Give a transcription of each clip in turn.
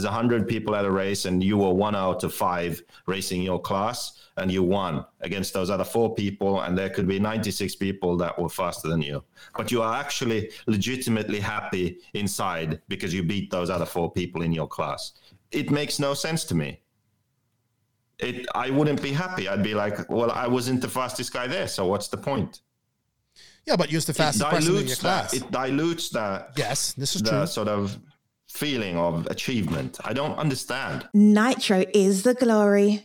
there's 100 people at a race and you were one out of five racing your class and you won against those other four people and there could be 96 people that were faster than you. But you are actually legitimately happy inside because you beat those other four people in your class. It makes no sense to me. It i wouldn't be happy. I'd be like well i wasn't the fastest guy there so what's the point? Yeah but you're the fastest person in your class that, it dilutes that yes this is the true. sort of feeling of achievement i don't understand Nitro is the glory.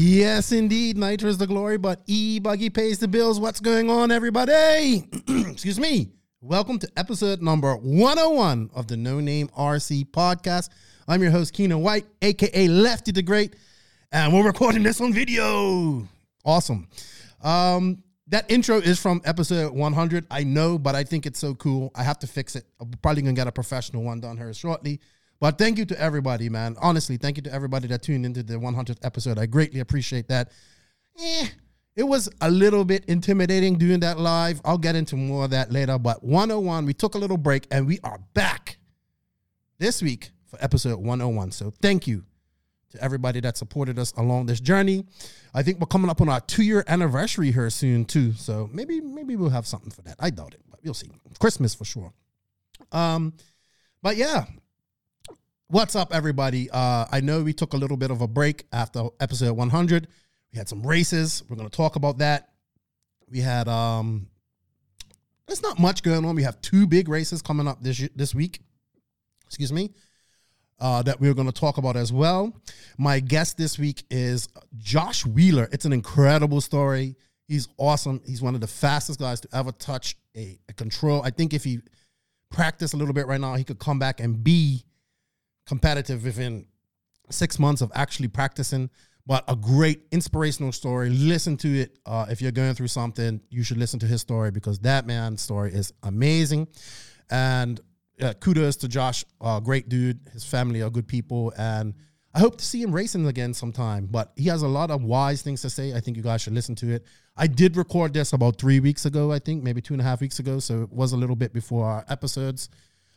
Yes, indeed. Nitro is the glory, but E Buggy pays the bills. What's going on, everybody? Excuse me. Welcome to episode number 101 of the No Name RC podcast. I'm your host, Keenan White, aka Lefty the Great, and we're recording this on video. Awesome. Um, that intro is from episode 100. I know, but I think it's so cool. I have to fix it. I'm probably gonna get a professional one done here shortly. But thank you to everybody, man. Honestly, thank you to everybody that tuned into the 100th episode. I greatly appreciate that. Eh, it was a little bit intimidating doing that live. I'll get into more of that later. But 101, we took a little break and we are back this week for episode 101. So thank you to everybody that supported us along this journey. I think we're coming up on our two year anniversary here soon too. So maybe maybe we'll have something for that. I doubt it, but we'll see. Christmas for sure. Um, but yeah, What's up, everybody? Uh, I know we took a little bit of a break after episode 100. We had some races. We're going to talk about that. We had um, there's not much going on. We have two big races coming up this this week. Excuse me. Uh, that we're going to talk about as well. My guest this week is Josh Wheeler. It's an incredible story. He's awesome. He's one of the fastest guys to ever touch a, a control. I think if he practiced a little bit right now, he could come back and be competitive within six months of actually practicing. But a great inspirational story. Listen to it. Uh, if you're going through something, you should listen to his story because that man's story is amazing. And uh, kudos to Josh, uh, great dude. His family are good people, and I hope to see him racing again sometime. But he has a lot of wise things to say. I think you guys should listen to it. I did record this about three weeks ago, I think, maybe two and a half weeks ago. So it was a little bit before our episodes,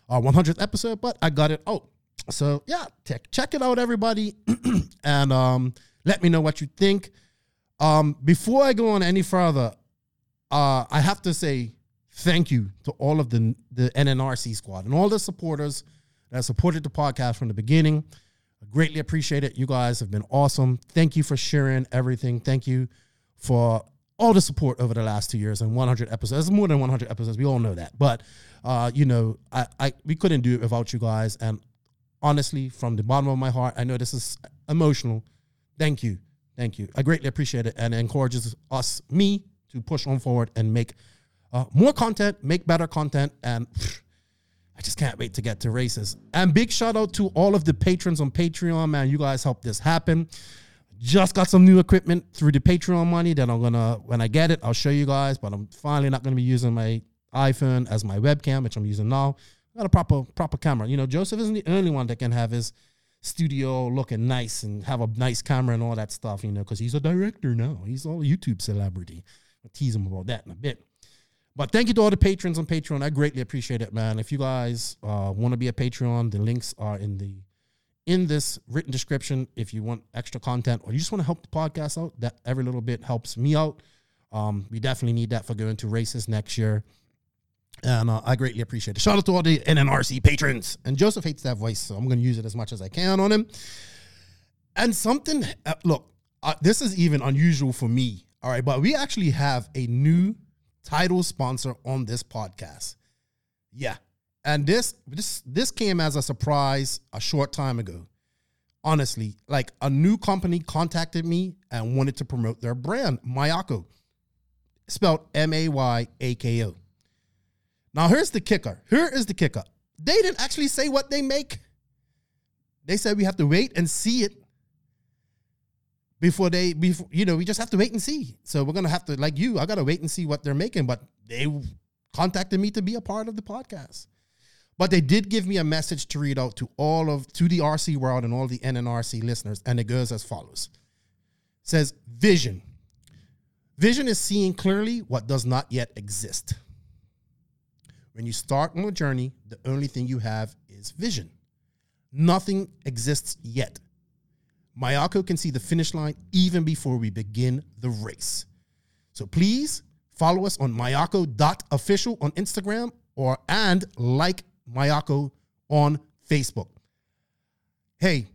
our 100th episode, but I got it out. So yeah, check check it out, everybody, and um, let me know what you think. Um, before I go on any further, uh, I have to say thank you to all of the the NNRC squad and all the supporters that supported the podcast from the beginning. I greatly appreciate it. You guys have been awesome. Thank you for sharing everything. Thank you for all the support over the last two years and 100 episodes. more than 100 episodes. We all know that, but uh, you know, I, I we couldn't do it without you guys, and honestly, from the bottom of my heart, I know this is emotional. Thank you. Thank you. I greatly appreciate it and it encourages us, me, to push on forward and make uh, more content, make better content. And pff, I just can't wait to get to races. And big shout out to all of the patrons on Patreon, man. You guys helped this happen. Just got some new equipment through the Patreon money that I'm gonna, when I get it, I'll show you guys. But I'm finally not gonna be using my iPhone as my webcam, which I'm using now got a proper proper camera. You know, Joseph isn't the only one that can have his studio looking nice and have a nice camera and all that stuff. You know, because he's a director now. He's all a YouTube celebrity. I'll tease him about that in a bit. But thank you to all the patrons on Patreon. I greatly appreciate it, man. If you guys uh, want to be a Patreon, the links are in the in this written description. If you want extra content or you just want to help the podcast out, that every little bit helps me out. Um, we definitely need that for going to races next year. And uh, I greatly appreciate it. Shout out to all the NNRC patrons. And Joseph hates that voice, so I'm going to use it as much as I can on him. And something, uh, look, uh, this is even unusual for me. All right, but we actually have a new title sponsor on this podcast. Yeah. And this this this came as a surprise a short time ago. Honestly, like a new company contacted me and wanted to promote their brand, Mayako, spelled M A Y A K O. Now, here's the kicker. Here is the kicker. They didn't actually say what they make. They said we have to wait and see it before they before you know we just have to wait and see. So we're gonna have to like you. I gotta wait and see what they're making. But they contacted me to be a part of the podcast. But they did give me a message to read out to all of to the RC world and all the NNRC listeners, and it goes as follows: it says vision. Vision is seeing clearly what does not yet exist. When you start on a journey, the only thing you have is vision. Nothing exists yet. Mayako can see the finish line even before we begin the race. So please follow us on mayako.official on Instagram or and like Mayako on Facebook. Hey,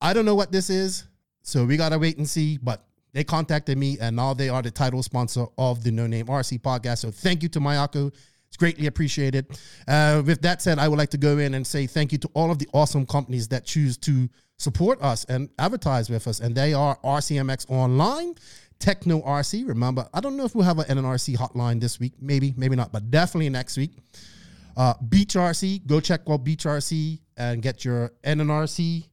I don't know what this is, so we gotta wait and see. But they contacted me, and now they are the title sponsor of the No Name RC podcast. So thank you to Mayako. It's greatly appreciated. Uh, with that said, I would like to go in and say thank you to all of the awesome companies that choose to support us and advertise with us. And they are RCMX Online, Tekno RC. Remember, I don't know if we'll have an NNRC hotline this week. Maybe, maybe not, but definitely next week. Uh, Beach RC, go check out Beach RC and get your NNRC.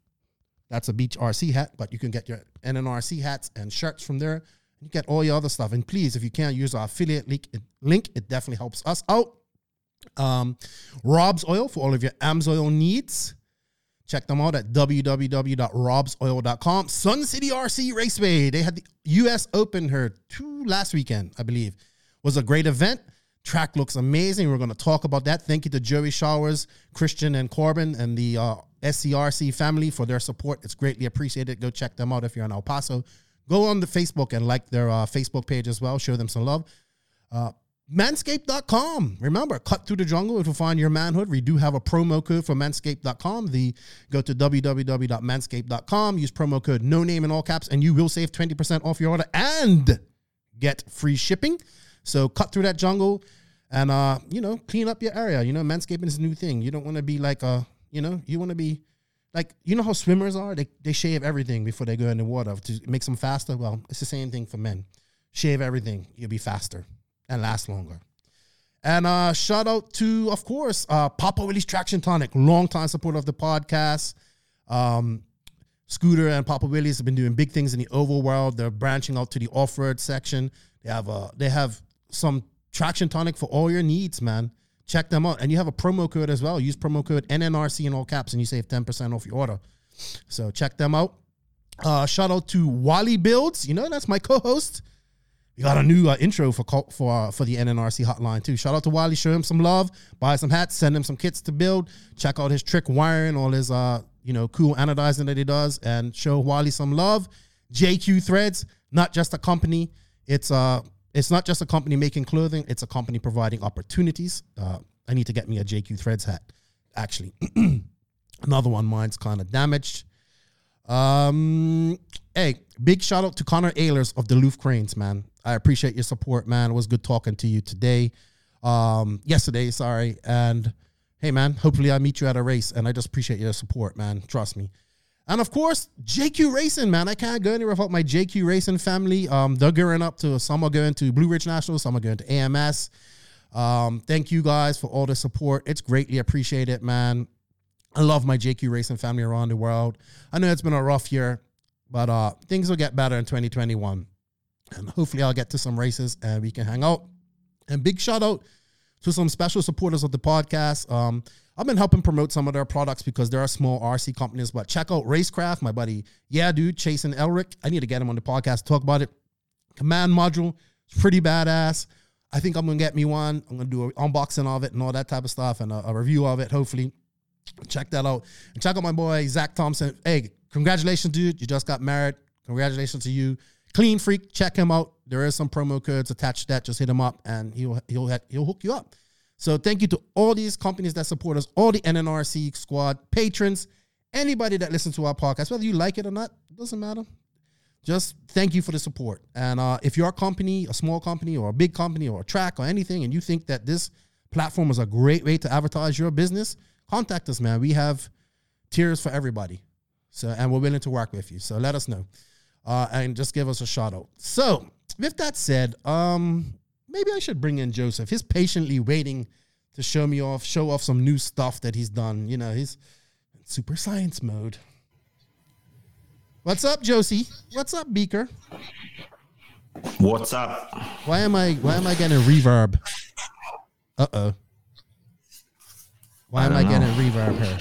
That's a Beach RC hat, but you can get your NNRC hats and shirts from there. You get all your other stuff. And please, if you can't use our affiliate link, it, link, it definitely helps us out. Um, Rob's Oil for all of your AMSOIL needs. Check them out at www.robsoil.com. Sun City RC Raceway. They had the US Open here two last weekend, I believe. Was a great event. Track looks amazing. We're going to talk about that. Thank you to Joey Showers, Christian, and Corbin, and the uh, SCRC family for their support. It's greatly appreciated. Go check them out if you're in El Paso. Go on the Facebook and like their uh, Facebook page as well. Show them some love. Uh, Manscaped.com. Remember, cut through the jungle to find your manhood. We do have a promo code for Manscaped.com. The go to www.manscaped.com. Use promo code no name in all caps, and you will save 20% off your order and get free shipping. So cut through that jungle and uh, you know, clean up your area. You know, manscaping is a new thing. You don't want to be like a, you know, you want to be like you know how swimmers are? They they shave everything before they go in the water to make them faster. Well, it's the same thing for men. Shave everything, you'll be faster and last longer. And uh, shout out to, of course, uh, Papa Willie's Traction Tonic, long time supporter of the podcast. Um, Scooter and Papa Willie's have been doing big things in the oval world. They're branching out to the off-road section. They have uh, they have some traction tonic for all your needs, man. Check them out. And you have a promo code as well. Use promo code NNRC in all caps and you save 10% off your order. So check them out. Uh, shout out to Wally Builds. You know, that's my co-host. We got a new uh, intro for for uh, for the NNRC hotline too. Shout out to Wally. Show him some love. Buy some hats. Send him some kits to build. Check out his trick wiring, all his uh you know cool anodizing that he does, and show Wally some love. JQ Threads, not just a company. It's uh it's not just a company making clothing. It's a company providing opportunities. Uh, I need to get me a JQ Threads hat. Actually, another one. Mine's kind of damaged. Um, hey, big shout out to Connor Ehlers of Duluth Cranes, man. I appreciate your support, man. It was good talking to you today. Um, yesterday, sorry. And hey, man, hopefully I meet you at a race. And I just appreciate your support, man. Trust me. And of course, JQ Racing, man. I can't go anywhere without my JQ Racing family. Um, they're gearing up to some are going to Blue Ridge National, some are going to AMS. Um, thank you guys for all the support. It's greatly appreciated, man. I love my JQ Racing family around the world. I know it's been a rough year, but uh, things will get better in 2021. And hopefully, I'll get to some races and we can hang out. And big shout out to some special supporters of the podcast. Um, I've been helping promote some of their products because they're small RC companies. But check out Racecraft, my buddy. Yeah, dude, Chasen Elric. I need to get him on the podcast to talk about it. Command module, it's pretty badass. I think I'm gonna get me one. I'm gonna do an unboxing of it and all that type of stuff and a, a review of it. Hopefully, check that out. And check out my boy Zach Thompson. Hey, congratulations, dude! You just got married. Congratulations to you. Clean Freak, check him out. There is some promo codes attached to that. Just hit him up, and he'll he'll he'll hook you up. So thank you to all these companies that support us, all the NNRC squad patrons, anybody that listens to our podcast, whether you like it or not, it doesn't matter. Just thank you for the support. And uh, if you're a company, a small company, or a big company, or a track, or anything, and you think that this platform is a great way to advertise your business, contact us, man. We have tiers for everybody. So, and we're willing to work with you. So let us know uh, and just give us a shout out. So, with that said, um, maybe I should bring in Joseph. He's patiently waiting to show me off, show off some new stuff that he's done. You know, he's in super science mode. What's up, Josie? What's up, Beaker? What's up? Why am I why am I getting reverb? Uh oh. Why I am I don't getting know. reverb here?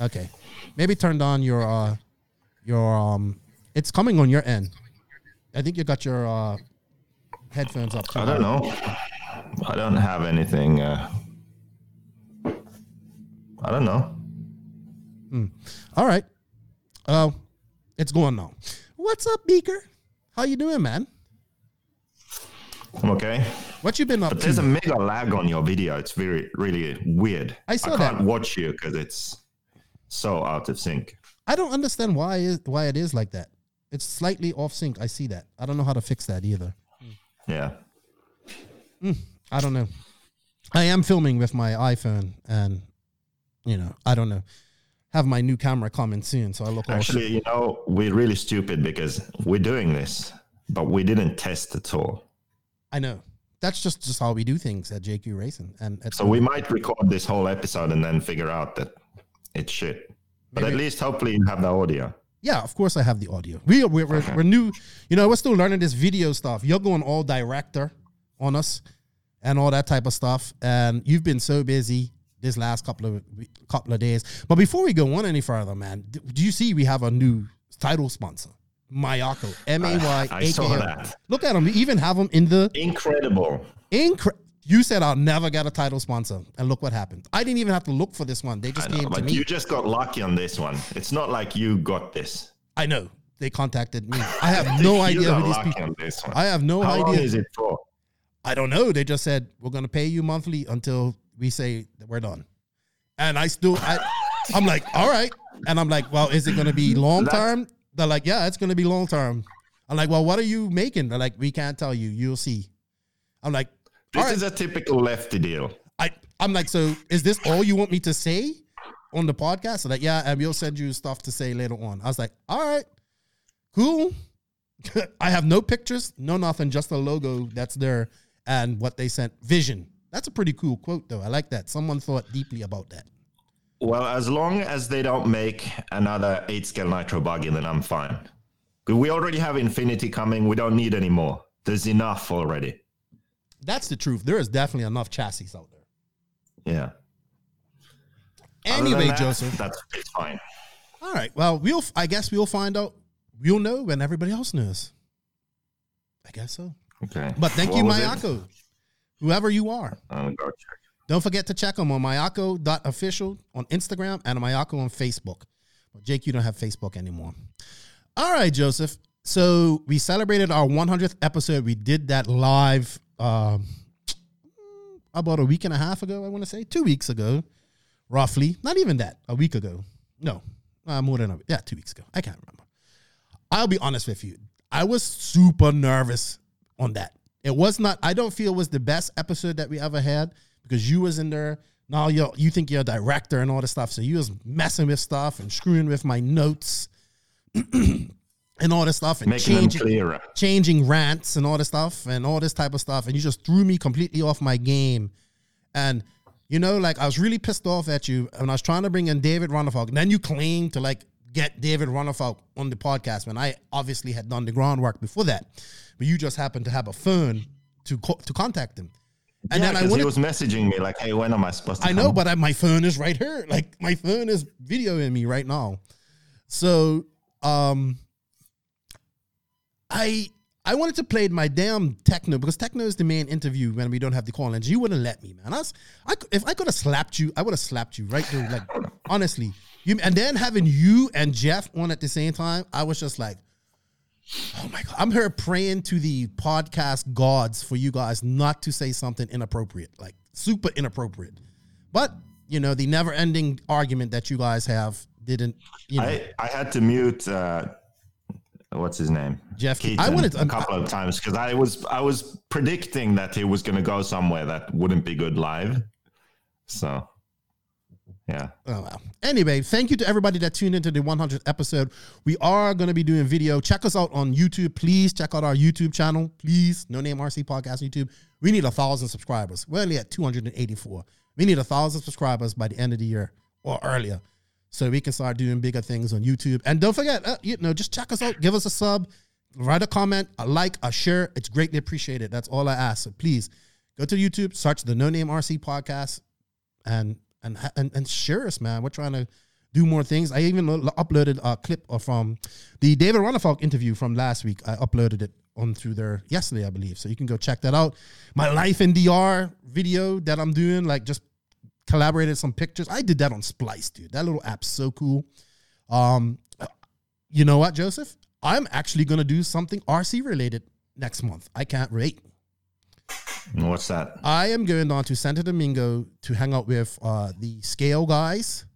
Okay. Maybe turned on your uh your um it's coming on your end. I think you got your uh headphones up. I don't know. I don't have anything. Uh, I don't know. All right. Oh, it's going now. What's up, Beaker? How you doing, man? I'm okay. What you been up But there's a mega lag on your video. It's very, really weird. I saw I can't that. watch you because it's so out of sync. I don't understand why is why it is like that. It's slightly off sync. I see that. I don't know how to fix that either. Yeah. Hmm, I don't know. I am filming with my iPhone, and you know, I don't know. Have my new camera coming soon, so I look all. Actually, you know, we're really stupid because we're doing this, but we didn't test at all. I know. That's just just how we do things at JQ Racing, and So we might record this whole episode and then figure out that it's shit. But at least hopefully you have the audio. Yeah, of course I have the audio. We we're, we're, we're new. You know, we're still learning this video stuff. You're going all director on us and all that type of stuff. And you've been so busy this last couple of couple of days. But before we go on any further, man, do you see we have a new title sponsor, Mayako, M A Y I A saw that. Look at them. We even have them in the Incredible. incre. You said I'll never get a title sponsor, and look what happened. I didn't even have to look for this one. They just know, came to but me. you just got lucky on this one. It's not like you got this. I know they contacted me. I have no idea who these people. on. I have no How long idea. is it for? I don't know. They just said we're gonna pay you monthly until we say that we're done. And I still, I, I'm like, all right. And I'm like, well, is it gonna be long term? They're like, yeah, it's gonna be long term. I'm like, well, what are you making? They're like, we can't tell you. You'll see. I'm like, This right. is a typical lefty deal. I, I'm like, so is this all you want me to say on the podcast? So like, yeah, and we'll send you stuff to say later on. I was like, all right, cool. I have no pictures, no nothing, just a logo that's there and what they sent. Vision. That's a pretty cool quote, though. I like that. Someone thought deeply about that. Well, as long as they don't make another eight scale nitro buggy, then I'm fine. We already have Infinity coming. We don't need any more. There's enough already. That's the truth. There is definitely enough chassis out there. Yeah. Anyway, that, Joseph. That's it's fine. All right. Well, we'll. I guess we'll find out. We'll know when everybody else knows. I guess so. Okay. But thank What you, it? Mayako, whoever you are. Uh, I'll go check. Don't forget to check them on mayako.official on Instagram and Mayako on Facebook. But Jake, you don't have Facebook anymore. All right, Joseph. So we celebrated our 100th episode. We did that live um, about a week and a half ago, I want to say. Two weeks ago, roughly. Not even that. A week ago. No, uh, more than a week. Yeah, two weeks ago. I can't remember. I'll be honest with you. I was super nervous on that. It was not. I don't feel it was the best episode that we ever had because you was in there. Now you you think you're a director and all this stuff, so you was messing with stuff and screwing with my notes and all this stuff and Making changing changing rants and all this stuff and all this type of stuff, and you just threw me completely off my game. And you know, like I was really pissed off at you, and I was trying to bring in David Ronnefalk. And then you claimed to like get David Ronnefalk on the podcast when I obviously had done the groundwork before that, but you just happened to have a phone to co- to contact him. And yeah, then I because wanted, he was messaging me like, "Hey, when am I supposed to?" I know, come?" but I, my phone is right here. Like my phone is videoing me right now. So, um, I I wanted to play my damn Tekno because Tekno is the main interview when we don't have the call ins. You wouldn't let me, man. I was, I if I could have slapped you, I would have slapped you right there. Like honestly, you and then having you and Jeff on at the same time, I was just like. Oh my god! I'm here praying to the podcast gods for you guys not to say something inappropriate, like super inappropriate. But you know, the never-ending argument that you guys have didn't. You know, I I had to mute. Uh, what's his name? Jeff, Keaton I wanted to- a couple of times because I was I was predicting that he was going to go somewhere that wouldn't be good live. So Yeah. Oh wow. Anyway, thank you to everybody that tuned into the 100th episode. We are going to be doing video. Check us out on YouTube. Please check out our YouTube channel. Please, No Name RC Podcast on YouTube. We need a thousand subscribers. We're only at 284. We need a thousand subscribers by the end of the year or earlier, so we can start doing bigger things on YouTube. And don't forget, uh, you know, just check us out. Give us a sub, write a comment, a like, a share. It's greatly appreciated. That's all I ask. So please go to YouTube, search the No Name RC Podcast, and and and, and share us, man. We're trying to do more things. I even lo- uploaded a clip from the David Ronnefalk interview from last week. I uploaded it on through there yesterday, I believe. So you can go check that out. My life in DR video that I'm doing, like just collaborated some pictures. I did that on Splice, dude. That little app's so cool. Um, you know what, Joseph? I'm actually gonna do something RC related next month. I can't wait. What's that? I am going down to Santo Domingo to hang out with uh, the Scale guys.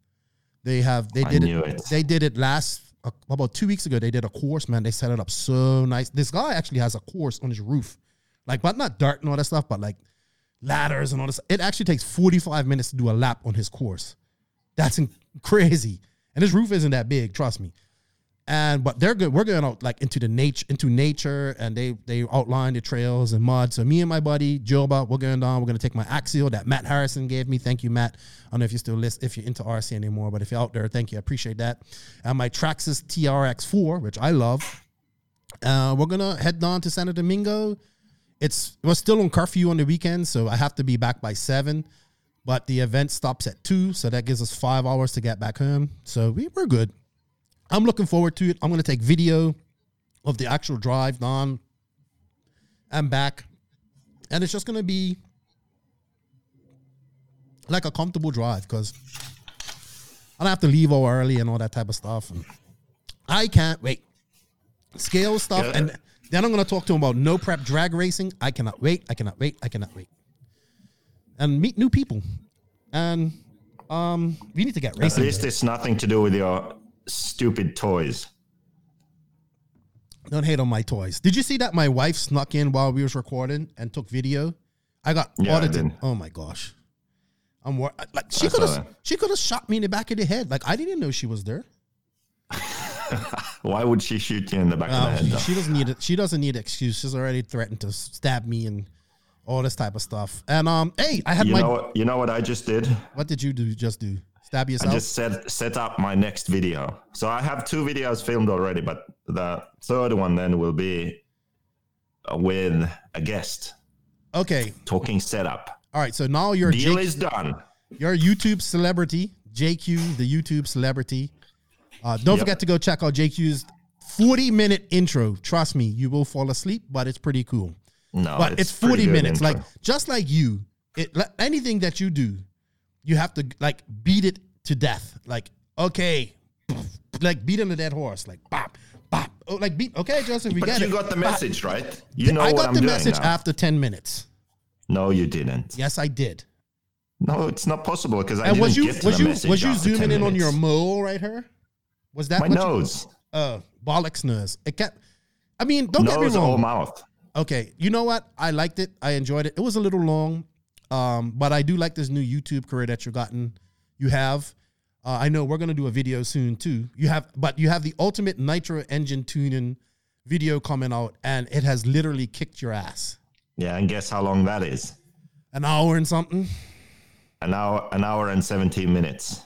They have they did it, it. They did it last uh, about two weeks ago. They did a course, man. They set it up so nice. This guy actually has a course on his roof, like but not dirt and all that stuff, but like ladders and all this. It actually takes forty five minutes to do a lap on his course. That's in- crazy, and his roof isn't that big. Trust me and but they're good. We're going out like into the nature, into nature, and they they outline the trails and mud. So me and my buddy Joba, we're going down. We're gonna take my axial that Matt Harrison gave me. Thank you, Matt. I don't know if you still list if you're into RC anymore, but if you're out there, thank you. I appreciate that. And my Traxxas TRX4, which I love. Uh, we're gonna head down to Santo Domingo. It's we're still on curfew on the weekend, so I have to be back by seven. But the event stops at two, so that gives us five hours to get back home. So we, we're good. I'm looking forward to it. I'm going to take video of the actual drive down and back. And it's just going to be like a comfortable drive because I don't have to leave all early and all that type of stuff. And I can't wait. Scale stuff. Yeah. And then I'm going to talk to him about no prep drag racing. I cannot wait. I cannot wait. I cannot wait. And meet new people. And um, we need to get At racing. least it's nothing to do with your stupid toys. Don't hate on my toys. Did you see that my wife snuck in while we was recording and took video? I got Yeah, audited. did. Oh my gosh. I'm wor- like she could have she could have shot me in the back of the head. Like I didn't know she was there. Why would she shoot you in the back of the Um, head? though? she doesn't need it. She doesn't need excuse. She's already threatened to stab me and all this type of stuff. And um, hey, I had You my. know what? You know what I just did? what did you do? Just do stab yourself. I just set set up my next video. So I have two videos filmed already, but the third one then will be with a guest okay. talking setup. All right. So now you're Deal is done. You're a YouTube celebrity, JQ, the YouTube celebrity. Uh, don't Yep. forget to go check out JQ's 40 minute intro. Trust me, you will fall asleep, but it's pretty cool. No, But it's, pretty 40 minutes. intro. Like just like you, it like, anything that you do, you have to like beat it to death. Like okay, like beating a dead horse. Like bop, bop. Oh, like beat. Okay, Joseph, we but get you it. got the Bop. message, right? You know I got the message now. after 10 minutes. No, you didn't. Yes, I did. No, it's not possible because I And didn't was you get to was the you message was you after 10 zooming in on your mole right here? Was that my what you- nose, uh bollocks nose. It kept I mean, don't get nose me or wrong. mouth. Okay, you know what? I liked it. I enjoyed it. It was a little long, um, but I do like this new YouTube career that you've gotten. You have. Uh, I know we're gonna do a video soon too. You have, but you have the ultimate nitro engine tuning video coming out, and it has literally kicked your ass. Yeah, and guess how long that is? An hour and something. An hour, an hour and 17 minutes.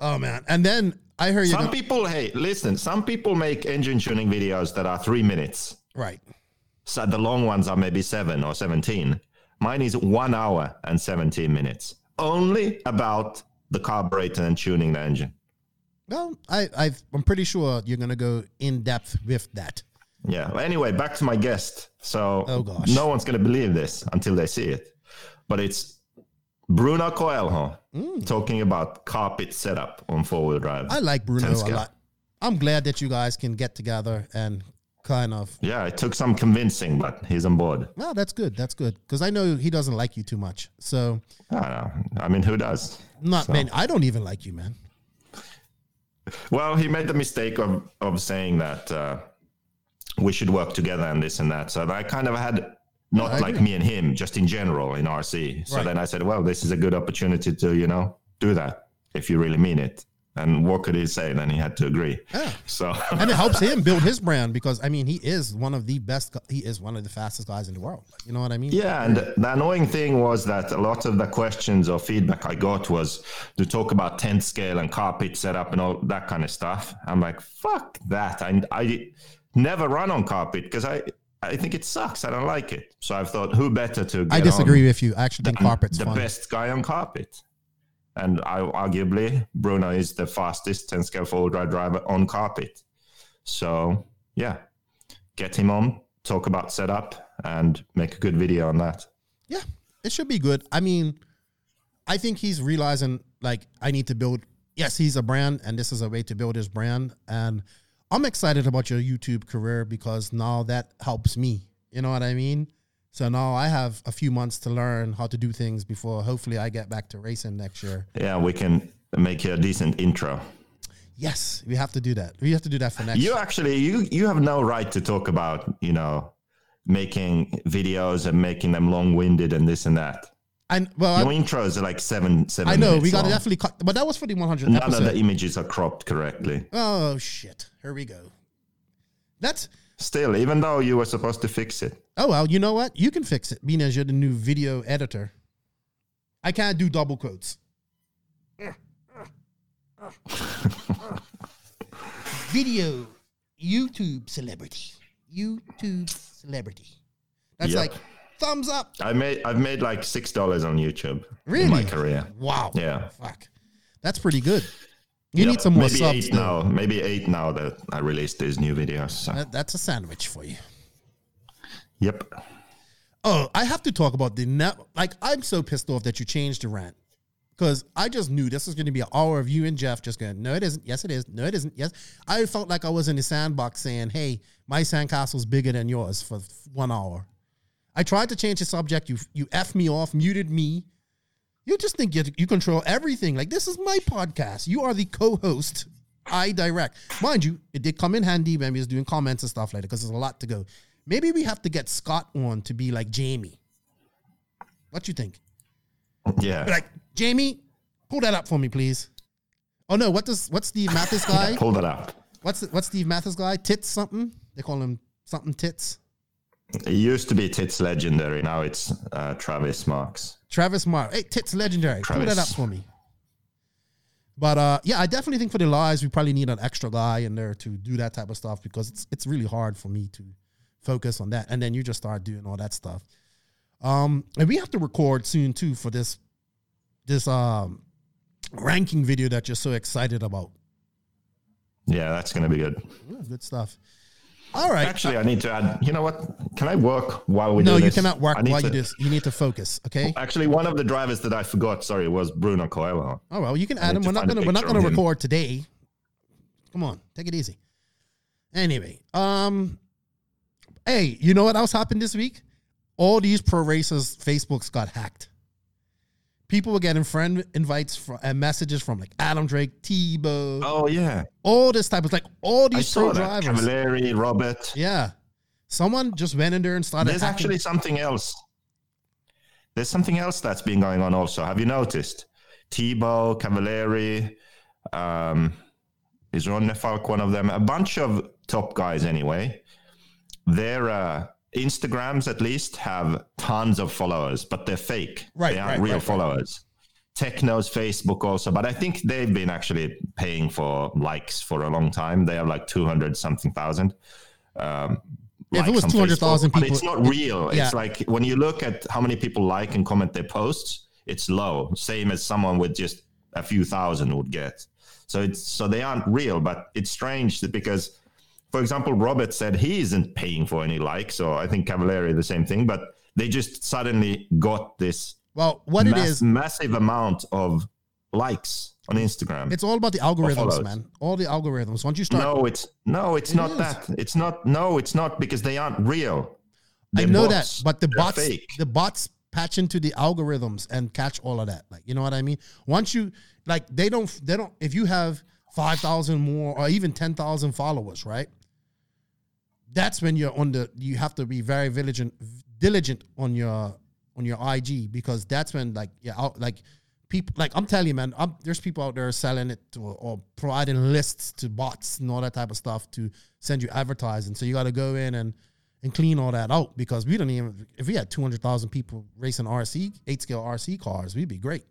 Oh man! And then I heard you. Some people, hey, listen, some people make engine tuning videos that are three minutes. right. So the long ones are maybe seven or 17. Mine is one hour and 17 minutes, only about the carburetor and tuning the engine. Well, I, I've, I'm pretty sure you're gonna go in depth with that. Yeah. Well, Anyway, back to my guest. So Oh, gosh. no one's going to believe this until they see it. But it's Bruno Coelho talking about carpet setup on four wheel drive. Mm. I like Bruno a lot. I'm glad that you guys can get together and kind of yeah, it took some convincing, but he's on board. Well, that's good. That's good because I know he doesn't like you too much. So I don't know. I mean, who does? not So- man. I don't even like you, man. Well, he made the mistake of, of saying that uh, we should work together and this and that. So I kind of had not like me and him, just in general in RC. So Right. then I said, well, this is a good opportunity to, you know, do that. if you really mean it. And what could he say? Then he had to agree. Yeah. So and it helps him build his brand because I mean he is one of the best. He is one of the fastest guys in the world. You know what I mean? Yeah, and the annoying thing was that a lot of the questions or feedback I got was to talk about tent scale and carpet setup and all that kind of stuff. I'm like, fuck that. I, I never run on carpet because I, I think it sucks. I don't like it. So I've thought, who better to get I disagree with you. I actually think carpet's the fun. best guy on carpet. And I, arguably, Bruno is the fastest 10 scale four wheel drive driver on carpet. So, yeah, get him on, talk about setup, and make a good video on that. Yeah, it should be good. I mean, I think he's realizing like I need to build. Yes, he's a brand, and this is a way to build his brand. And I'm excited about your YouTube career because now that helps me. You know what I mean? So now I have a few months to learn how to do things before hopefully I get back to racing next year. Yeah, we can make a decent intro. Yes, we have to do that. We have to do that for next. You actually, you you have no right to talk about, you know, making videos and making them long winded and this and that. And well, Your I, intros are like seven seven. I know we got to definitely cut, but that was for the 100 None episode. of the images are cropped correctly. oh shit! Here we go. That's Still, even though you were supposed to fix it. Oh well, you know what? You can fix it, being as you're the new video editor. I can't do double quotes. video YouTube celebrity. YouTube celebrity. That's Yep. like thumbs up. I made I've made like six dollars on YouTube Really? in my career. Wow. Yeah. Fuck. That's pretty good. You Yep. need some more maybe subs. eight now. Maybe eight now that I released these new videos. So. That- that's a sandwich for you. Yep. Oh, I have to talk about the net. Like, I'm so pissed off that you changed the rant because I just knew this was going to be an hour of you and Jeff just going, no, it isn't. Yes, it is. No, it isn't. Yes. I felt like I was in the sandbox saying, hey, my sandcastle's bigger than yours for one hour. I tried to change the subject. You you f me off, muted me. You just think you, you control everything. Like, this is my podcast. You are the co host. I direct. Mind you, it did come in handy when we was doing comments and stuff like that because there's a lot to go. Maybe we have to get Scott on to be like Jamie. What you think? Yeah. Like, Jamie, pull that up for me, please. Oh no, what does what's Steve Mathis guy? Pull that up. What's what's Steve Mathis guy? Tits something? They call him something tits. It used to be Tits Legendary. Now it's uh, Travis Marks. Travis Mark. Hey, tits legendary. Pull that up for me. But uh, yeah, I definitely think for the lives we probably need an extra guy in there to do that type of stuff because it's it's really hard for me to focus on that. And then you just start doing all that stuff. Um, and we have to record soon too for this this um ranking video that you're so excited about. Yeah, that's going to be good. Yeah, good stuff. All right. Actually, I need to add. You know what? Can I work while we no, do you cannot work while you to- do this. You need to focus. Okay. Actually, one of the drivers that I forgot, sorry, was Bruno Coelho. Oh well, you can add him. We're not gonna we're not gonna record today. Come on, take it easy. Anyway, um, hey, you know what else happened this week? All these pro racers' Facebooks got hacked. People were getting friend invites from, and messages from like Adam Drake, Tebow, Oh yeah, all this type of like all these pro drivers. Cavalieri, Robert. Yeah, someone just went in there and started. There's hacking- actually something else. There's something else that's been going on also. Have you noticed? Tebow, Cavalieri, um, is Ronnefalk one of them? A bunch of top guys anyway. Their uh, Instagrams at least have tons of followers, but they're fake. Right, They aren't right, real right, followers. Tekno's Facebook also, but I think they've been actually paying for likes for a long time. They have like 200 something thousand. Um, If it was 200,000 Facebook, but people- it's not real. Yeah. It's like when you look at how many people like and comment their posts, it's low. Same as someone with just a few thousand would get. So it's so they aren't real, but it's strange because, for example, Robert said he isn't paying for any likes, or I think Cavalieri the same thing, but they just suddenly got this well, what it mass- is, massive amount of likes on Instagram. it's all about the algorithms, man. All the algorithms. Once you start, no, it's no, it's It not is. that. It's not. No, it's not because they aren't real. I They're know bots. that, but the They're bots, fake. the bots patch into the algorithms and catch all of that. Like, you know what I mean? Once you like, they don't, they don't. If you have five thousand more or even ten thousand followers, right? That's when you're on the. You have to be very diligent, diligent on your on your IG because that's when like yeah, out- like people like I'm telling you, man. I'm, there's people out there selling it to, or providing lists to bots and all that type of stuff to send you advertising. So you got to go in and and clean all that out because we don't even. If we had 200,000 people racing RC eight scale RC cars, we'd be great.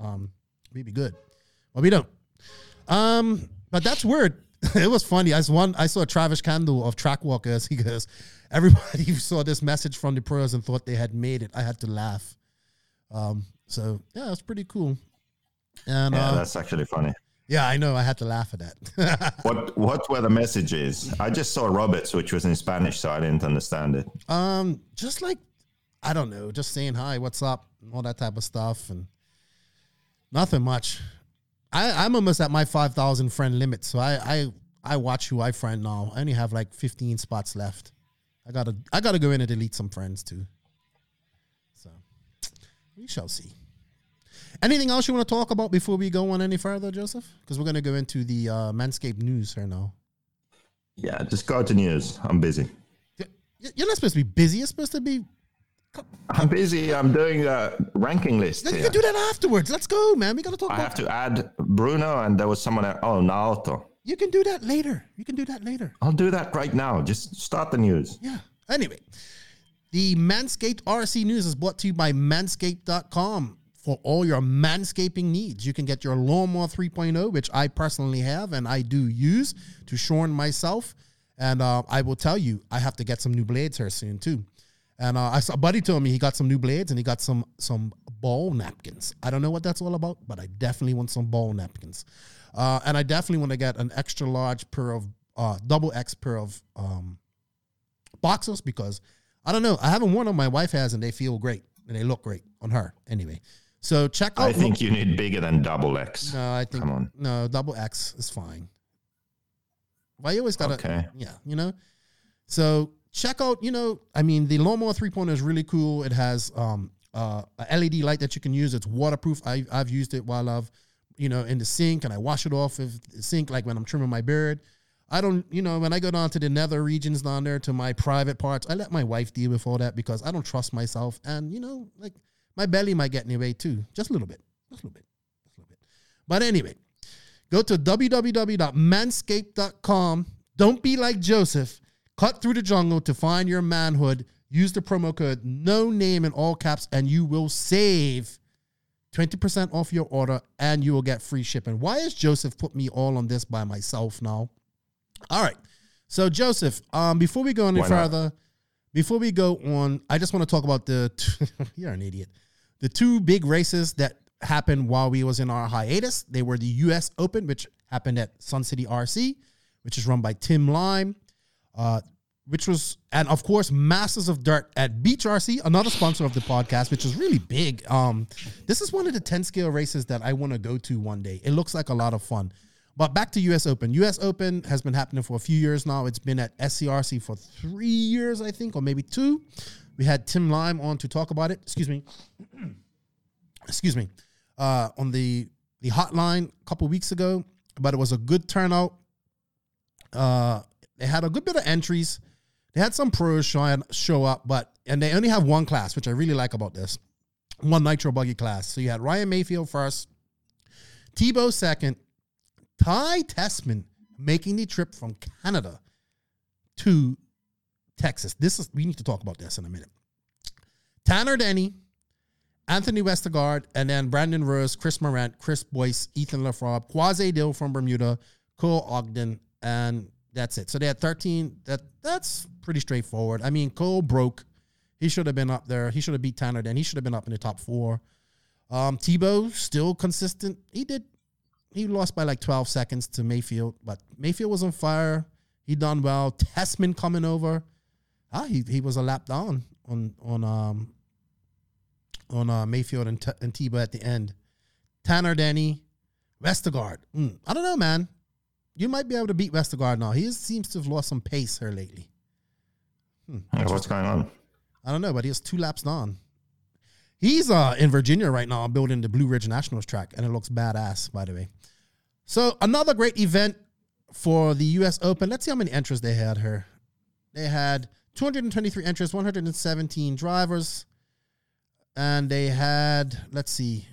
Um, we'd be good, but we don't. Um, but that's weird. it was funny. I saw one. I saw Travis Candle of Trackwalkers. He goes, everybody saw this message from the pros and thought they had made it. I had to laugh. Um, so yeah, it's pretty cool. And Yeah, uh, that's actually funny. yeah, I know. I had to laugh at that. What what were the messages? I just saw Roberts, which was in Spanish, so I didn't understand it. um, just like I don't know, just saying hi, what's up, all that type of stuff, and nothing much. I, I'm almost at my five thousand friend limit, so I, I I watch who I friend now. I only have like fifteen spots left. I gotta I gotta go in and delete some friends too. So we shall see. Anything else you want to talk about before we go on any further, Joseph? Because we're gonna go into the uh, Manscaped news here now. Yeah, just go to news. I'm busy. You're not supposed to be busy. You're supposed to be. I'm busy. I'm doing a ranking list. You here. can do that afterwards. Let's go, man. We gotta talk I about. have to add Bruno, and there was someone else. Oh, Naoto. You can do that later. You can do that later. I'll do that right now. Just start the news. Yeah. Anyway, the Manscaped RC News is brought to you by manscaped.com for all your manscaping needs. You can get your Lawnmower 3.0, which I personally have and I do use to shorn myself. And uh, I will tell you, I have to get some new blades here soon too. And uh, I saw a buddy told me he got some new blades and he got some some ball napkins. I don't know what that's all about, but I definitely want some ball napkins. Uh, and I definitely want to get an extra large pair of uh, double X pair of um, boxers because I don't know. I haven't worn them. My wife has, and they feel great and they look great on her. Anyway, so check out. I think you need bigger than double X. no, I think Come on. no double X is fine. Why you always gotta? Okay. Yeah, you know. So check out. You know, I mean, the lawnmower 3.0 is really cool. It has um uh, a LED light that you can use. It's waterproof. I I've used it while I've you know in the sink and I wash it off of the sink like when I'm trimming my beard. I don't, you know, when I go down to the nether regions down there to my private parts, I let my wife deal with all that because I don't trust myself. And, you know, like my belly might get in the way too. Just a little bit. Just a little bit. Just a little bit. But anyway, go to www.manscaped.com. Don't be like Joseph. Cut through the jungle to find your manhood. Use the promo code no name in all caps and you will save 20% off your order and you will get free shipping. Why has Joseph put me all on this by myself now? All right. So Joseph, um, before we go any Why not? further, before we go on, I just want to talk about the you're an idiot. The two big races that happened while we was in our hiatus. They were the US Open, which happened at Sun City RC, which is run by Tim Lime. Uh, which was, and of course, Masters of Dirt at Beach RC, another sponsor of the podcast, which is really big. Um, this is one of the 10 scale races that I want to go to one day. It looks like a lot of fun. But back to US Open. US Open has been happening for a few years now. It's been at SCRC for three years, I think, or maybe two. We had Tim Lime on to talk about it. Excuse me. Excuse me. Uh, on the the hotline a couple weeks ago, but it was a good turnout. Uh, they had a good bit of entries. They had some pros show, up, but and they only have one class, which I really like about this. One nitro buggy class. So you had Ryan Mayfield first, Tebow second, Ty Tessmann making the trip from Canada to Texas. This is we need to talk about this in a minute. Tanner Denny, Anthony Westergaard, and then Brandon Rose, Chris Morant, Chris Boyce, Ethan Lafrob, Quasi Dill from Bermuda, Cole Ogden, and that's it. So they had 13. That that's pretty straightforward. I mean, Cole broke. He should have been up there. He should have beat Tanner. Then he should have been up in the top four. Um, Tebow still consistent. He did. He lost by like 12 seconds to Mayfield, but Mayfield was on fire. He done well. Tessmann coming over. Ah, he he was a lap down on on um on uh, Mayfield and, T- and Tebow at the end. Tanner Denny, Westergaard. Mm, I don't know, man. You might be able to beat Westergaard now. He is, seems to have lost some pace here lately. Yeah, what's going on? I don't know, but he has two laps down. He's uh, in Virginia right now building the Blue Ridge Nationals track, and it looks badass, by the way. So another great event for the U.S. Open. Let's see how many entries they had here. They had 223 entries, 117 drivers, and they had let's see,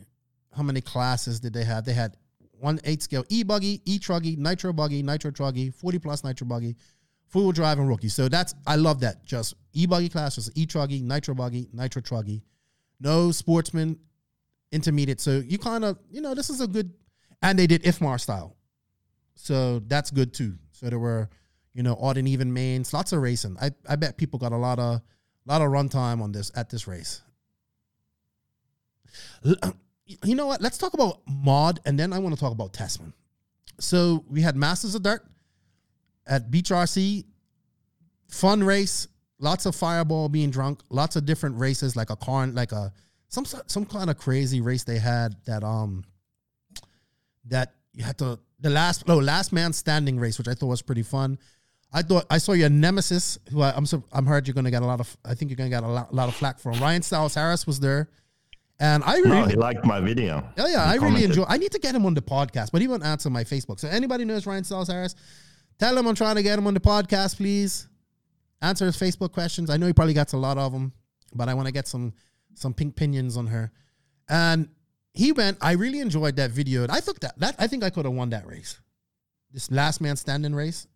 how many classes did they have? They had one eight scale e buggy, e truggy, nitro buggy, nitro truggy, 40 plus nitro buggy, four wheel drive and rookie. So that's I love that. Just e buggy class, just e truggy, nitro buggy, nitro truggy. No sportsman, intermediate. So you kind of you know this is a good, and they did IFMAR style, so that's good too. So there were you know odd and even mains, lots of racing. I I bet people got a lot of lot of runtime on this at this race. You know what? Let's talk about mod, and then I want to talk about Tessmann. So we had Masters of Dirt at Beach RC, fun race, lots of fireball being drunk, lots of different races, like a car, like a some some kind of crazy race they had that um that you had to the last oh last man standing race, which I thought was pretty fun. I thought I saw your nemesis, who I, I'm so, I'm heard you're gonna get a lot of I think you're gonna get a lot, lot of flack from. Ryan Styles Harris was there, and I really No, he liked my video. Oh yeah, He I really enjoy. I need to get him on the podcast, but he won't answer my Facebook. So anybody knows Ryan Styles Harris, tell him I'm trying to get him on the podcast, please. Answer his Facebook questions. I know he probably gets a lot of them, but I want to get some some pink pinions on her. And he went. I really enjoyed that video. I thought that that I think I could have won that race. This last man standing race.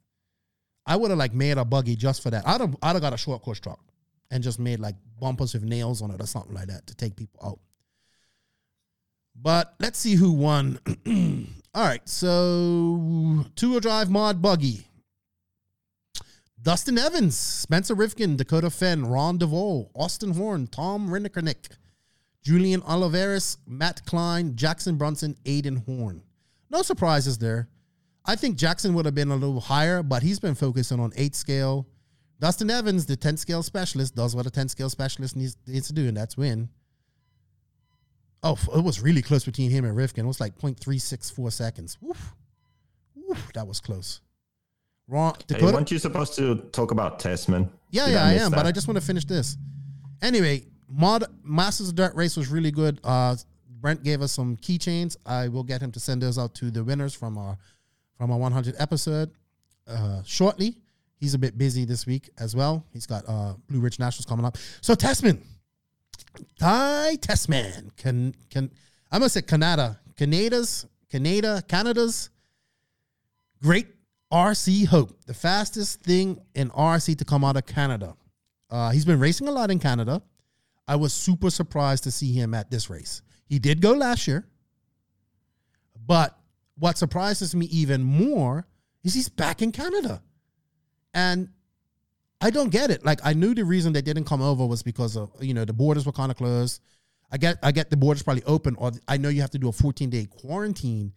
I would have like made a buggy just for that. I'd have I'd have got a short course truck and just made like bumpers with nails on it or something like that to take people out. But let's see who won. All right, so two wheel drive mod buggy. Dustin Evans, Spencer Rivkin, Dakotah Phend, Ron DeVoe, Austin Horn, Tom Rinnikernick, Julian Oliveris, Matt Klein, Jackson Brunson, Aiden Horn. No surprises there. I think Jackson would have been a little higher, but he's been focusing on eight scale. Dustin Evans, the 10 scale specialist, does what a 10 scale specialist needs, needs to do, and that's win. Oh, it was really close between him and Rivkin. It was like 0.364 seconds. Woof. Woof, that was close. Wrong. Hey, Dakota, weren't you supposed to talk about Tessmann? yeah, Did yeah, I miss am, but? I just want to finish this. Anyway, mod Masters of Dirt race was really good. Uh, Brent gave us some keychains. I will get him to send those out to the winners from our from our 100 episode uh, shortly. He's a bit busy this week as well. He's got uh, Blue Ridge Nationals coming up. So Tessmann, Ty Tessmann, can can I'm gonna say Canada, Canada's Canada, Canada's great RC hope, the fastest thing in RC to come out of Canada. Uh, he's been racing a lot in Canada. I was super surprised to see him at this race. He did go last year, but what surprises me even more is he's back in Canada. And I don't get it. Like I knew the reason they didn't come over was because of you know the borders were kind of closed. I get I get the borders probably open, or I know you have to do a 14 day quarantine.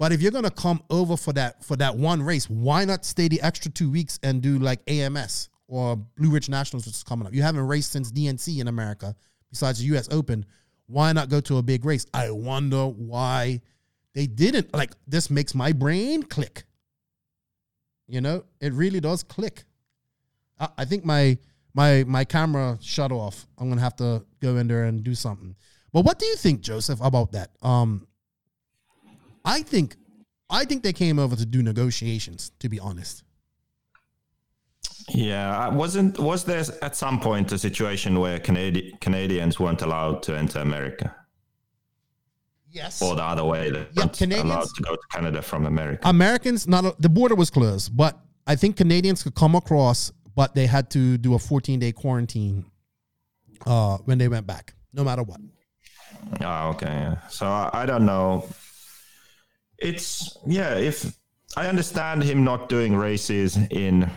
But if you're gonna come over for that for that one race, why not stay the extra two weeks and do like AMS or Blue Ridge Nationals, which is coming up? You haven't raced since DNC in America, besides the U.S. Open. Why not go to a big race? I wonder why they didn't. Like this makes my brain click. You know, it really does click. I, I think my my my camera shut off. I'm gonna have to go in there and do something. But what do you think, Joseph, about that? Um, I think I think they came over to do negotiations. To be honest, Yeah, wasn't was there at some point a situation where Canadi- Canadians weren't allowed to enter America, yes. or the other way, they Yeah, Canadians- allowed to go to Canada from America? Americans not the border was closed, but I think Canadians could come across, but they had to do a 14 day quarantine uh, when they went back, no matter what. Oh, okay. So I, don't know. It's yeah. If I understand him not doing races in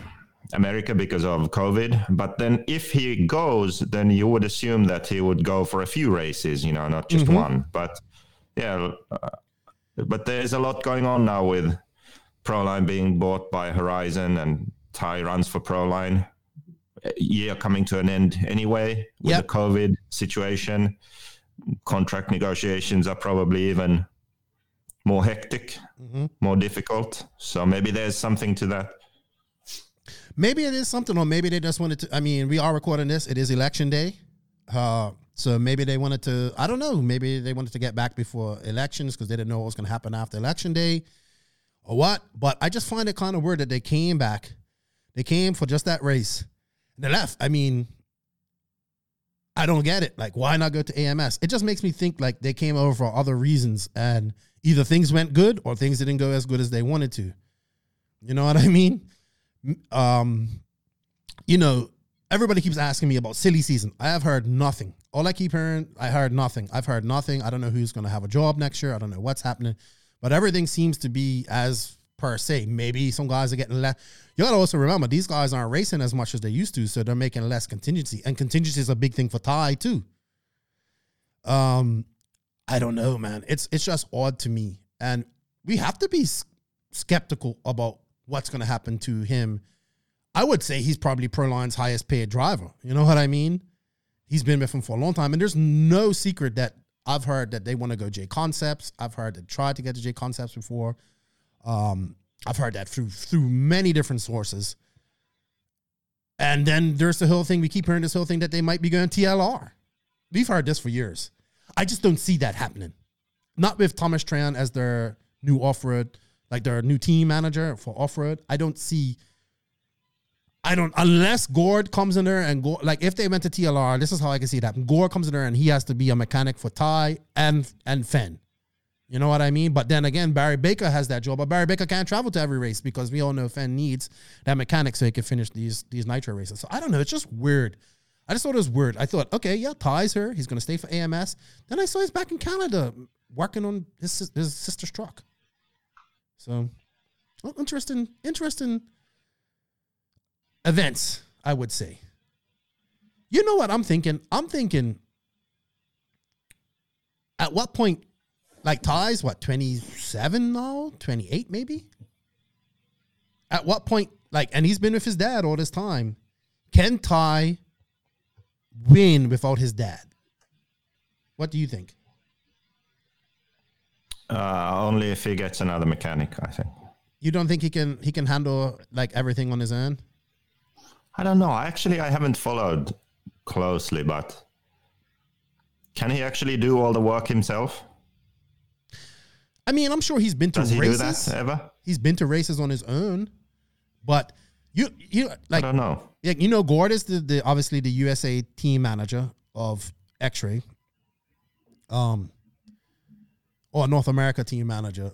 America because of COVID, but then if he goes, then you would assume that he would go for a few races, you know, not just one. But yeah, uh, but there's a lot going on now with Proline being bought by Horizon and Ty runs for Proline. Year coming to an end anyway with Yep. the COVID situation contract negotiations are probably even more hectic, Mm-hmm. more difficult. So maybe there's something to that. Maybe it is something, or maybe they just wanted to. I mean, we are recording this. It is election day, uh, so maybe they wanted to. I don't know. Maybe they wanted to get back before elections because they didn't know what was going to happen after election day, or what. But I just find it kind of weird that they came back. They came for just that race, and they left. I mean, I don't get it. Like, why not go to AMS? It just makes me think like they came over for other reasons and either things went good or things didn't go as good as they wanted to. You know what I mean? Um, you know, everybody keeps asking me about silly season. I have heard nothing. All I keep hearing, I heard nothing. I've heard nothing. I don't know who's going to have a job next year. I don't know what's happening, but everything seems to be as per se. Maybe some guys are getting less. You got to also remember these guys aren't racing as much as they used to, so they're making less contingency, and contingency is a big thing for Ty too. Um, I don't know, man. It's it's just odd to me, and we have to be skeptical about what's to happen to him. I would say he's probably Proline's highest paid driver. You know what I mean? He's been with him for a long time, and there's no secret that I've heard that they want to go J Concepts. I've heard they tried to get to J Concepts before. Um, I've heard that through through many different sources. And then there's the whole thing. We keep hearing this whole thing that they might be going TLR. We've heard this for years. I just don't see that happening. Not with Thomas Tran as their new off road, like their new team manager for off road. I don't see. I don't unless Gord comes in there and go like if they went to TLR, this is how I can see happen. Gord comes in there and he has to be a mechanic for Ty and and Phend. You know what I mean? But then again, Barry Baker has that job, but Barry Baker can't travel to every race because we all know Phend needs that mechanic so he can finish these these nitro races. So I don't know. It's just weird. I just thought it was weird. I thought, okay, yeah, Ty's here. He's going to stay for AMS. Then I saw he's back in Canada working on his his sister's truck. So, well, interesting, interesting events, I would say. You know what I'm thinking? I'm thinking at what point like Ty's what, 27 now? 28 maybe? At what point, like, and he's been with his dad all this time. Can Ty win without his dad? What do you think? Uh, only if he gets another mechanic, I think. You don't think he can he can handle like everything on his own? I don't know. Actually, I haven't followed closely, but can he actually do all the work himself? I mean, I'm sure he's been to Does he races. do that ever? He's been to races on his own, but you you like I don't know. Yeah, you know, Gord is the, the obviously the USA team manager of X-Ray, um, or North America team manager.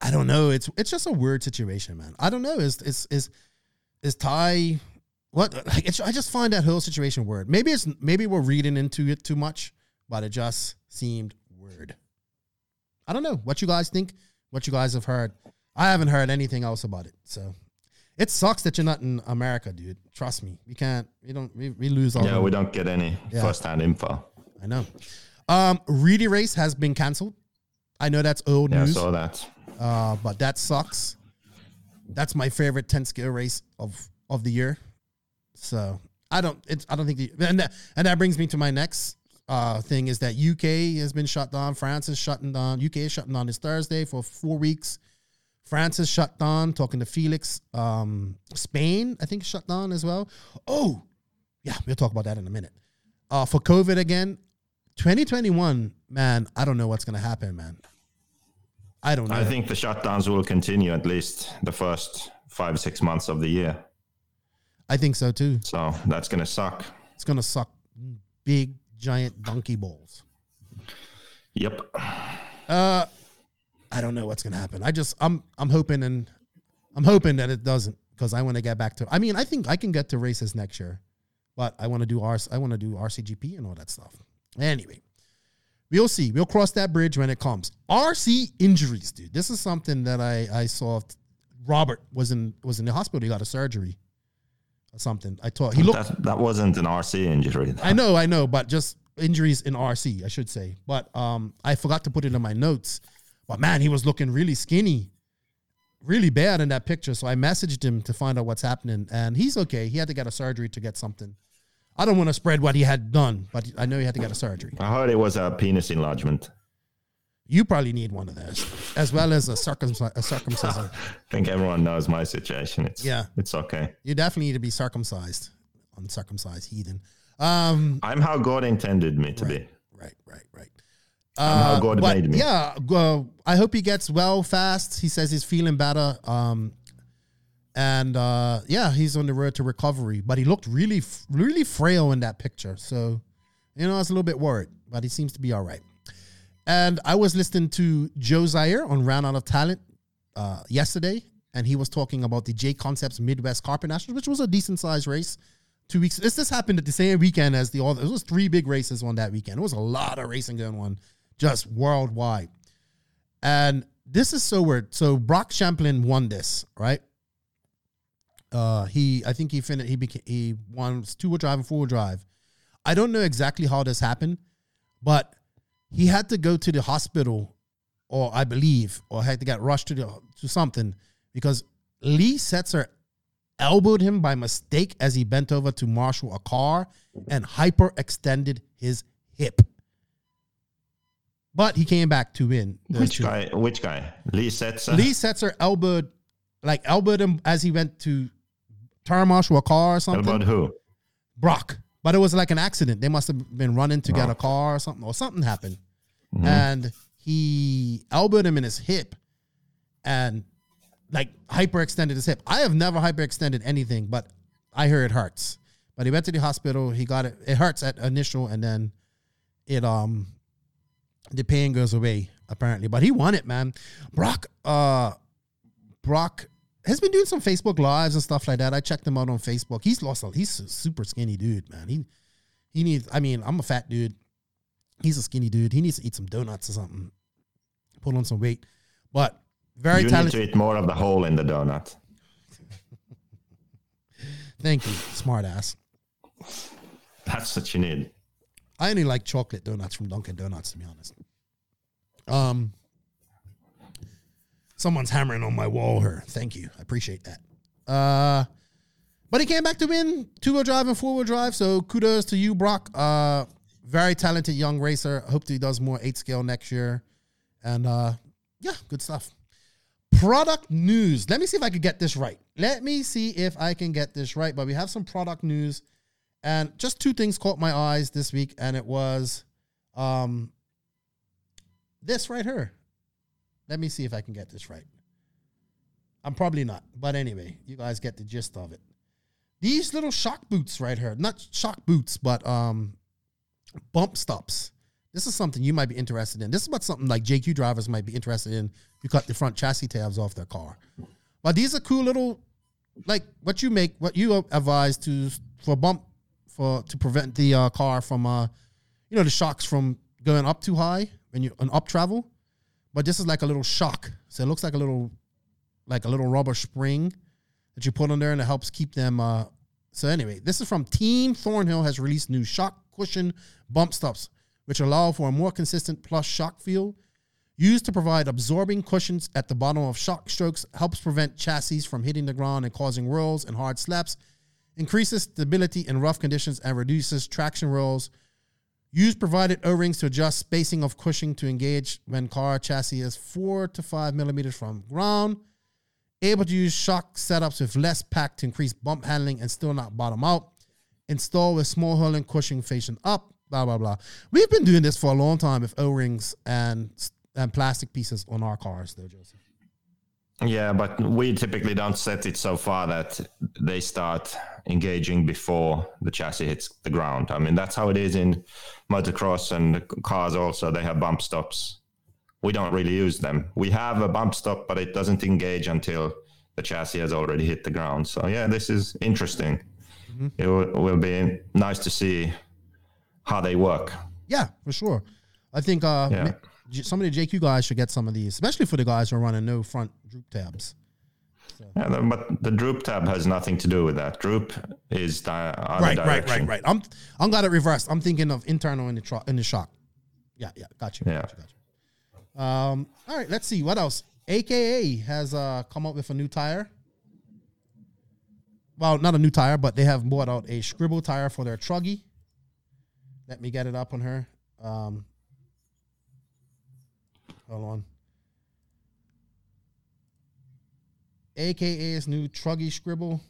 I don't know. It's it's just a weird situation, man. I don't know. Is is is is Ty? What like it's, I just find that whole situation weird. Maybe it's maybe we're reading into it too much, but it just seemed weird. I don't know what you guys think, what you guys have heard. I haven't heard anything else about it. So it sucks that you're not in America, dude. Trust me. We can't, we don't, we, we lose all Yeah, we don't get any Yeah. first-hand info. I know. Um, Reedy race has been canceled. I know that's old Yeah, I news, saw that. uh, but that sucks. That's my favorite 10 scale race of, of the year. So I don't, it's, I don't think the, and that, and that brings me to my next uh, thing is that UK has been shut down. France is shutting down. UK is shutting down this Thursday for four weeks. France is shut down. Talking to Felix. Um, Spain, I think, shut down as well. Oh, yeah, we'll talk about that in a minute. Uh, for COVID again, 2021, man, I don't know what's gonna happen, man. I don't know. I think the shutdowns will continue at least the first five, six months of the year. I think so too. So that's going to suck. It's gonna suck big giant donkey balls. Yep. Uh, I don't know what's gonna happen. I just I'm I'm hoping and I'm hoping that it doesn't because I want to get back to. I mean, I think I can get to races next year, but I want to do R. I want to do RCGP and all that stuff. Anyway, we'll see. We'll cross that bridge when it comes. RC injuries, dude. This is something that I I saw. Robert was in was in the hospital. He got a surgery or something. I thought he looked. That, that wasn't an RC injury. I know, I know, but just injuries in RC, I should say. But um, I forgot to put it in my notes. But man, he was looking really skinny, really bad in that picture. So I messaged him to find out what's happening, and he's okay. He had to get a surgery to get something. I don't want to spread what he had done, but I know he had to get a surgery. I heard it was a penis enlargement. You probably need one of those, as well as a, circumci- a circumcision. I think everyone knows my situation. It's Yeah. it's okay. You definitely need to be circumcised, uncircumcised heathen. Um, I'm how God intended me to be. right, right, right. I'm how God but made me. Yeah, uh, I hope he gets well fast. He says he's feeling better. Um, and uh, yeah, he's on the road to recovery. But he looked really, really frail in that picture. So, you know, I was a little bit worried, but he seems to be all right. And I was listening to Joe Zaire on Round Out of Talent uh, yesterday, and he was talking about the J Concepts Midwest Carpet Nationals, which was a decent sized race. Two weeks. This this happened at the same weekend as the other. It was three big races on that weekend. It was a lot of racing going on, just worldwide. And this is so weird. So Brock Champlin won this, right? Uh, he I think he finished. He became he won two wheel drive and four wheel drive. I don't know exactly how this happened, but he had to go to the hospital, or I believe, or had to get rushed to the to something because Lee Setzer elbowed him by mistake as he bent over to marshal a car and hyperextended his hip. But he came back to win. Which two. guy? Which guy? Lee Setzer. Lee Setzer elbowed, like elbowed him as he went to turn marshal a car or something. About who? Brock. But it was like an accident. They must have been running to get a car or something, or something happened. And he elbowed him in his hip and like hyperextended his hip. I have never hyperextended anything, but I hear it hurts. But he went to the hospital, he got it. It hurts at initial and then it um the pain goes away, apparently. But he won it, man. Brock uh Brock has been doing some Facebook lives and stuff like that. I checked him out on Facebook. He's lost a he's a super skinny dude, man. He he needs I mean, I'm a fat dude. He's a skinny dude. He needs to eat some donuts or something. Put on some weight. But very you need to eat more of the hole in the donut. Thank you, smart ass. That's what you need. I only like chocolate donuts from Dunkin' Donuts, to be honest. Um, someone's hammering on my wall here. Thank you, I appreciate that. Uh, but he came back to win two wheel drive and four wheel drive. So kudos to you, Brock. Uh, very talented young racer. Hope he does more eight scale next year. And uh, yeah, good stuff. Product news. Let me see if I can get this right. Let me see if I can get this right. But we have some product news. And just two things caught my eyes this week, and it was um, this right here. Let me see if I can get this right. I'm probably not, but anyway, you guys get the gist of it. These little shock boots right here, not shock boots, but um, bump stops. This is something you might be interested in. This is what something like JQ drivers might be interested in. You cut the front chassis tabs off their car. But these are cool little, like what you make, what you advise to for bump for to prevent the uh, car from, uh, you know, the shocks from going up too high when you on up travel. But this is like a little shock, so it looks like a little, like a little rubber spring that you put on there, and it helps keep them. Uh, so anyway, this is from Team Thornhill has released new shock cushion bump stops, which allow for a more consistent plus shock feel. Used to provide absorbing cushions at the bottom of shock strokes, helps prevent chassis from hitting the ground and causing rolls and hard slaps, increases stability in rough conditions, and reduces traction rolls. Use provided O-rings to adjust spacing of cushioning to engage when car chassis is four to five millimeters from ground. Able to use shock setups with less pack to increase bump handling and still not bottom out. Install with small hole and cushioning facing up. Blah blah blah. We've been doing this for a long time with O-rings and and plastic pieces on our cars, though, Joseph. Yeah, but we typically don't set it so far that they start engaging before the chassis hits the ground. I mean, that's how it is in motocross and the cars also. They have bump stops. We don't really use them. We have a bump stop, but it doesn't engage until the chassis has already hit the ground. So, yeah, this is interesting. It will, will be nice to see how they work. Yeah, for sure. I think uh, Yeah. some of the JQ guys should get some of these, especially for the guys who are running no front droop tabs. Yeah, but the droop tab has nothing to do with that. Droop is the other Right, right, right, right. I'm I'm glad it reversed. I'm thinking of internal in the tro- in the shock. Yeah, yeah, got you. Yeah. Got you, got you. Um, all right, let's see what else. AKA has uh come up with a new tire. Well, not a new tire, but they have bought out a scribble tire for their truggy. Let me get it up on her. Um, hold on. AKA's new truggy scribble.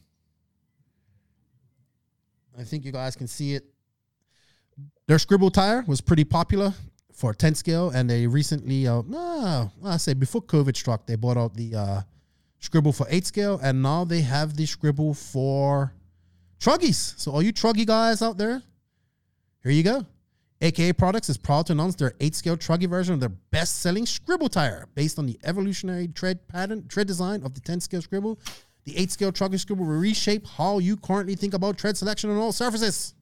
I think you guys can see it. Their scribble tire was pretty popular for 10 scale, and they recently, uh, I say before COVID struck, they bought out the uh, Scribble for eight scale, and now they have the Scribble for truggies. So all you truggy guys out there, here you go. AKA Products is proud to announce their 8 scale truggy version of their best selling Scribble tire. Based on the evolutionary tread pattern, tread design of the 10 scale Scribble, the 8 scale truggy Scribble will reshape how you currently think about tread selection on all surfaces.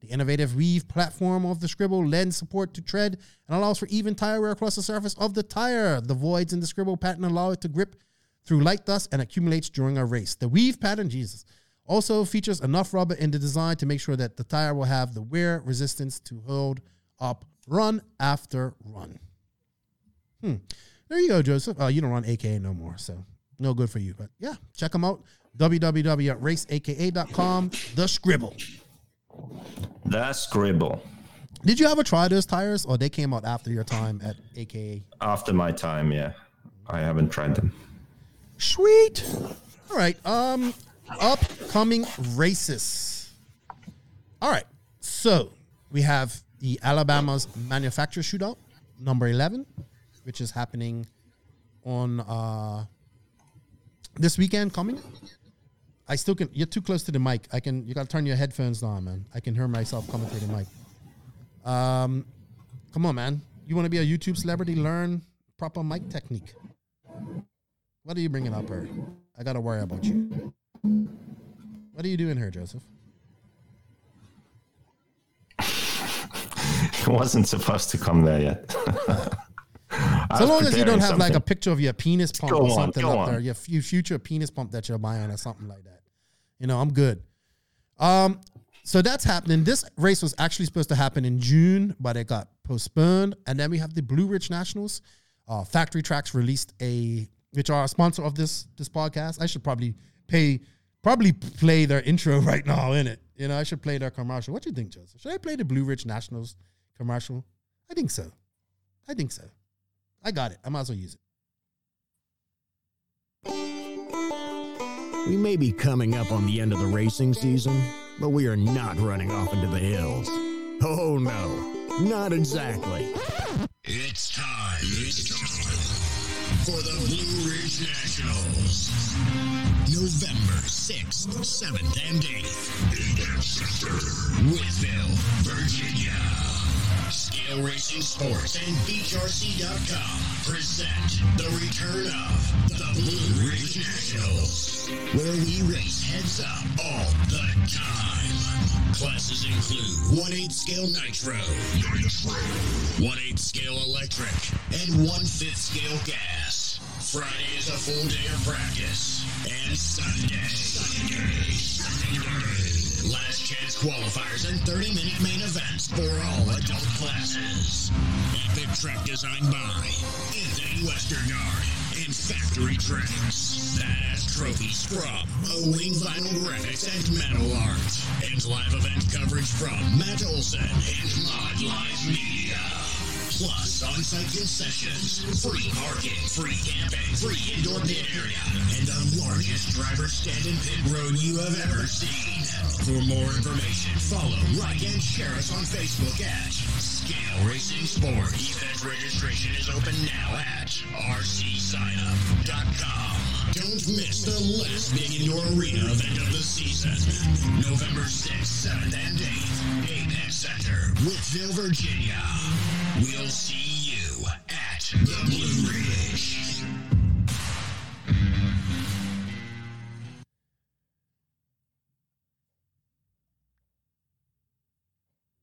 The innovative weave platform of the Scribble lends support to tread and allows for even tire wear across the surface of the tire. The voids in the Scribble pattern allow it to grip through light dust and accumulates during a race. The weave pattern, Jesus, also features enough rubber in the design to make sure that the tire will have the wear resistance to hold up run after run. Hmm. There you go, Joseph. Uh, you don't run AKA no more, so no good for you. But yeah, check them out. www.raceaka.com. The Scribble. The Scribble. Did you ever try those tires, or they came out after your time at AKA? After my time, yeah. I haven't tried them. Sweet. All right. Um, upcoming races. All right. So we have the Alabama's manufacturer shootout, number 11, which is happening on uh, this weekend coming. I still can. You're too close to the mic. I can. You got to turn your headphones on, man. I can hear myself coming through the mic. Um, come on, man. You want to be a YouTube celebrity? Learn proper mic technique. What are you bringing up here? I got to worry about you. What are you doing here, Joseph? It wasn't supposed to come there yet. so long as you don't have like a picture of your penis pump Go or something go up on. there, your, your future penis pump that you're buying or something like that. You know, I'm good. Um, so that's happening. This race was actually supposed to happen in June, but it got postponed. And then we have the Blue Ridge Nationals. Uh, Factory Tracks released a, which are a sponsor of this this podcast. I should probably pay, probably play their intro right now in it. You know, I should play their commercial. What do you think, Joseph? Should I play the Blue Ridge Nationals commercial? I think so. I think so. I got it. I might as well use it. We may be coming up on the end of the racing season, but we are not running off into the hills. Oh no, not exactly. It's time. It's time for the Blue Ridge Nationals. November 6th, 7th, and 8th in Manchester, Wytheville, Virginia. Scale Racing Sports and BeachRC.com present the return of the Blue Ridge Nationals, where we race heads up all the time. Classes include 1 8 scale nitro, 1 8 scale electric, and 1 5th scale gas. Friday is a full day of practice. And Sunday, Sunday, Sunday. Last chance qualifiers and 30 minute main events for all adult classes. Epic track designed by Anthony Westergaard and Factory Tracks. Badass trophies from O-Wing Vinyl Graphics and Metal Art. And live event coverage from Matt Olson and Mod Live Media. Plus, on-site concessions, free parking, free camping, free indoor pit area, and the largest driver stand and pit road you have ever seen. For more information, follow, like, and share us on Facebook at Scale Racing Sport. Event registration is open now at rcsignup.com. Don't miss the last big indoor arena event of the season. November 6th, 7th, and 8th, Apex Center, Wytheville, Virginia. We'll see you at the Blue Ridge.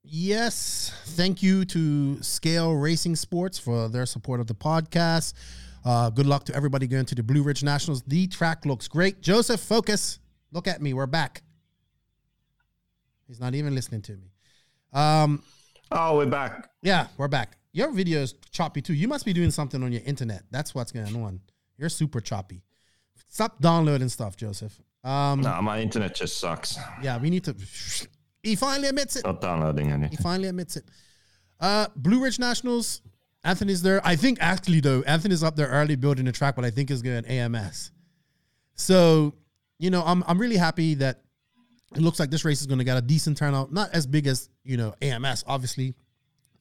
Yes. Thank you to Scale Racing Sports for their support of the podcast. Uh, good luck to everybody going to the Blue Ridge Nationals. The track looks great. Joseph, focus. Look at me. We're back. He's not even listening to me. Um, Oh, we're back. yeah, we're back. Your video is choppy too. You must be doing something on your internet. That's what's going on. You're super choppy. Stop downloading stuff, Joseph. Um, No, my internet just sucks. yeah, we need to. He finally admits it. Not downloading He finally admits it. Uh, Blue Ridge Nationals. Anthony's there. I think actually though, Anthony's up there early building a track, but I think is going to AMS. So, you know, I'm I'm really happy that it looks like this race is going to get a decent turnout. Not as big as you know AMS, obviously.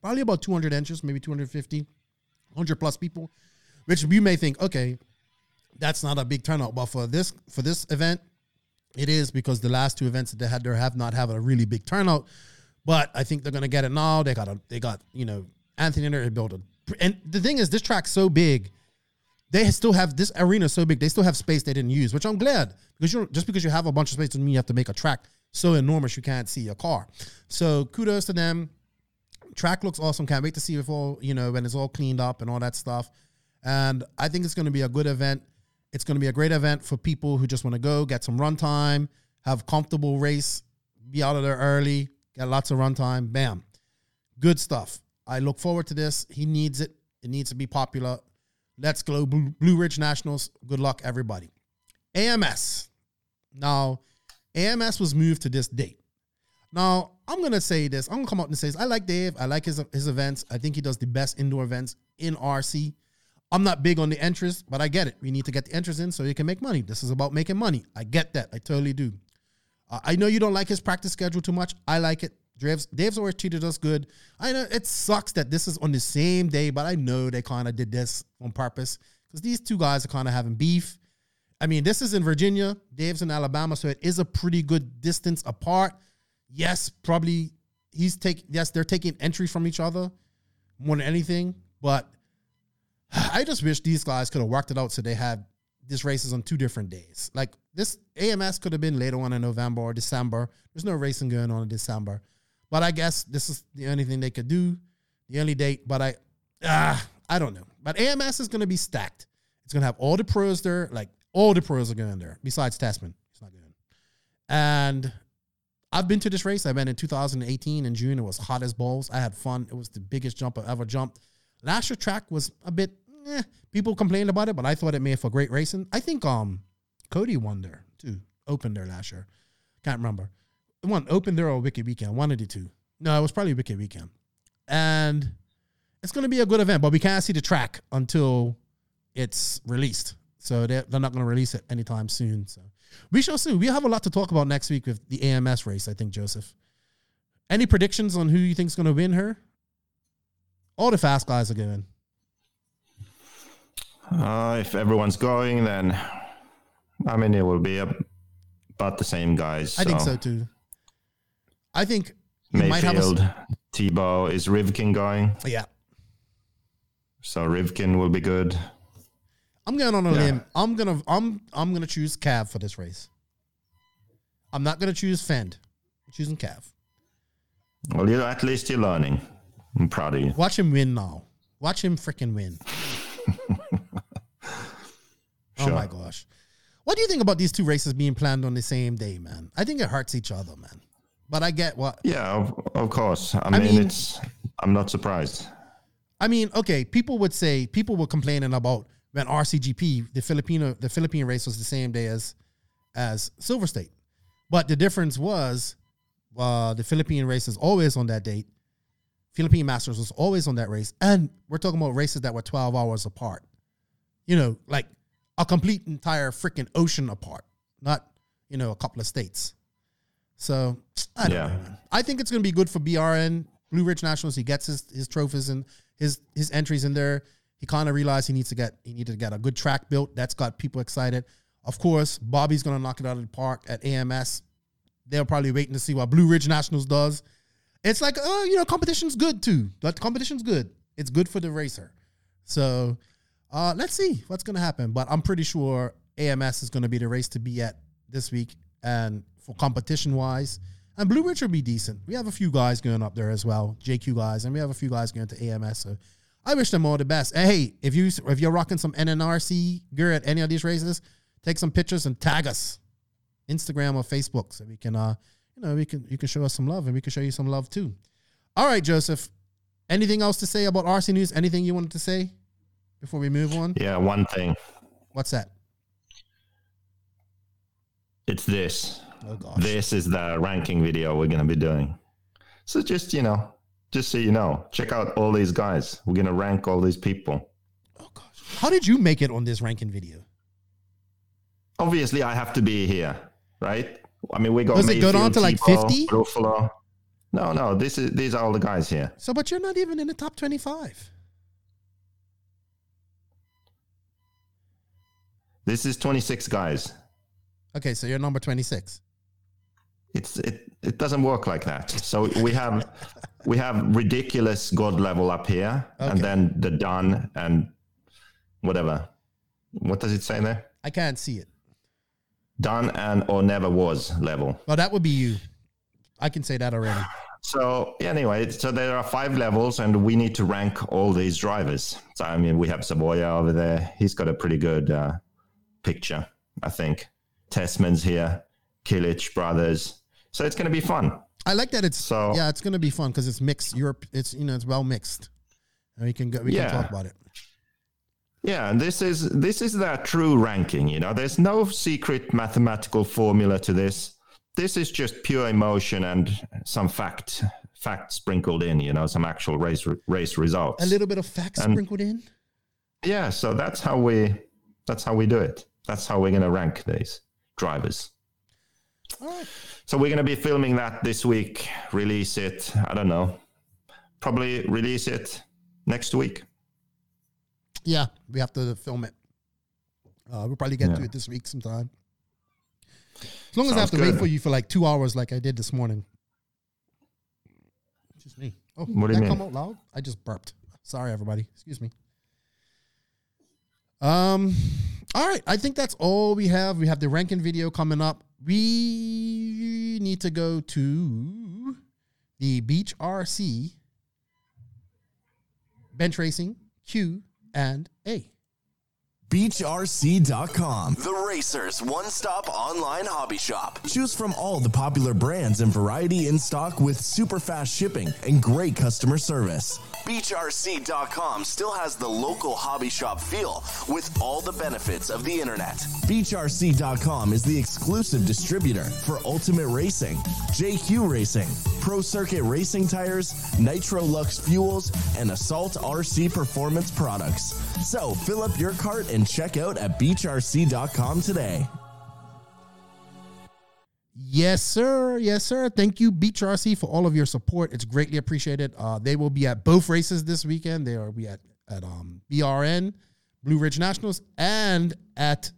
Probably about 200 entries, maybe 250, 100 plus people. Which you may think, okay, that's not a big turnout. But for this for this event, it is because the last two events that they had there have not had a really big turnout. But I think they're gonna get it now. They got a they got you know Anthony there built a and the thing is this track's so big. They still have this arena so big. They still have space they didn't use, which I'm glad because you just because you have a bunch of space doesn't mean you have to make a track so enormous you can't see a car. So kudos to them. Track looks awesome. Can't wait to see if all you know when it's all cleaned up and all that stuff. And I think it's going to be a good event. It's going to be a great event for people who just want to go get some run time, have comfortable race, be out of there early, get lots of run time. Bam, good stuff. I look forward to this. He needs it. It needs to be popular. Let's go Blue, Ridge Nationals. Good luck, everybody. AMS. Now, AMS was moved to this date. Now, I'm gonna say this. I'm gonna come out and say this. I like Dave. I like his his events. I think he does the best indoor events in RC. I'm not big on the entrance, but I get it. We need to get the entrance in so you can make money. This is about making money. I get that. I totally do. Uh, I know you don't like his practice schedule too much. I like it. Dave's, Dave's always treated us good. I know it sucks that this is on the same day, but I know they kind of did this on purpose because these two guys are kind of having beef. I mean, this is in Virginia, Dave's in Alabama, so it is a pretty good distance apart. Yes, probably he's take yes, they're taking entry from each other more than anything, but I just wish these guys could have worked it out so they had this races on two different days. Like this AMS could have been later on in November or December. There's no racing going on in December. But I guess this is the only thing they could do, the only date. But I ah, I don't know. But AMS is gonna be stacked. It's gonna have all the pros there, like all the pros are going there, besides Tessmann. He's not going. And I've been to this race. I went in 2018 in June. It was hot as balls. I had fun. It was the biggest jump I ever jumped. Last year track was a bit eh, people complained about it, but I thought it made for great racing. I think um Cody won there too. Opened there last year. Can't remember. One open there or Wicked Weekend. One of the two. No, it was probably Wicked Weekend. And it's gonna be a good event, but we can't see the track until it's released. So they're, they're not going to release it anytime soon. So we shall see. We have a lot to talk about next week with the AMS race, I think, Joseph. Any predictions on who you think is going to win her? All the fast guys are going. Uh, if everyone's going, then I mean it will be about the same guys. I think so too. I think you might have Maifield, a, Tebo, is Rivkin going? yeah. So Rivkin will be good. I'm going on a Yeah. limb. I'm gonna I'm I'm gonna choose Cav for this race. I'm not gonna choose Phend. I'm choosing Cav. Well, you at least you're learning. I'm proud of you. Watch him win now. Watch him freaking win. Oh my gosh. What do you think about these two races being planned on the same day, man? I think it hurts each other, man. But I get what Yeah, of, of course. I, mean, mean- it's. I'm not surprised. I mean, okay, people would say people were complaining about when RCGP, the Filipino, the Philippine race was the same day as as Silver State. But the difference was uh, the Philippine race is always on that date. Philippine Masters was always on that race. And we're talking about races that were 12 hours apart. You know, like a complete entire freaking ocean apart, not, you know, a couple of states. So I don't Yeah. know. I think it's going to be good for BRN, Blue Ridge Nationals. He gets his, his trophies and his his entries in there. He kind of realized he needs to get he needed to get a good track built. That's got people excited. Of course, Bobby's going to knock it out of the park at AMS. They're probably waiting to see what Blue Ridge Nationals does. It's like, oh, you know, competition's good too. But competition's good. It's good for the racer. So uh, let's see what's going to happen. But I'm pretty sure AMS is going to be the race to be at this week. And for competition wise, and Blue Ridge will be decent. We have a few guys going up there as well, JQ guys, and we have a few guys going to AMS. So I wish them all the best. And hey, if you if you're rocking some NNRC gear at any of these races, take some pictures and tag us, Instagram or Facebook, so we can uh you know we can you can show us some love and we can show you some love too. All right, Joseph. Anything else to say about RC News? Anything you wanted to say before we move on? Yeah, one thing. What's that? It's this. Oh gosh. This is the ranking video we're gonna be doing. So just you know, just so you know, check out all these guys. We're gonna rank all these people. Oh gosh. How did you make it on this ranking video? Obviously, I have to be here, right? I mean, we got. Does it go down to, like, 50? Ruffalo. No, no. This is these are all the guys here. So, but you're not even in the top 25. This is 26 guys. Okay, so you're number 26. It's it it doesn't work like that. So we have we have ridiculous god level up here, and then the done and whatever. What does it say there? I can't see it. Done and or never was level. Well, that would be you. I can say that already. So anyway, so there are five levels, and we need to rank all these drivers. So I mean, we have Savoya over there. He's got a pretty good uh, picture, I think. Tessmann's here, Kilich brothers. So it's going to be fun. I like that it's So- yeah, it's gonna be fun because it's mixed. Europe, it's you know, it's well mixed. And we can go. We Yeah. can talk about it. Yeah, and this is this is their true ranking. You know, there's no secret mathematical formula to this. This is just pure emotion and some fact fact sprinkled in. You know, some actual race race results. A little bit of facts And- sprinkled in. yeah, so that's how we that's how we do it. That's how we're going to rank these drivers. All right. So we're going to be filming that this week. Release it. I don't know. Probably release it next week. Yeah, we have to film it. Uh, we'll probably get to it this week sometime. As long as I have Sounds to wait for you for like two hours, like I did this morning. Just me. Oh, What do did you that come out loud? I just burped. Sorry, everybody. Excuse me. Um. All right. I think that's all we have. We have the ranking video coming up. We need to go to the Beach RC bench racing Q and A. BeachRC.com, the racer's one stop online hobby shop. Choose from all the popular brands and variety in stock with super fast shipping and great customer service. BeachRC.com still has the local hobby shop feel with all the benefits of the internet. BeachRC.com is the exclusive distributor for Ultimate Racing, JQ Racing, Pro Circuit Racing Tires, Nitro Lux Fuels, and Assault RC Performance products. So fill up your cart and check out at BeachRC.com today. Yes, sir. Yes, sir. Thank you, Beach RC, for all of your support. It's greatly appreciated. Uh, they will be at both races this weekend. They are be at at um, BRN, Blue Ridge Nationals, and at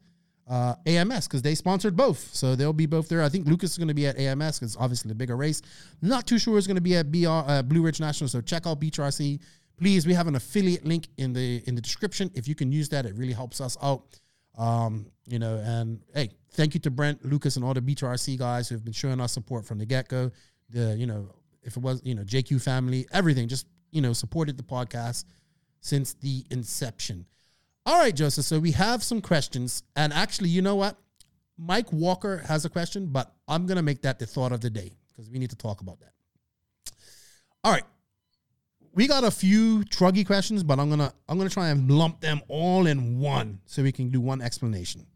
uh, AMS because they sponsored both. So they'll be both there. I think Lucas is going to be at AMS because obviously the bigger race. Not too sure it's going to be at BR uh, Blue Ridge National. So check out Beach RC. Please, we have an affiliate link in the in the description. If you can use that, it really helps us out. Um, you know, and hey, thank you to Brent, Lucas, and all the BTRC guys who have been showing us support from the get go. The you know, if it was you know JQ family, everything, just you know, supported the podcast since the inception. All right, Joseph. So we have some questions, and actually, you know what? Mike Walker has a question, but I'm gonna make that the thought of the day because we need to talk about that. All right, we got a few truggy questions, but I'm gonna I'm gonna try and lump them all in one so we can do one explanation.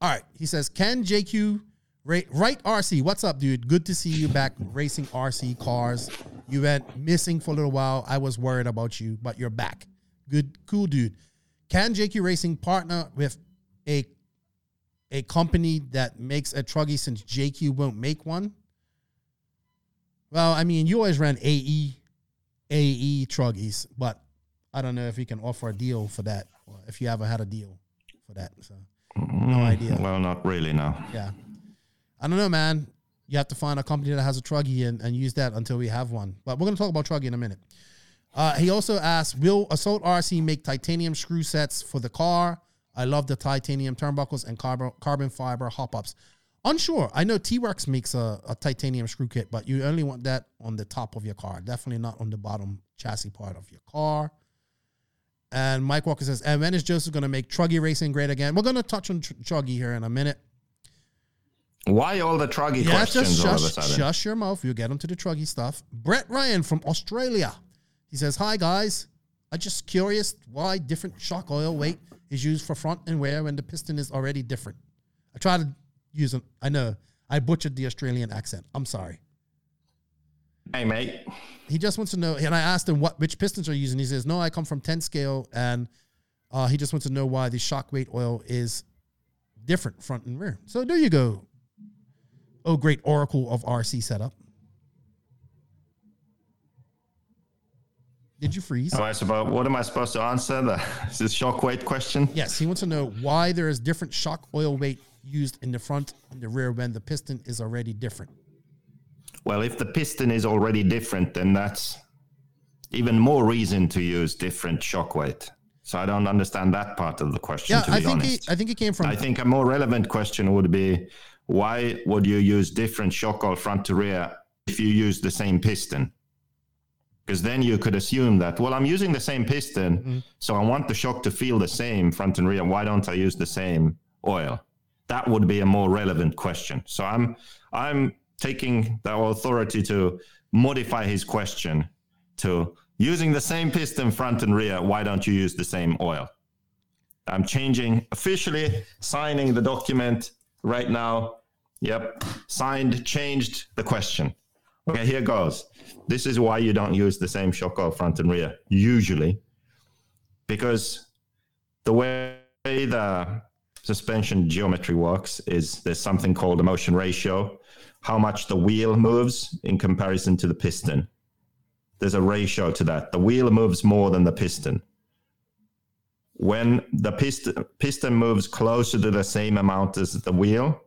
All right, he says, "Can JQ ra- right RC? What's up, dude? Good to see you back racing RC cars. You went missing for a little while. I was worried about you, but you're back. Good, cool, dude. Can JQ Racing partner with a a company that makes a truggy since JQ won't make one? Well, I mean, you always ran AE AE truggies, but I don't know if you can offer a deal for that, or if you ever had a deal for that. So no idea. Well, not really, no. Yeah. I don't know, man. You have to find a company that has a truggy and, and use that until we have one. But we're going to talk about truggy in a minute. Uh, he also asked, will Assault RC make titanium screw sets for the car? I love the titanium turnbuckles and carbon, carbon fiber hop-ups. Unsure. I know T-Rex makes a, a titanium screw kit, but you only want that on the top of your car. Definitely not on the bottom chassis part of your car. And Mike Walker says, and when is Joseph going to make truggy racing great again? We're going to touch on tr- truggy here in a minute. Why all the truggy Yeah, questions just all of a shush, sudden? shush your mouth. You'll get into the truggy stuff. Brett Ryan from Australia. He says, Hi, guys. I'm just curious why different shock oil weight is used for front and rear when the piston is already different. I try to use an, I know, I butchered the Australian accent. I'm sorry. Hey, mate. He just wants to know, and I asked him what which pistons are you using. He says, No, I come from 10 scale, and uh, he just wants to know why the shock weight oil is different front and rear. So there you go. Oh, great oracle of RC setup. Did you freeze? Am I supposed, what am I supposed to answer? The, is this shock weight question? Yes, he wants to know why there is different shock oil weight used in the front and the rear when the piston is already different. Well, if the piston is already different, then that's even more reason to use different shock weight. So I don't understand that part of the question. Yeah, to I be think he, honest, I think it came from I think a more relevant question would be why would you use different shock oil front to rear if you use the same piston? Because then you could assume that, well, I'm using the same piston, Mm-hmm. so I want the shock to feel the same front and rear. Why don't I use the same oil? That would be a more relevant question. So I'm I'm taking the authority to modify his question to using the same piston front and rear. Why don't you use the same oil? I'm changing officially, signing the document right now. Yep, signed, changed the question. Okay, here goes. This is why you don't use the same shock oil front and rear, usually, because the way the suspension geometry works is there's something called a motion ratio, how much the wheel moves in comparison to the piston. There's a ratio to that. The wheel moves more than the piston when the piston piston moves closer to the same amount as the wheel,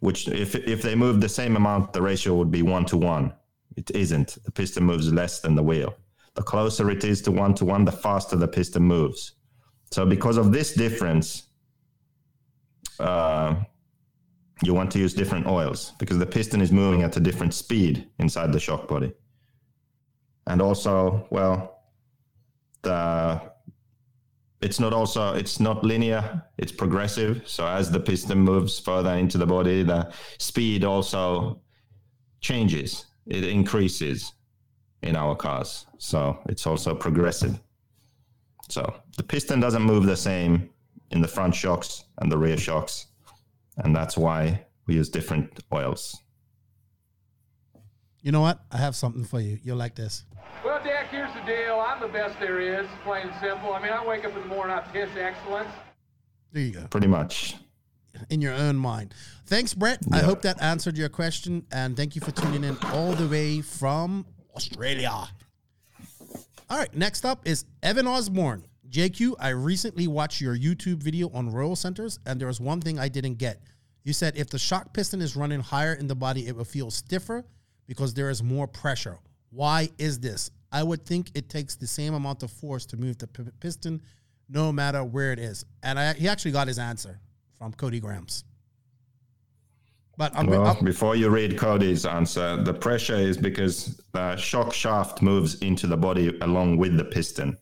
which if if they move the same amount, the ratio would be one to one. It isn't. The piston moves less than the wheel. The closer it is to one to one, the faster the piston moves. So because of this difference, uh, you want to use different oils because the piston is moving at a different speed inside the shock body. And also, well, the it's not also it's not linear it's progressive. So as the piston moves further into the body the speed also changes. It increases in our cars. So it's also progressive. So the piston doesn't move the same in the front shocks and the rear shocks and that's why we use different oils You know what? I have something for you. You'll like this. Well, Dak, here's the deal. I'm the best there is, plain and simple. I mean, I wake up in the morning, I piss excellence. There you go. pretty much In your own mind. Thanks, Brett. I hope that answered your question. And thank you for tuning in all the way from Australia. All right, next up is Evan Osborne. JQ, I recently watched your YouTube video on roll centers, and there was one thing I didn't get. You said if the shock piston is running higher in the body, it will feel stiffer because there is more pressure. Why is this? I would think it takes the same amount of force to move the p- piston, no matter where it is. And I, he actually got his answer from Cody Grams. But I'm, Well, I'm- before you read Cody's answer, the pressure is because the shock shaft moves into the body along with the piston.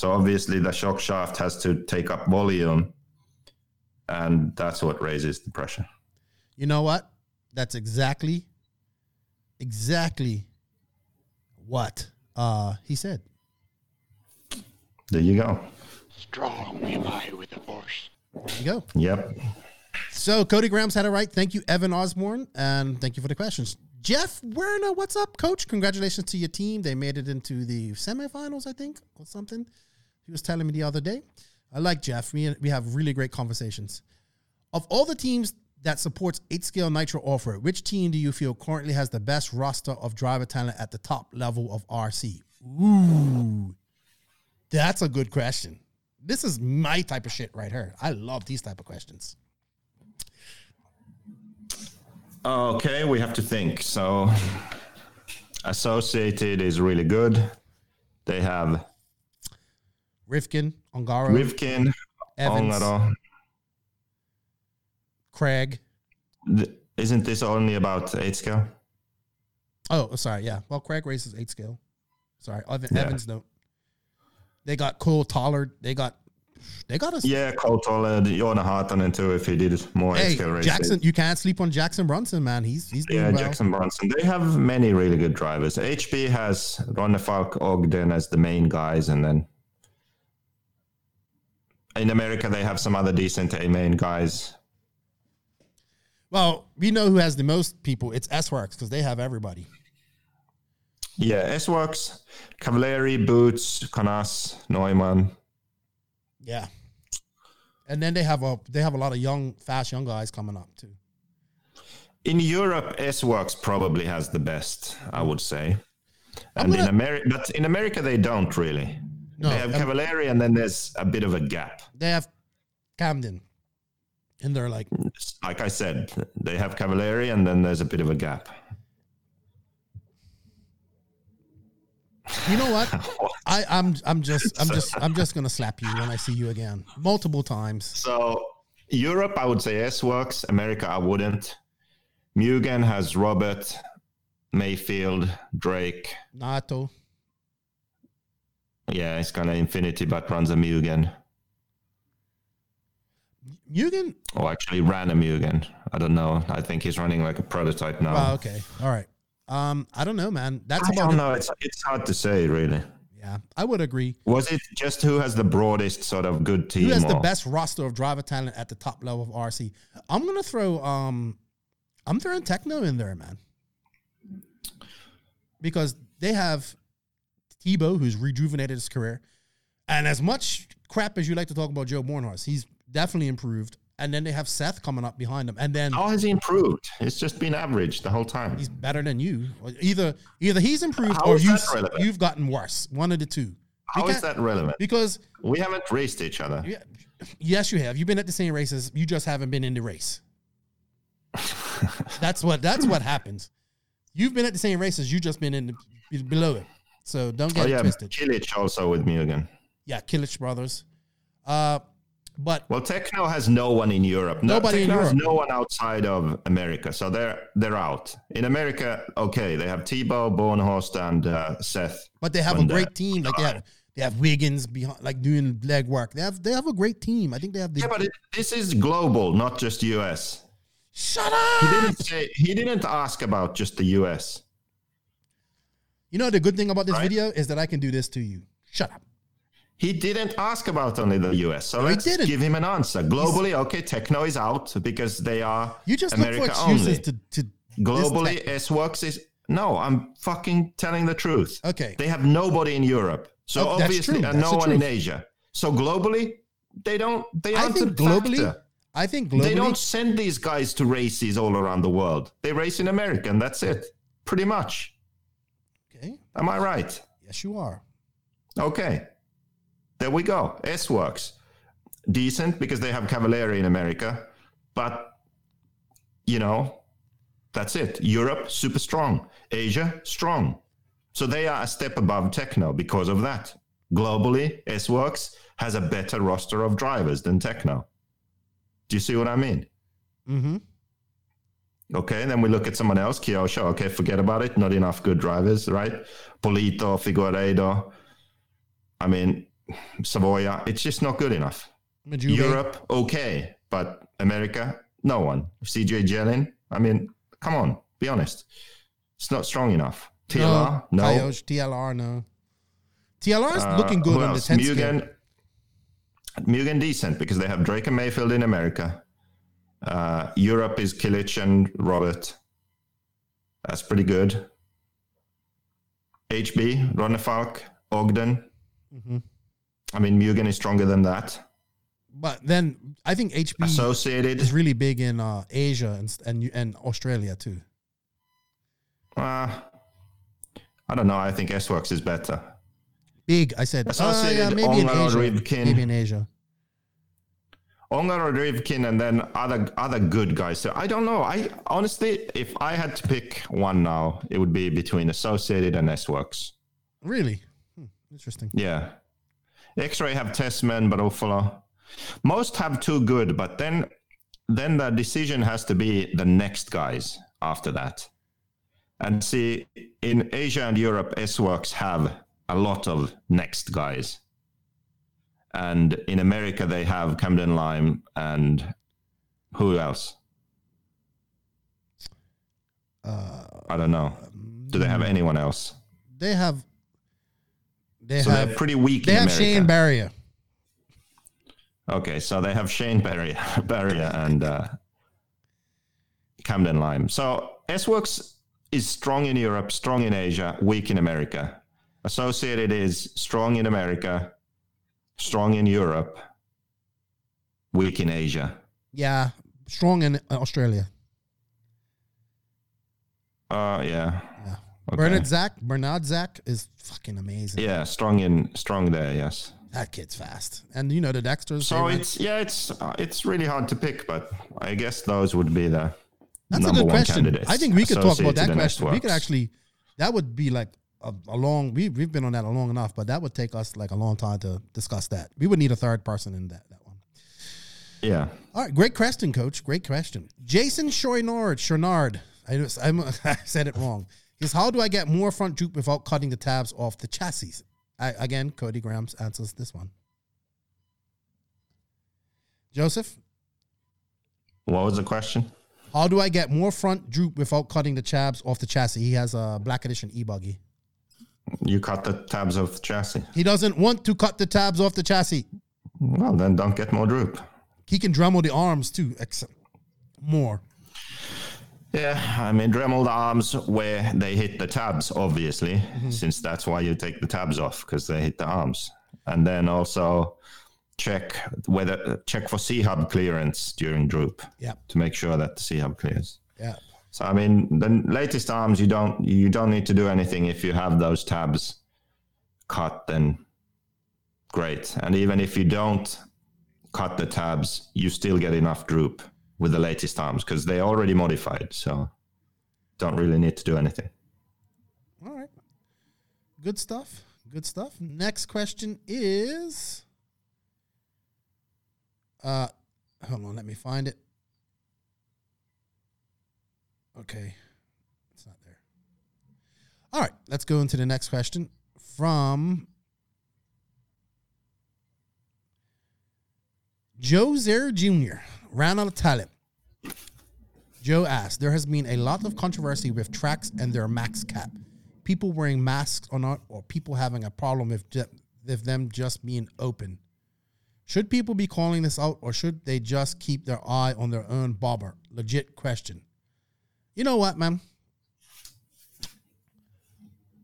So obviously, the shock shaft has to take up volume, and that's what raises the pressure. you know what? That's exactly, exactly what uh, he said. There you go. Strong am I with the force. There you go. Yep. So Cody Grams had it right. Thank you, Evan Osborne, and thank you for the questions. Jeff Werner, what's up, Coach? Congratulations to your team. They made it into the semifinals, I think, or something. He was telling me the other day. I like Jeff. We we have really great conversations. Of all the teams that supports eight scale nitro offer, which team do you feel currently has the best roster of driver talent at the top level of RC? Ooh, that's a good question. This is my type of shit right here. I love these type of questions. Okay, we have to think. So, Associated is really good. They have Rivkin, Ongaro, Rivkin, Evans. Ongaro. Craig. Isn't this only about eight scale? Oh, sorry. Yeah. Well, Craig races eight scale. Sorry. Evan, Yeah. Evans, no. They got Cole Tollard. They got, they got us. Yeah, Cole Tollard, Joona Haatanen too, if he did more eight Hey, scale races. Jackson, you can't sleep on Jackson Brunson, man. He's he's doing Yeah, well. Jackson Bronson. They have many really good drivers. HB has Ronnefalk, Ogden as the main guys, and then in America they have some other decent A main guys. Well, we know who has the most people. It's SWorkz because they have everybody. Yeah, SWorkz, Cavalieri, Boots, Canas, Neumann. Yeah. And then they have a they have a lot of young, fast young guys coming up too. In Europe, SWorkz probably has the best, I would say. And in gonna- America, but in America they don't really. No, they have Cavalieri, and then there's a bit of a gap. They have Camden, and they're like, Like I said, they have Cavalieri, and then there's a bit of a gap. you know what? I, I'm I'm just I'm just I'm just gonna slap you when I see you again, multiple times. So Europe, I would say SWorkz. America, I wouldn't. Mugen has Robert, Maifield, Drake. Nato. Yeah, it's kind of Infinity, but runs a Mugen. Mugen. Or actually ran a Mugen. I don't know. I think he's running like a prototype now. Oh, okay. All right. Um, I don't know, man. That's I don't know. It's it's hard to say, really. Yeah, I would agree. Was it just who has the broadest sort of good team? Who has the best roster of driver talent at the top level of RC? I'm gonna throw um, I'm throwing Tekno in there, man, because they have Tebo, who's rejuvenated his career, and as much crap as you like to talk about Joe Bornhorst, he's definitely improved. And then they have Seth coming up behind him, and then How has he improved? It's just been average the whole time. he's better than you. Either either he's improved How or you you've gotten worse. One of the two. How Because- is that relevant? Because We haven't raced each other. Yeah, yes, you have. You've been at the same races. You just haven't been in the race. that's what. That's what happens. You've been at the same races. You've just been in the, below it. So don't get Oh yeah, twisted. Kilic also with Mugen. Yeah, Killich brothers. Uh, but Well, Tekno has no one in Europe. No, Nobody in Tekno has no one outside of America, so they're they're out. In America, okay, they have Tebo, Bornhorst, and uh, Seth. but they have a great team. Like they have they have Wiggins behind, like doing leg work. They have they have a great team. I think they have the. Yeah, but it, this is global, not just US. Shut up! He didn't say he didn't ask about just the US. You know the good thing about this Right. video is that I can do this to you. Shut up. He didn't ask about only the US. So he let's didn't. give him an answer. Globally, okay, Tekno is out because they are You just America look for excuses only. to to. Globally, SWorkz is no. I'm fucking telling the truth. Okay. They have nobody in Europe, so Oh, obviously, and no one in. Asia. So globally, they don't. They I aren't think a globally. factor. I think globally. They don't send these guys to races all around the world. They race in America, and that's it. Pretty much. Am I right? Yes, you are. Okay. There we go. SWorkz. Decent because they have Cavalieri in America, but you know, that's it. Europe, super strong. Asia, strong. So they are a step above Tekno because of that. Globally, SWorkz has a better roster of drivers than Tekno. Do you see what I mean? Mm-hmm. Okay, then we look at someone else, Kyosho. Okay, forget about it. Not enough good drivers, right? Polito, Figueiredo. I mean, Savoia. It's just not good enough. Majuve. Europe, okay, but America, no one. CJ Jelin. I mean, come on, be honest. It's not strong enough. TLR, no. Coyote, TLR, no. TLR is Uh, looking good on the else? 10 scale. Mugen, Mugen decent because they have Drake and Maifield in America. Uh, Europe is Kilic and Robert. That's pretty good. HB, Ronnefalk, Ogden. Mm-hmm. I mean, Mugen is stronger than that. But then I think HB Associated, is really big in uh, Asia and, and and Australia too. uh, I don't know. I think SWorkz is better. Big, I said. Uh, yeah, Associated, maybe in Asia. Maybe in Asia. Ongar or Rivkin and then other other good guys. So I don't know. I honestly, if I had to pick one now, it would be between Associated and SWorkz. Really? Hmm, interesting. Yeah. X-Ray have Tessmann, but Buffalo. Most have two good, but then then the decision has to be the next guys after that. And see, in Asia and Europe, SWorkz have a lot of next guys. And in America, they have Camden Lime and who else? Uh, I don't know. Do they have anyone else? they have. They So have. they're pretty weak They have America. Shane Barrier. Okay, so they have Shane Barrier, Barrier and uh, Camden Lime. So SWorkz is strong in Europe, strong in Asia, weak in America. Associated is strong in America, strong in Europe, weak in Asia. Yeah, strong in Australia. Uh, yeah. Yeah. Okay. Bernard Zach, Bernard Zach is fucking amazing. Yeah, strong in strong there. Yes. That kid's fast, and you know the Dexters. So it's yeah, it's uh, it's really hard to pick, but I guess those would be the That's a good one question. candidates. I think we could talk about that question. We could actually, that would be like a, a long. We we've been on that a long enough, but that would take us like a long time to discuss that. We would need a third person in that that one. Yeah. All right, great question, Coach. Great question. Jason Chouinard, Chouinard. I, I'm, I said it wrong. Is how do I get more front droop without cutting the tabs off the chassis? I, again, Cody Grams answers this one. Joseph, What was the question? how do I get more front droop without cutting the tabs off the chassis? He has a black edition e-buggy. You cut the tabs of the chassis. He doesn't want to cut the tabs off the chassis. Well, then don't get more droop. He can Dremel the arms too, except more. Yeah, I mean Dremel the arms where they hit the tabs, obviously, Mm-hmm. since that's why you take the tabs off because they hit the arms, and then also check whether check for C hub clearance during droop Yeah, to make sure that the C hub clears. yeah. So I mean, the latest arms you don't you don't need to do anything if you have those tabs cut. Then great, and even if you don't cut the tabs, you still get enough droop with the latest arms because they're already modified. So don't really need to do anything. All right. Good stuff. Good stuff. Next question is uh hold on, let me find it. Okay. It's not there. All right, let's go into the next question from Joe Zer Jr. Ran out of talent. Joe asked, there has been a lot of controversy with tracks and their max cap. People wearing masks or not, or people having a problem with, ju- with them just being open. Should people be calling this out or should they just keep their eye on their own bobber? Legit question. You know what, man?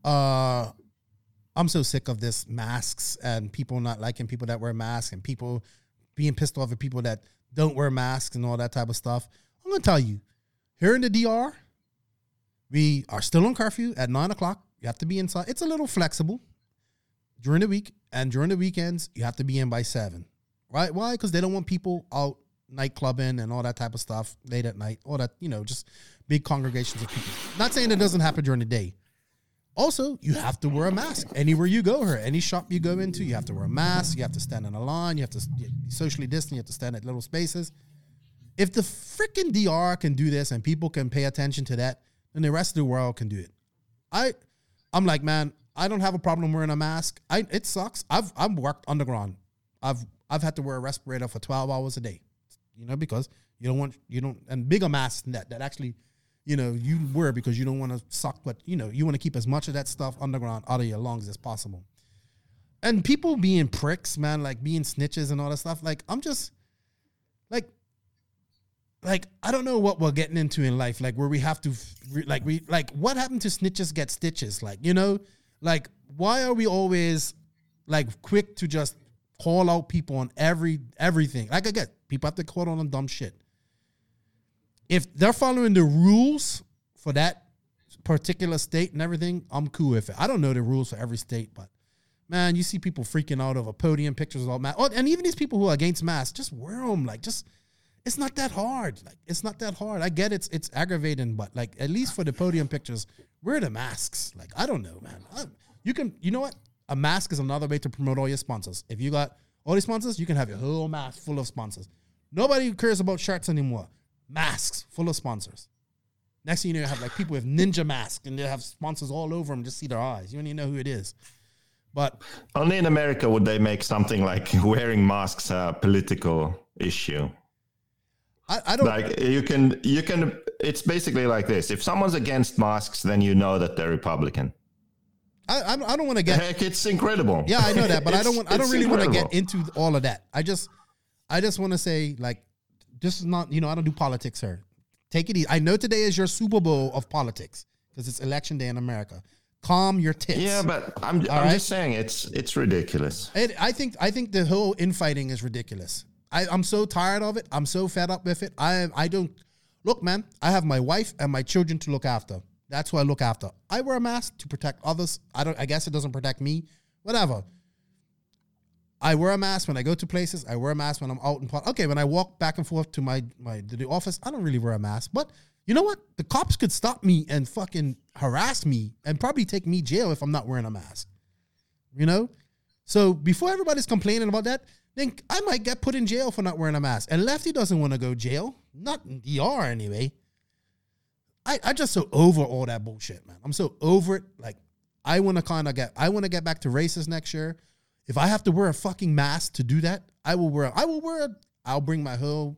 Uh I'm so sick of this masks and people not liking people that wear masks and people being pissed off at people that don't wear masks and all that type of stuff. I'm gonna tell you, here in the DR, we are still on curfew at nine o'clock. You have to be inside. It's a little flexible during the week, and during the weekends, you have to be in by seven. Right? Why? Because they don't want people out nightclubbing and all that type of stuff late at night. All that, you know, just big congregations of people. Not saying it doesn't happen during the day. Also, you have to wear a mask anywhere you go here. Any shop you go into, you have to wear a mask. You have to stand in a line. You have to be socially distant. You have to stand at little spaces. If the freaking DR can do this and people can pay attention to that, then the rest of the world can do it. I, I'm like, man, I don't have a problem wearing a mask. I it sucks. I've I've worked underground. I've I've had to wear a respirator for 12 hours a day. You know, because you don't want you don't and bigger masks than that that actually, you know, you wear because you don't want to suck, but you know, you want to keep as much of that stuff underground out of your lungs as possible. And people being pricks, man, like being snitches and all that stuff. Like I'm just like like I don't know what we're getting into in life, like where we have to, like we like what happened to snitches get stitches, like you know, like why are we always like quick to just call out people on every everything? Like I get people have to call on dumb shit. If they're following the rules for that particular state and everything, I'm cool with it. I don't know the rules for every state, but man, you see people freaking out over podium pictures of all masks. Oh, and even these people who are against masks, just wear them. Like, just it's not that hard. Like, it's not that hard. I get it's it's aggravating, but like at least for the podium pictures, wear the masks. Like, I don't know, man. I, you can, you know what? A mask is another way to promote all your sponsors. If you got all these sponsors, you can have your whole mask full of sponsors. Nobody cares about shirts anymore. Masks full of sponsors. Next thing you know, you have like people with ninja masks and they have sponsors all over them. Just see their eyes. You don't even know who it is. But Only in America would they make something like wearing masks a political issue. I, I don't. Like you can, you can. It's basically like this: if someone's against masks, then you know that they're Republican. I, I, I don't want to get. Heck, it's incredible. Yeah, I know that, but I don't want. I don't really want to get into all of that. I just, I just want to say like, this is not. You know, I don't do politics here. Take it easy. I know today is your Super Bowl of politics because it's election day in America. Calm your tits. Yeah, but I'm, I'm right. just saying it's it's ridiculous. It, I think I think the whole infighting is ridiculous. I, I'm so tired of it. I'm so fed up with it. I I don't look, man. I have my wife and my children to look after. That's who I look after. I wear a mask to protect others. I don't. I guess it doesn't protect me. Whatever. I wear a mask when I go to places. I wear a mask when I'm out in public. Okay, when I walk back and forth to my my the office, I don't really wear a mask. But you know what? The cops could stop me and fucking harass me and probably take me jail if I'm not wearing a mask. You know? So before everybody's complaining about that, then I might get put in jail for not wearing a mask. And Lefty doesn't want to go jail. Not in DR anyway. I, I just so over all that bullshit, man. I'm so over it. Like, I want to kind of get I want to get back to races next year. If I have to wear a fucking mask to do that, I will wear. I will wear. I'll bring my whole.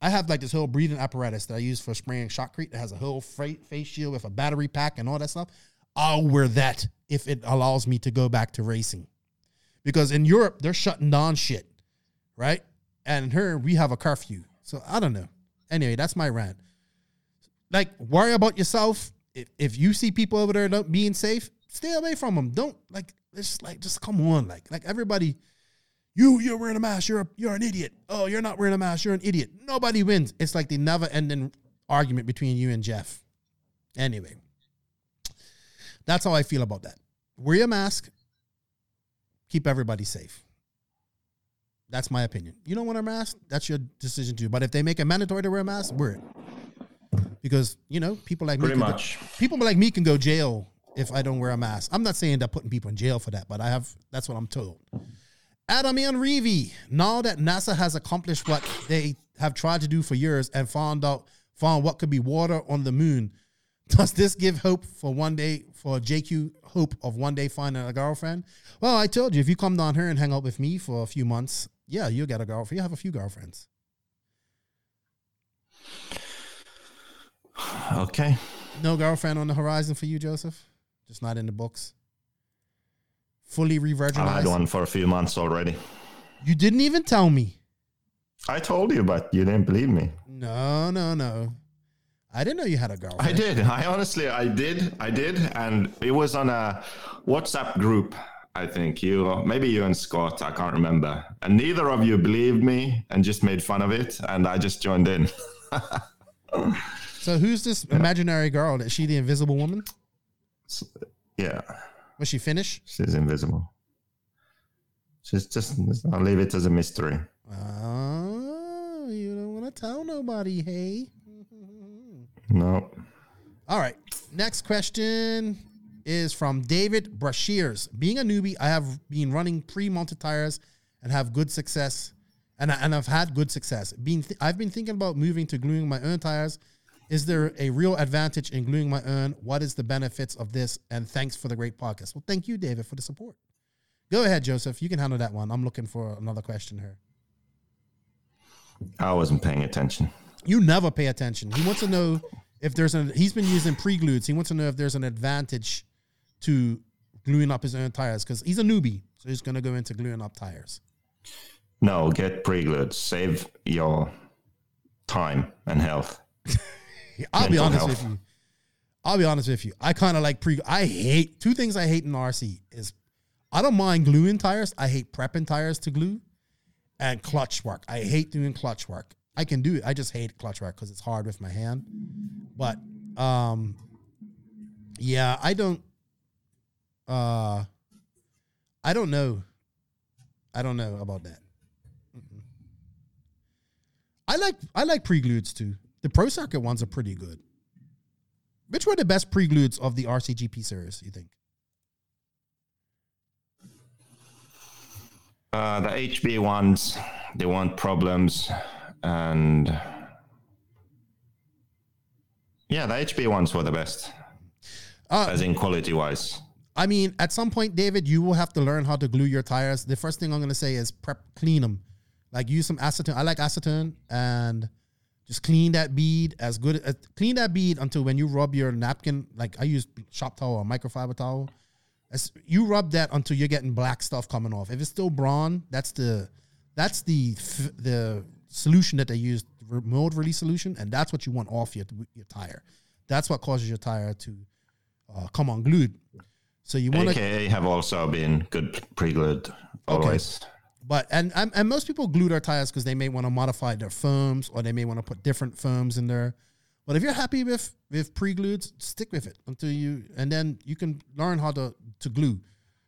I have like this whole breathing apparatus that I use for spraying shotcrete. That has a whole fa- face shield with a battery pack and all that stuff. I'll wear that if it allows me to go back to racing, because in Europe they're shutting down shit, right? And here we have a curfew. So I don't know. Anyway, that's my rant. Like, worry about yourself. If, if you see people over there not being safe, stay away from them. Don't like it's just like just come on, like like everybody. You you're wearing a mask. You're a, you're an idiot. Oh, you're not wearing a mask. You're an idiot. Nobody wins. It's like the never ending argument between you and Jeff. Anyway, that's how I feel about that. Wear your mask. Keep everybody safe. That's my opinion. You don't want a mask? That's your decision too. But if they make it mandatory to wear a mask, wear it. Because you know people like Pretty me can go- much. people like me can go jail if I don't wear a mask. I'm not saying they're putting people in jail for that, but I have that's what I'm told. Adamian Reevy, now that NASA has accomplished what they have tried to do for years and found out found what could be water on the moon, does this give hope for one day for JQ hope of one day finding a girlfriend? Well, I told you if you come down here and hang out with me for a few months, yeah, you'll get a girlfriend. You have a few girlfriends. Okay. No girlfriend on the horizon for you, Joseph? Just not in the books. Fully I had one for a few months already. You didn't even tell me. I told you, but you didn't believe me. No, no, no. I didn't know you had a girlfriend. I did. I honestly, I did. I did, and it was on a WhatsApp group. I think you, maybe you and Scott. I can't remember. And neither of you believed me and just made fun of it, and I just joined in. So who's this imaginary girl? Is she the invisible woman? Yeah, Was she Finnish? she's invisible. She's just. I'll leave it as a mystery. Oh, you don't want to tell nobody, hey? No. All right. Next question is from David Brashears. Being a newbie, I have been running pre-mounted tires and have good success, and I, and I've had good success. Being th- I've been thinking about moving to gluing my own tires. Is there a real advantage in gluing my own? What is the benefits of this? And thanks for the great podcast. Well, thank you, David, for the support. Go ahead, Joseph. You can handle that one. I'm looking for another question here. I wasn't paying attention. You never pay attention. He wants to know if there's an. He's been using pre-glues. He wants to know if there's an advantage to gluing up his own tires because he's a newbie, so he's going to go into gluing up tires. No, get pre-glued. Save your time and health. I'll be honest health. with you. I'll be honest with you. I kind of like pre. I hate two things. I hate in RC is I don't mind gluing tires. I hate prepping tires to glue, and clutch work. I hate doing clutch work. I can do it. I just hate clutch work because it's hard with my hand. But um, yeah, I don't. Uh, I don't know. I don't know about that. Mm-mm. I like I like pre-glueds too. The pro circuit ones are pretty good. Which were the best pre-glueds of the RCGP series? You think? Uh, the HB ones, they want problems, and yeah, the HB ones were the best, Uh, as in quality wise. I mean, at some point, David, you will have to learn how to glue your tires. The first thing I'm going to say is prep, clean them. Like use some acetone. I like acetone and just clean that bead as good. As, clean that bead until when you rub your napkin, like I use shop towel or microfiber towel. As you rub that until you're getting black stuff coming off. If it's still brawn, that's the that's the the solution that they use, the mold release solution, and that's what you want off your your tire. That's what causes your tire to uh, come unglued. So you want to have also been good pre-glued always. But and and, most people glue their tires because they may want to modify their foams or they may want to put different foams in there. But if you're happy with with pre-glued, stick with it until you, and then you can learn how to to glue.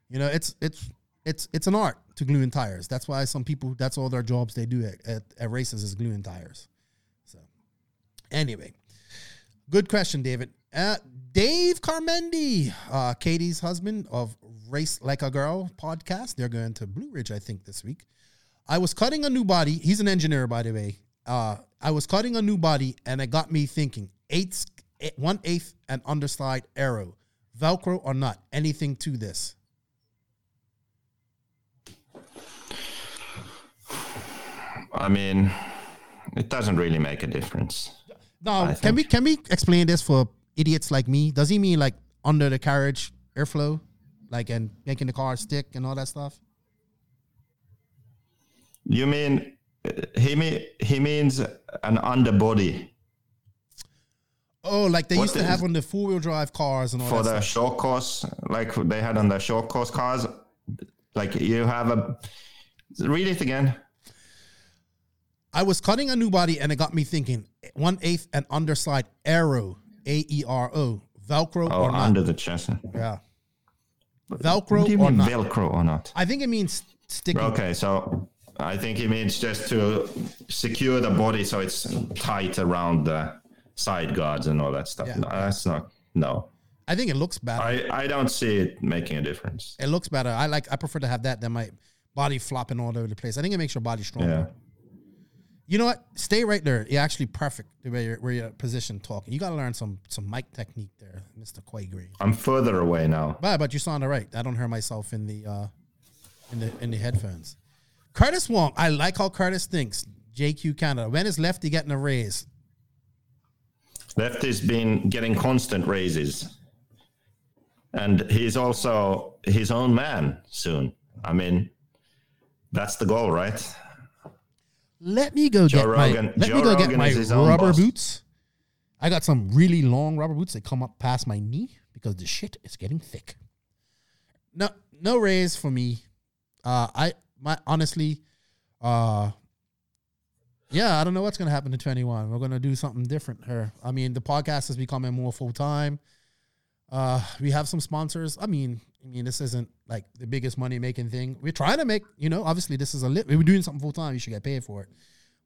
You know, it's it's it's it's an art to glue in tires. That's why some people that's all their jobs they do at, at, at races is gluing tires. So anyway, good question, David. Uh, Dave Carmendi, uh, Katie's husband of Race Like a Girl podcast. They're going to Blue Ridge, I think, this week. I was cutting a new body. He's an engineer, by the way. Uh, I was cutting a new body, and it got me thinking: eighth, one eighth, and underside arrow, Velcro or not, anything to this. I mean, it doesn't really make a difference. Now, I can we can we explain this for idiots like me? Does he mean like under the carriage airflow, like and making the car stick and all that stuff? You mean he mean he means an underbody Oh, like they What used to have on the four wheel drive cars and all for the stuff. short course, like they had on the short course cars. Like you have a read it again. I was cutting a new body and it got me thinking: one eighth and underside aero, A E R O, Velcro Oh, or not? under the chassis. yeah, Velcro do you or mean not? Velcro or not? I think it means sticking. Okay, so I think it means just to secure the body so it's tight around the side guards and all that stuff. Yeah. No, that's not. No, I think it looks better. I, I don't see it making a difference. it looks better. I like. I prefer to have that than my body flopping all over the place. I think it makes your body stronger. Yeah. You know what? Stay right there. You're actually perfect the way you're, where you're positioned talking. You got to learn some some mic technique there, Mister Quay Green. I'm further away now. But but you sound all right. I don't hear myself in the uh, in the in the headphones. Curtis Wong. I like how Curtis thinks. JQ Canada. When is Lefty getting a raise? Lefty's been getting constant raises. And he's also his own man soon. I mean, that's the goal, right? Let me go Joe get Rogan- my let Joe me go get my is his own rubber boss. boots. I got some really long rubber boots that come up past my knee because the shit is getting thick. No, no raise for me. Uh, I my honestly, uh, yeah, I don't know what's gonna happen to twenty one. We're gonna do something different here. I mean, the podcast is becoming more full time. Uh, we have some sponsors. I mean, I mean, this isn't like the biggest money making thing. We're trying to make, you know, obviously this is a lit. We're doing something full time. You should get paid for it.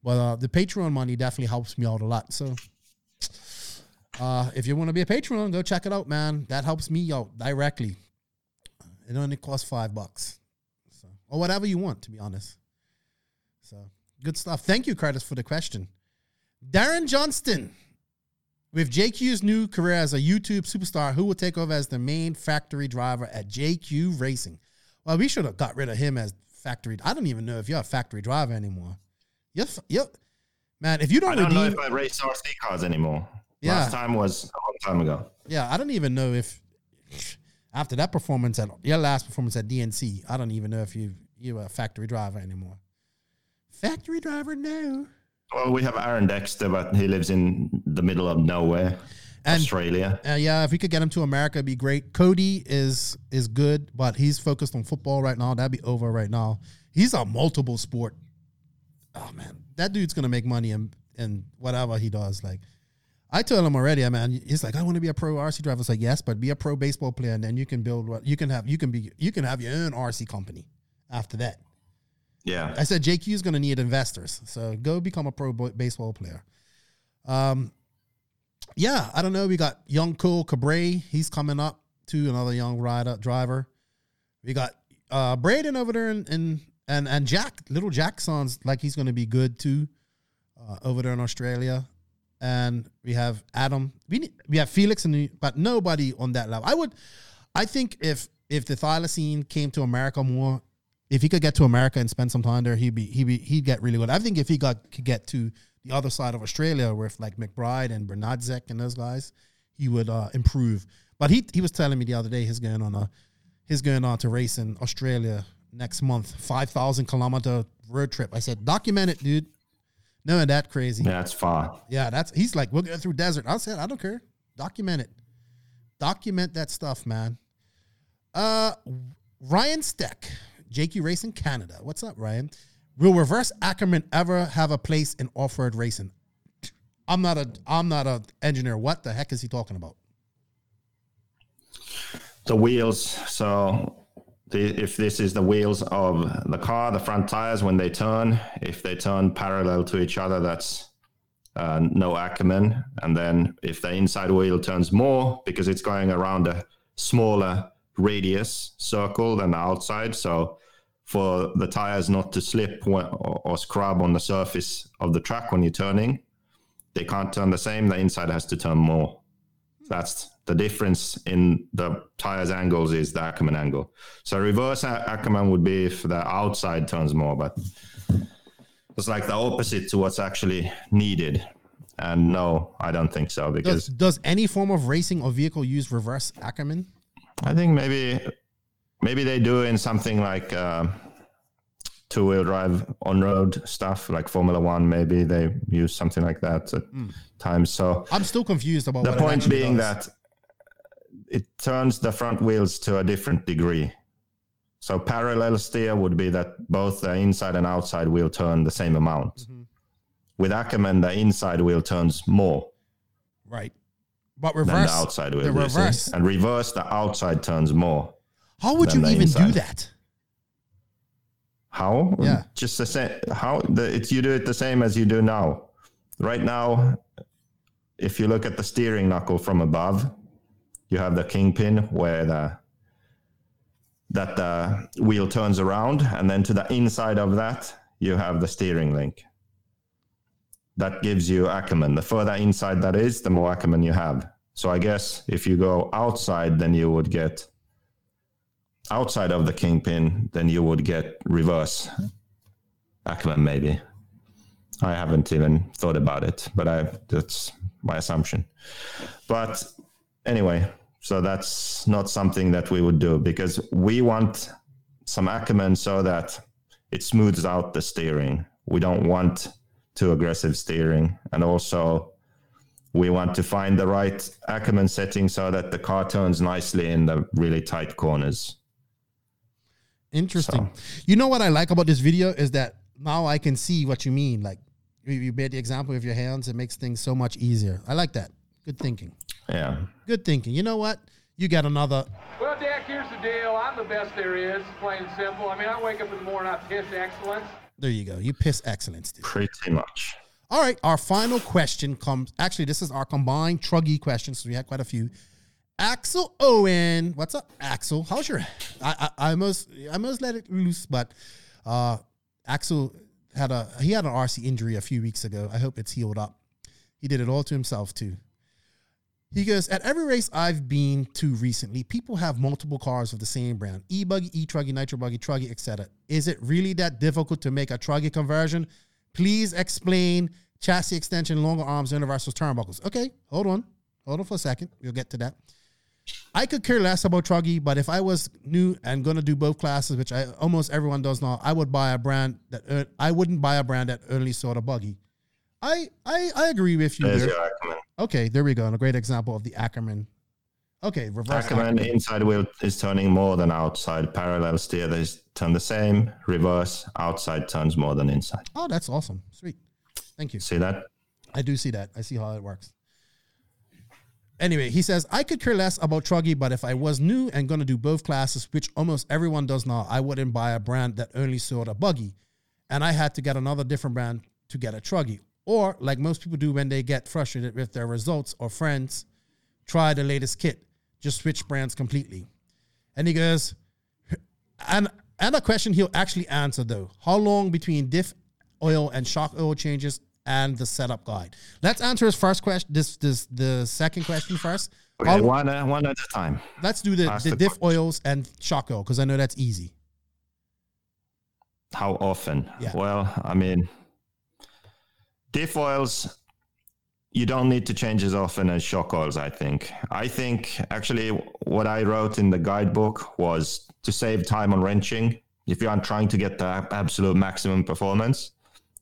But uh, the Patreon money definitely helps me out a lot. So, uh, if you want to be a Patreon, go check it out, man. That helps me out directly. It only costs five bucks, so or whatever you want, to be honest. So good stuff. Thank you, Curtis, for the question. Darren Johnston. With JQ's new career as a YouTube superstar, who will take over as the main factory driver at JQ Racing? Well, we should have got rid of him as factory. I don't even know if you're a factory driver anymore. You're, man. If you don't, I don't know if I race RC cars anymore. Yeah. Last time was a long time ago. yeah, I don't even know if after that performance at your last performance at DNC, I don't even know if you you were a factory driver anymore. Factory driver, no. Well, we have Aaron Dexter, but he lives in the middle of nowhere, And- Australia. Uh, yeah, if we could get him to America, it'd be great. Cody is is good, but he's focused on football right now. That'd be over right now. He's a multiple sport. Oh man, that dude's gonna make money in in whatever he does. Like, I told him already. I mean, he's like, I want to be a pro RC driver. It's like, yes, but be a pro baseball player, and then you can build what you can have. You can be you can have your own RC company after that. Yeah. I said JQ is going to need investors, so go become a pro baseball player. Um, yeah, I don't know. We got young Cole Cabre. He's coming up to another young rider driver. We got uh Braden over there, and and and, and Jack, little Jack sounds like he's going to be good too, uh, over there in Australia. And we have Adam. We need, we have Felix, and but nobody on that level. I would, I think if if the thylacine came to America more, if he could get to America and spend some time there, he'd be he'd be he'd get really good. I think if he got could get to the other side of Australia with like McBride and Bernadzek and those guys, he would uh, improve. But he he was telling me the other day he's going on a he's going on to race in Australia next month, five thousand kilometer road trip. I said, document it, dude. No, that crazy. Yeah, it's far. Yeah, that's he's like, we'll go through desert. I said, I don't care. Document it. Document that stuff, man. Uh Ryan Steck, JQ Racing Canada. What's up, Ryan? Will reverse Ackerman ever have a place in off-road racing? I'm not a I'm not a engineer. What the heck is he talking about? the wheels. So the, if this is the wheels of the car, the front tires when they turn, if they turn parallel to each other, that's uh, no Ackerman. And then if the inside wheel turns more because it's going around a smaller radius circle than the outside, so for the tires not to slip when, or, or scrub on the surface of the track when you're turning, they can't turn the same. The inside has to turn more. That's the difference in the tires angles is the Ackerman angle. So reverse Ackerman would be if the outside turns more, but it's like the opposite to what's actually needed. And no, I don't think so Does because does any form of racing or vehicle use reverse Ackerman? I think maybe maybe they do in something like uh, two wheel drive on road stuff like Formula One. Maybe they use something like that at times. So I'm still confused about the point being does. that it turns the front wheels to a different degree. So parallel steer would be that both the inside and outside wheel turn the same amount. Mm-hmm. With Ackerman, the inside wheel turns more right. But reverse the outside wheel. the reverse. And reverse, the outside turns more. How would you even do that? How? Yeah. Just the same. How? The, it's you do it the same as you do now. Right now, if you look at the steering knuckle from above, you have the kingpin where the that the wheel turns around, and then to the inside of that, you have the steering link. That gives you Ackerman. The further inside that is, the more Ackerman you have. So I guess if you go outside, then you would get outside of the kingpin, then you would get reverse Ackerman maybe. I haven't even thought about it, but I that's my assumption. But anyway, so that's not something that we would do because we want some Ackerman so that it smooths out the steering. We don't want too aggressive steering, and also we want to find the right Ackerman setting so that the car turns nicely in the really tight corners. Interesting. You know what I like about this video is that now I can see what you mean. Like you- you made the example of your hands, it makes things so much easier. I like that. Good thinking. Yeah. Good thinking. You know what? You got another. Well, Dak, here's the deal. I'm the best there is, plain and simple. I mean, I wake up in the morning, I piss excellence. There you go. You piss excellence, dude. Pretty much. All right, our final question comes. Actually, this is our combined Truggy questions. So we had quite a few. Axel Owen, what's up, Axel? How's your? I I, I almost I almost let it loose, but uh, Axel had a he had an RC injury a few weeks ago. I hope it's healed up. He did it all to himself too. He goes, at every race I've been to recently, people have multiple cars of the same brand. E-Buggy, E-Truggy, Nitro Buggy, Truggy, etc. Is it really that difficult to make a Truggy conversion? Please explain chassis extension, longer arms, universal turnbuckles. Okay, hold on. Hold on for a second. We'll get to that. I could care less about Truggy, but if I was new and going to do both classes, which I almost everyone does now, I would buy a brand that uh, I wouldn't buy a brand that only sold a buggy. I I, I agree with you There's there. your Ackerman. Okay, there we go. And a great example of the Ackerman. Okay, reverse Ackerman Ackerman. inside wheel is turning more than outside. Parallel steer they turn the same. Reverse outside turns more than inside. Oh, that's awesome. Sweet. Thank you. See that? I do see that. I see how it works. Anyway, he says, I could care less about Truggy, but if I was new and to do both classes, which almost everyone does now, I wouldn't buy a brand that only sold a buggy. And I had to get another different brand to get a Truggy. Or, like most people do when they get frustrated with their results or friends, try the latest kit. Just switch brands completely. And he goes, and, and a question he'll actually answer though. How long between diff oil and shock oil changes and the setup guide? Let's answer his first question. This this the second question first. Okay, one, uh, one at a time. let's do the, Ask the the diff oils and shock oil because I know that's easy. How often? Yeah. Well, I mean, diff oils, you don't need to change as often as shock oils, I think. I think actually what I wrote in the guidebook was to save time on wrenching. If you aren't trying to get the absolute maximum performance,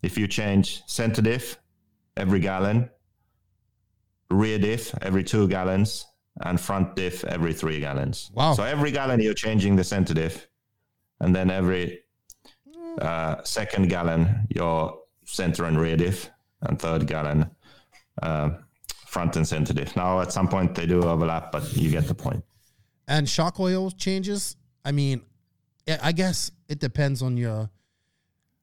if you change center diff every gallon, rear diff every two gallons, and front diff every three gallons. Wow. So every gallon you're changing the center diff, and then every uh, second gallon your center and rear diff, and third gallon uh, front and center diff. Now, at some point, they do overlap, but you get the point. And shock oil changes. I mean, I I guess it depends on your,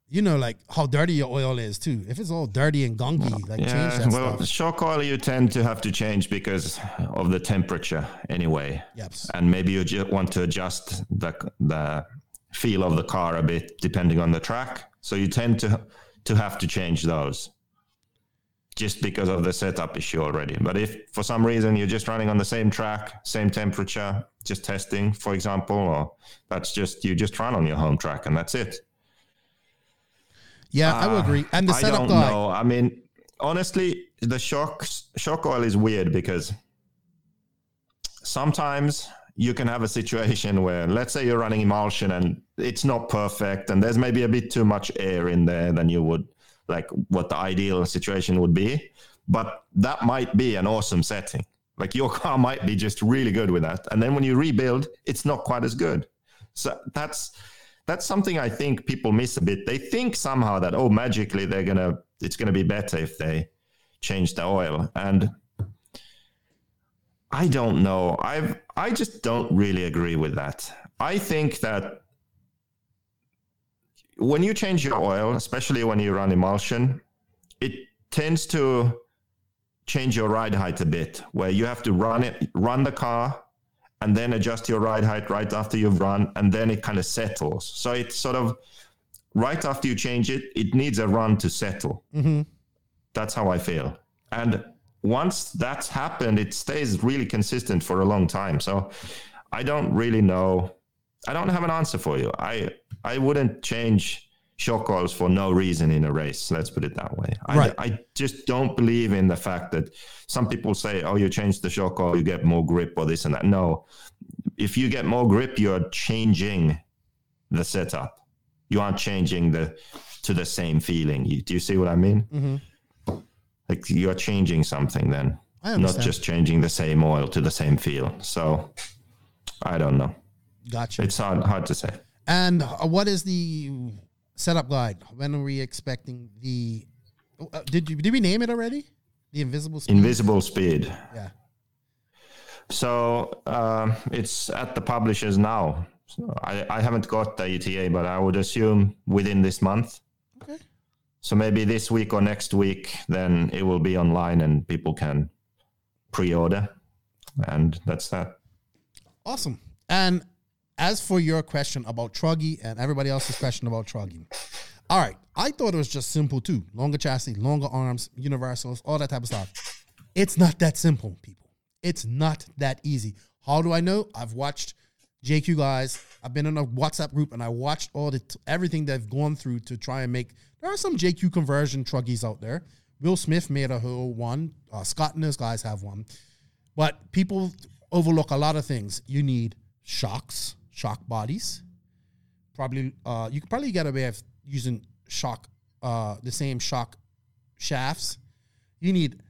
you know, like how dirty your oil is too. If it's all dirty and gunky, like change Yeah, that well, stuff. shock oil you tend to have to change because of the temperature anyway. Yep. And maybe you just want to adjust the the feel of the car a bit depending on the track. So you tend to to have to change those just because of the setup issue already. But if for some reason you're just running on the same track, same temperature, just testing, for example, or that's just you just run on your home track and that's it. Yeah, I would uh, agree. And the I setup don't guide. know. I mean, honestly, the shock shock oil is weird because sometimes you can have a situation where, let's say, you're running emulsion and it's not perfect, and there's maybe a bit too much air in there than you would like what the ideal situation would be. But that might be an awesome setting. Like your car might be just really good with that, and then when you rebuild, it's not quite as good. So that's that's something I think people miss a bit. They think somehow that oh, magically they're gonna it's gonna be better if they change the oil, and I don't know. I've I just don't really agree with that. I think that when you change your oil, especially when you run emulsion, it tends to change your ride height a bit, where you have to run it, run the car, and then adjust your ride height right after you've run, and then it kind of settles. So it's sort of right after you change it, it needs a run to settle. Mm-hmm. That's how I feel. And once that's happened, it stays really consistent for a long time. So I don't really know. I don't have an answer for you. I I wouldn't change shock oils for no reason in a race. Let's put it that way. Right. I, I just don't believe in the fact that some people say, "Oh, you change the shock oil, you get more grip or this and that." No, if you get more grip, you're changing the setup. You aren't changing the to the same feeling. You, do you see what I mean? Like you're changing something then, I not just changing the same oil to the same feel. So I don't know. Gotcha. It's hard hard to say. And uh, what is the setup guide? When are we expecting the? Uh, did you did we name it already? The invisible speed. Invisible speed. yeah. So um, it's at the publishers now. So I, I haven't got the ETA, but I would assume within this month. Okay. So maybe this week or next week, then it will be online and people can pre-order, and that's that. Awesome. And as for your question about Truggy and everybody else's question about Truggy, all right, I thought it was just simple too. Longer chassis, longer arms, universals, all that type of stuff. It's not that simple, people. It's not that easy. How do I know? I've watched JQ guys. I've been in a WhatsApp group and I watched all the everything they've gone through to try and make. There are some JQ conversion truggies out there. Will Smith made a whole one. Uh, Scott and his guys have one. But people overlook a lot of things. You need shocks, shock bodies. Probably, uh, you could probably get away with using shock, uh, the same shock shafts. You need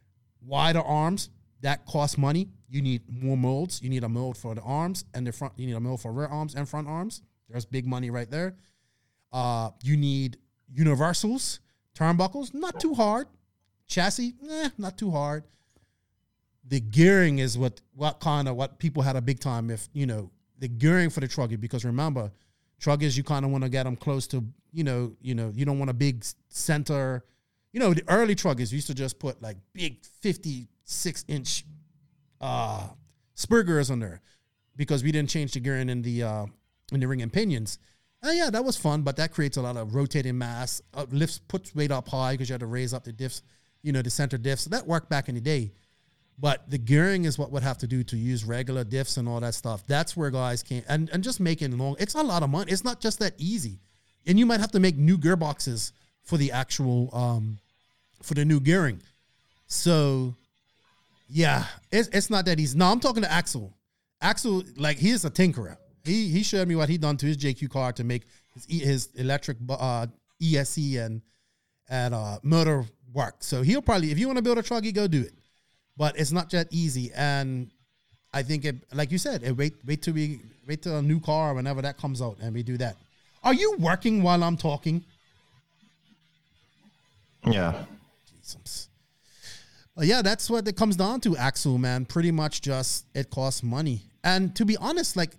wider arms. That costs money. You need more molds. You need a mold for the arms and the front. You need a mold for rear arms and front arms. There's big money right there. Uh, you need universals, turnbuckles. Not too hard. Chassis, eh, not too hard the gearing is what what kind of what people had a big time if you know the gearing for the truggy because remember truggers you kind of want to get them close to you know you know you don't want a big center. You know the early truggers used to just put like big 56 inch uh spur gears on there because we didn't change the gearing in the uh in the ring and pinions. And yeah that was fun but that creates a lot of rotating mass uh, lifts puts weight up high because you had to raise up the diffs you know the center diffs. So that worked back in the day but the gearing is what would have to do to use regular diffs and all that stuff. That's where guys can and and just making long. It's a lot of money. It's not just that easy, and you might have to make new gearboxes for the actual um for the new gearing. So, yeah, it's it's not that easy. No, I'm talking to Axel. Axel, like he is a tinkerer. He he showed me what he done to his JQ car to make his his electric uh, ESC and and uh, motor work. So he'll probably if you want to build a truck, you go do it but it's not that easy. And I think it, like you said, it wait wait till we wait till a new car whenever that comes out, and we do that. Are you working while I'm talking? Yeah. Jesus. Uh, yeah, that's what it comes down to, Axel, man. Pretty much just it costs money. And to be honest, like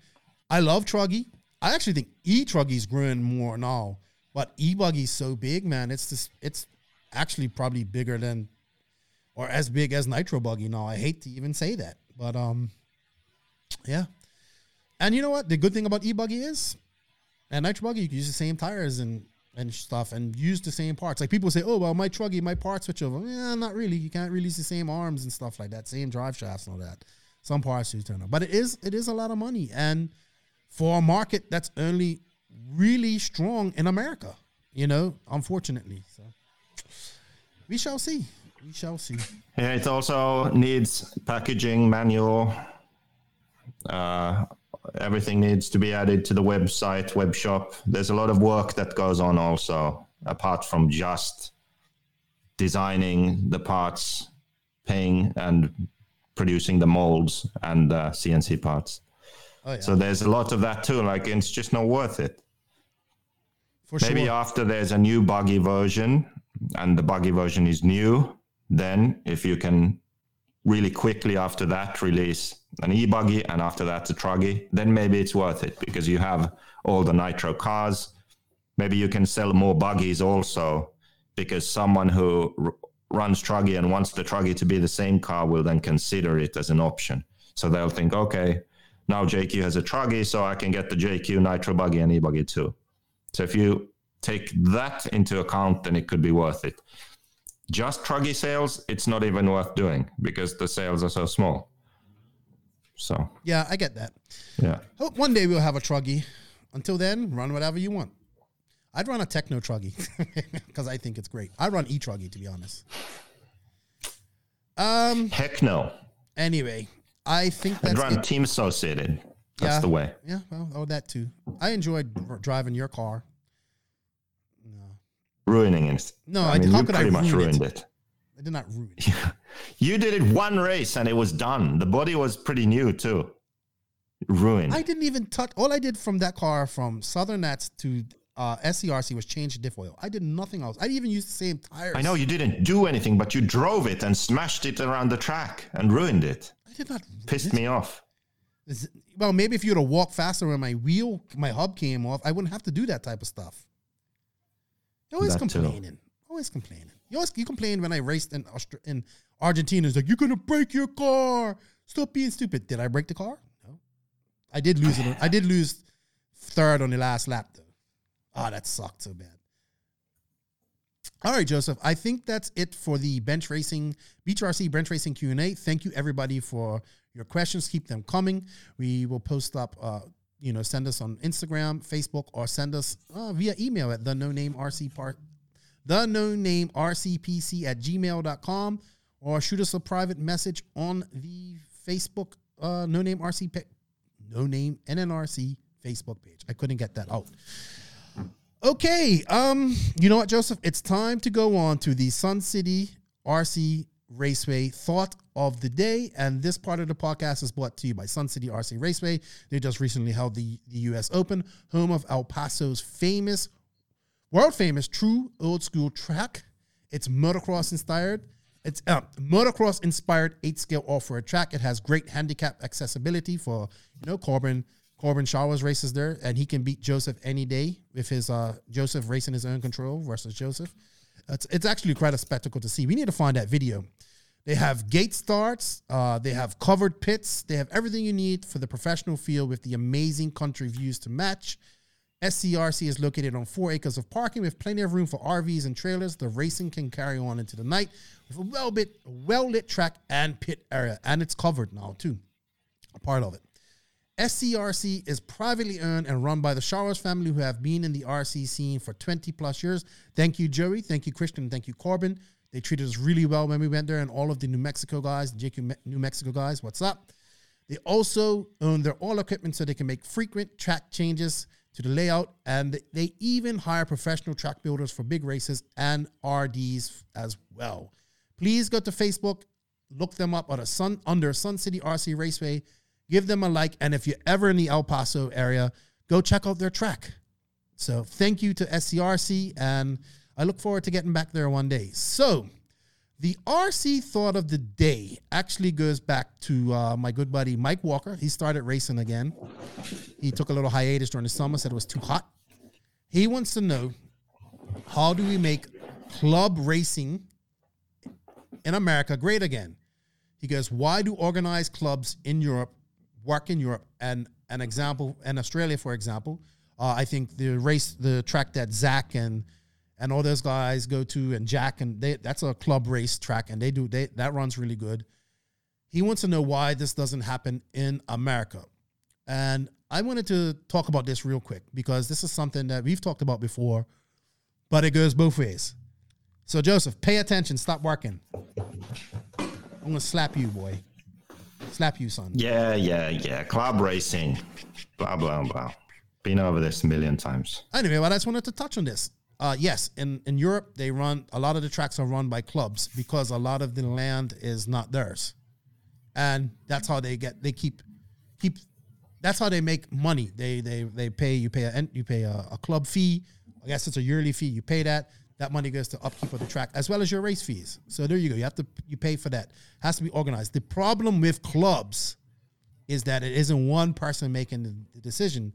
I love Truggy. I actually think E Truggy's growing more now. But E Buggy's so big, man. It's just it's actually probably bigger than or as big as Nitro Buggy now. I hate to even say that. But um yeah. And you know what? The good thing about E Buggy is and Nitro Buggy, you can use the same tires and and stuff and use the same parts. Like people say, oh well, my truggy, my parts switch over. Yeah, not really. You can't really use the same arms and stuff like that, same drive shafts and all that. Some parts you turn on, but it is it is a lot of money, and for a market that's only really strong in America, you know, unfortunately. So we shall see. We shall see. Yeah, it also needs packaging manual. Uh, everything needs to be added to the website, web shop. There's a lot of work that goes on also, apart from just designing the parts, paying and producing the molds and uh, CNC parts. Oh, yeah. So there's a lot of that too. Like it's just not worth it. For Maybe sure. after there's a new buggy version and the buggy version is new, then if you can really quickly after that release an e-buggy and after that a truggy, then maybe it's worth it because you have all the nitro cars. Maybe you can sell more buggies also because someone who r- runs truggy and wants the truggy to be the same car will then consider it as an option. So they'll think, okay, now JQ has a truggy, so I can get the JQ nitro buggy and e-buggy too. So if you take that into account, then it could be worth it. Just truggy sales, it's not even worth doing because the sales are so small. So yeah, I get that. Yeah. Hope one day we'll have a truggy. Until then, run whatever you want. I'd run a Tekno truggy because I think it's great. I run e truggy to be honest. Um. Heck no. Anyway, I think that's I'd run it. team associated. That's yeah, the way. Yeah. Well, oh, that too. I enjoyed driving your car. Ruining it. No, I, I mean, you pretty much ruined it? it? I did not ruin it. you did it one race and it was done. The body was pretty new too. Ruined. I didn't even touch. All I did from that car from Southern Nats to uh, SCRC was change diff oil. I did nothing else. I didn't even use the same tires. I know you didn't do anything, but you drove it and smashed it around the track and ruined it. I did not. Pissed it. me off. well, maybe if you would have walked faster when my wheel, my hub came off, I wouldn't have to do that type of stuff. You're always that complaining. Too. Always complaining. You always you complained when I raced in Austra- in Argentina. It's like you're gonna break your car. Stop being stupid. Did I break the car? No. I did lose it. I did lose third on the last lap though. Oh, that sucked so bad. All right, Joseph. I think that's it for the bench racing BRC bench racing Q and A. Thank you everybody for your questions. Keep them coming. We will post up. Uh, you know, send us on Instagram, Facebook, or send us uh, via email at the no name RC part the no name rcpc at gmail.com or shoot us a private message on the Facebook uh, no name RC pe- no name NNRC Facebook page. I couldn't get that out. Okay, um, you know what, Joseph? It's time to go on to the Sun City RC Raceway thought of the day, and this part of the podcast is brought to you by Sun City RC Raceway. They just recently held the, the U.S. Open, home of El Paso's famous world famous true old school track. It's motocross inspired. It's uh, motocross inspired eight scale off road track. It has great handicap accessibility for you know Corbin. Corbin Showers races there, and he can beat Joseph any day with his uh, Joseph racing his own control versus Joseph. It's, it's actually quite a spectacle to see. We need to find that video. They have gate starts, uh, they have covered pits, they have everything you need for the professional field with the amazing country views to match. SCRC is located on four acres of parking with plenty of room for RVs and trailers. The racing can carry on into the night with a well lit, well lit track and pit area, and it's covered now too. A part of it. SCRC is privately owned and run by the Showers family who have been in the RC scene for 20 plus years. Thank you, Joey. Thank you, Christian. Thank you, Corbin. They treated us really well when we went there, and all of the New Mexico guys, JQ New Mexico guys, what's up? They also own their all equipment so they can make frequent track changes to the layout, and they even hire professional track builders for big races and RDs as well. Please go to Facebook, look them up a Sun under Sun City RC Raceway, give them a like, and if you're ever in the El Paso area, go check out their track. So thank you to SCRC, and I look forward to getting back there one day. So The RC thought of the day actually goes back to uh, my good buddy Mike Walker. He started racing again. He took a little hiatus during the summer, said it was too hot. He wants to know how do we make club racing in America great again? He goes, why do organized clubs in Europe work in Europe? And an example, in Australia, for example, uh, I think the race, the track that Zach and and all those guys go to, and Jack and they, that's a club race track, and they do they that runs really good. He wants to know why this doesn't happen in America, and I wanted to talk about this real quick because this is something that we've talked about before, but it goes both ways. So Joseph, pay attention. Stop working. I'm gonna slap you, boy. Slap you, son. Yeah, yeah, yeah. Club racing. Blah, blah, blah. Been over this a million times. Anyway, well, I just wanted to touch on this. Uh, yes, in, in Europe, they run a lot of the tracks are run by clubs because a lot of the land is not theirs, and that's how they get they keep keep. That's how they make money. They they they pay you pay a you pay a, a club fee. I guess it's a yearly fee. You pay that. That money goes to upkeep of the track as well as your race fees. So there you go. You have to you pay for that. Has to be organized. The problem with clubs is that it isn't one person making the, decision.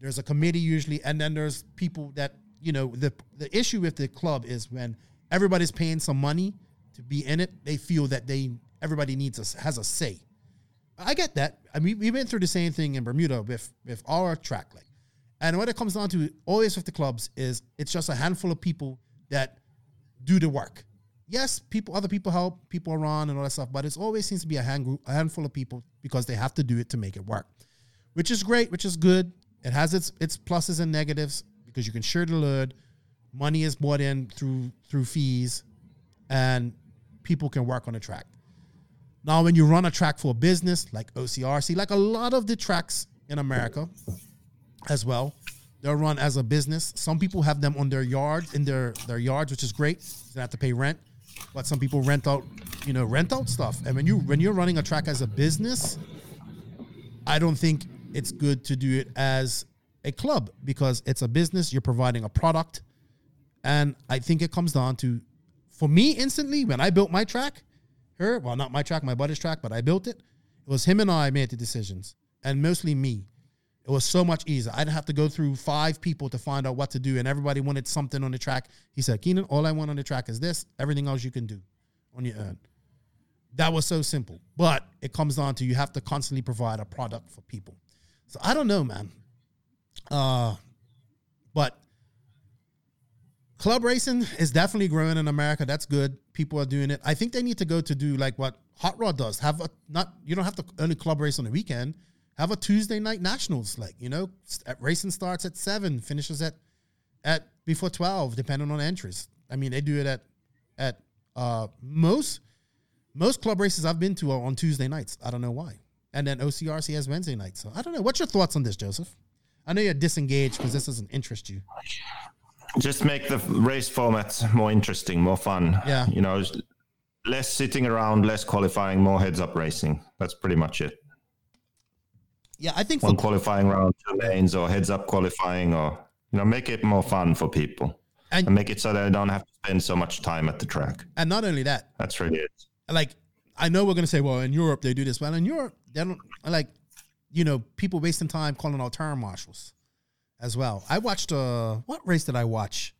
There's a committee usually, and then there's people that you know. the The issue with the club is when everybody's paying some money to be in it. They feel that they everybody needs a, has a say. I get that. I mean, we went through the same thing in Bermuda with with our track. Like and what it comes down to always with the clubs is it's just a handful of people that do the work. Yes, people, other people help, people are on and all that stuff, but it always seems to be a, hand group, a handful of people because they have to do it to make it work, which is great, which is good. It has its its pluses and negatives because you can share the load. Money is brought in through through fees, and people can work on the track. Now, when you run a track for a business like OCRC, like a lot of the tracks in America, as well. They're run as a business. Some people have them on their yards, in their their yards, which is great. They don't have to pay rent, but some people rent out, you know, rent out stuff. And when you when you're running a track as a business, I don't think it's good to do it as a club because it's a business. You're providing a product, and I think it comes down to, for me, instantly when I built my track, her well, not my track, my buddy's track, but I built it. It was him and I made the decisions, and mostly me. It was so much easier. I didn't have to go through five people to find out what to do, and everybody wanted something on the track. He said, Keenan, all I want on the track is this. Everything else you can do on your own. That was so simple. But it comes down to you have to constantly provide a product for people. So I don't know, man. Uh, but club racing is definitely growing in America. That's good. People are doing it. I think they need to go to do like what Hot Rod does. Have a not you don't have to only club race on the weekend have a Tuesday night nationals, like you know, racing starts at seven, finishes at at before twelve, depending on entries. I mean, they do it at at uh, most most club races I've been to are on Tuesday nights. I don't know why. And then OCRC has Wednesday nights. So I don't know. What's your thoughts on this, Joseph? I know you're disengaged because this doesn't interest you. Just make the race format more interesting, more fun. Yeah. You know, less sitting around, less qualifying, more heads up racing. That's pretty much it. Yeah, I think one qualifying round, two lanes, or heads up qualifying, or you know, make it more fun for people, and, and make it so that they don't have to spend so much time at the track. And not only that, that's really it. Like, I know we're gonna say, well, in Europe they do this. Well, in Europe, they don't like, you know, people wasting time calling out turn marshals as well. I watched uh what race did I watch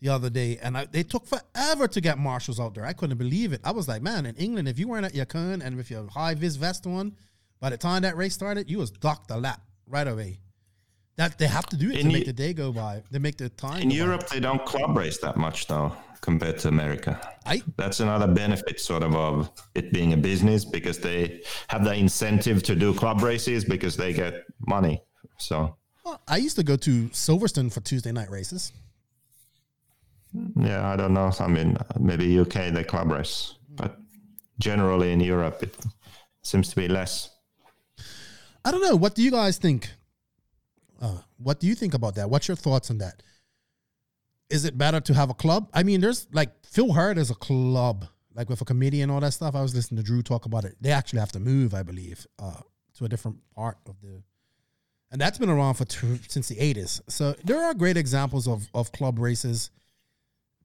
the other day? And I, they took forever to get marshals out there. I couldn't believe it. I was like, man, in England, if you weren't at your cone and with your high vis vest on by the time that race started, you was docked a lap right away. That they have to do it in to make the day go by. They make the time. In Europe, by. they don't club race that much though, compared to America. I, That's another benefit, sort of, of it being a business because they have the incentive to do club races because they get money. So. Well, I used to go to Silverstone for Tuesday night races. Yeah, I don't know. I mean, maybe UK they club race, but generally in Europe it seems to be less. I don't know. What do you guys think? Uh, what do you think about that? What's your thoughts on that? Is it better to have a club? I mean, there's like Phil Hurd is a club, like with a and all that stuff. I was listening to Drew talk about it. They actually have to move, I believe, uh, to a different part of the, and that's been around for two, since the '80s. So there are great examples of of club races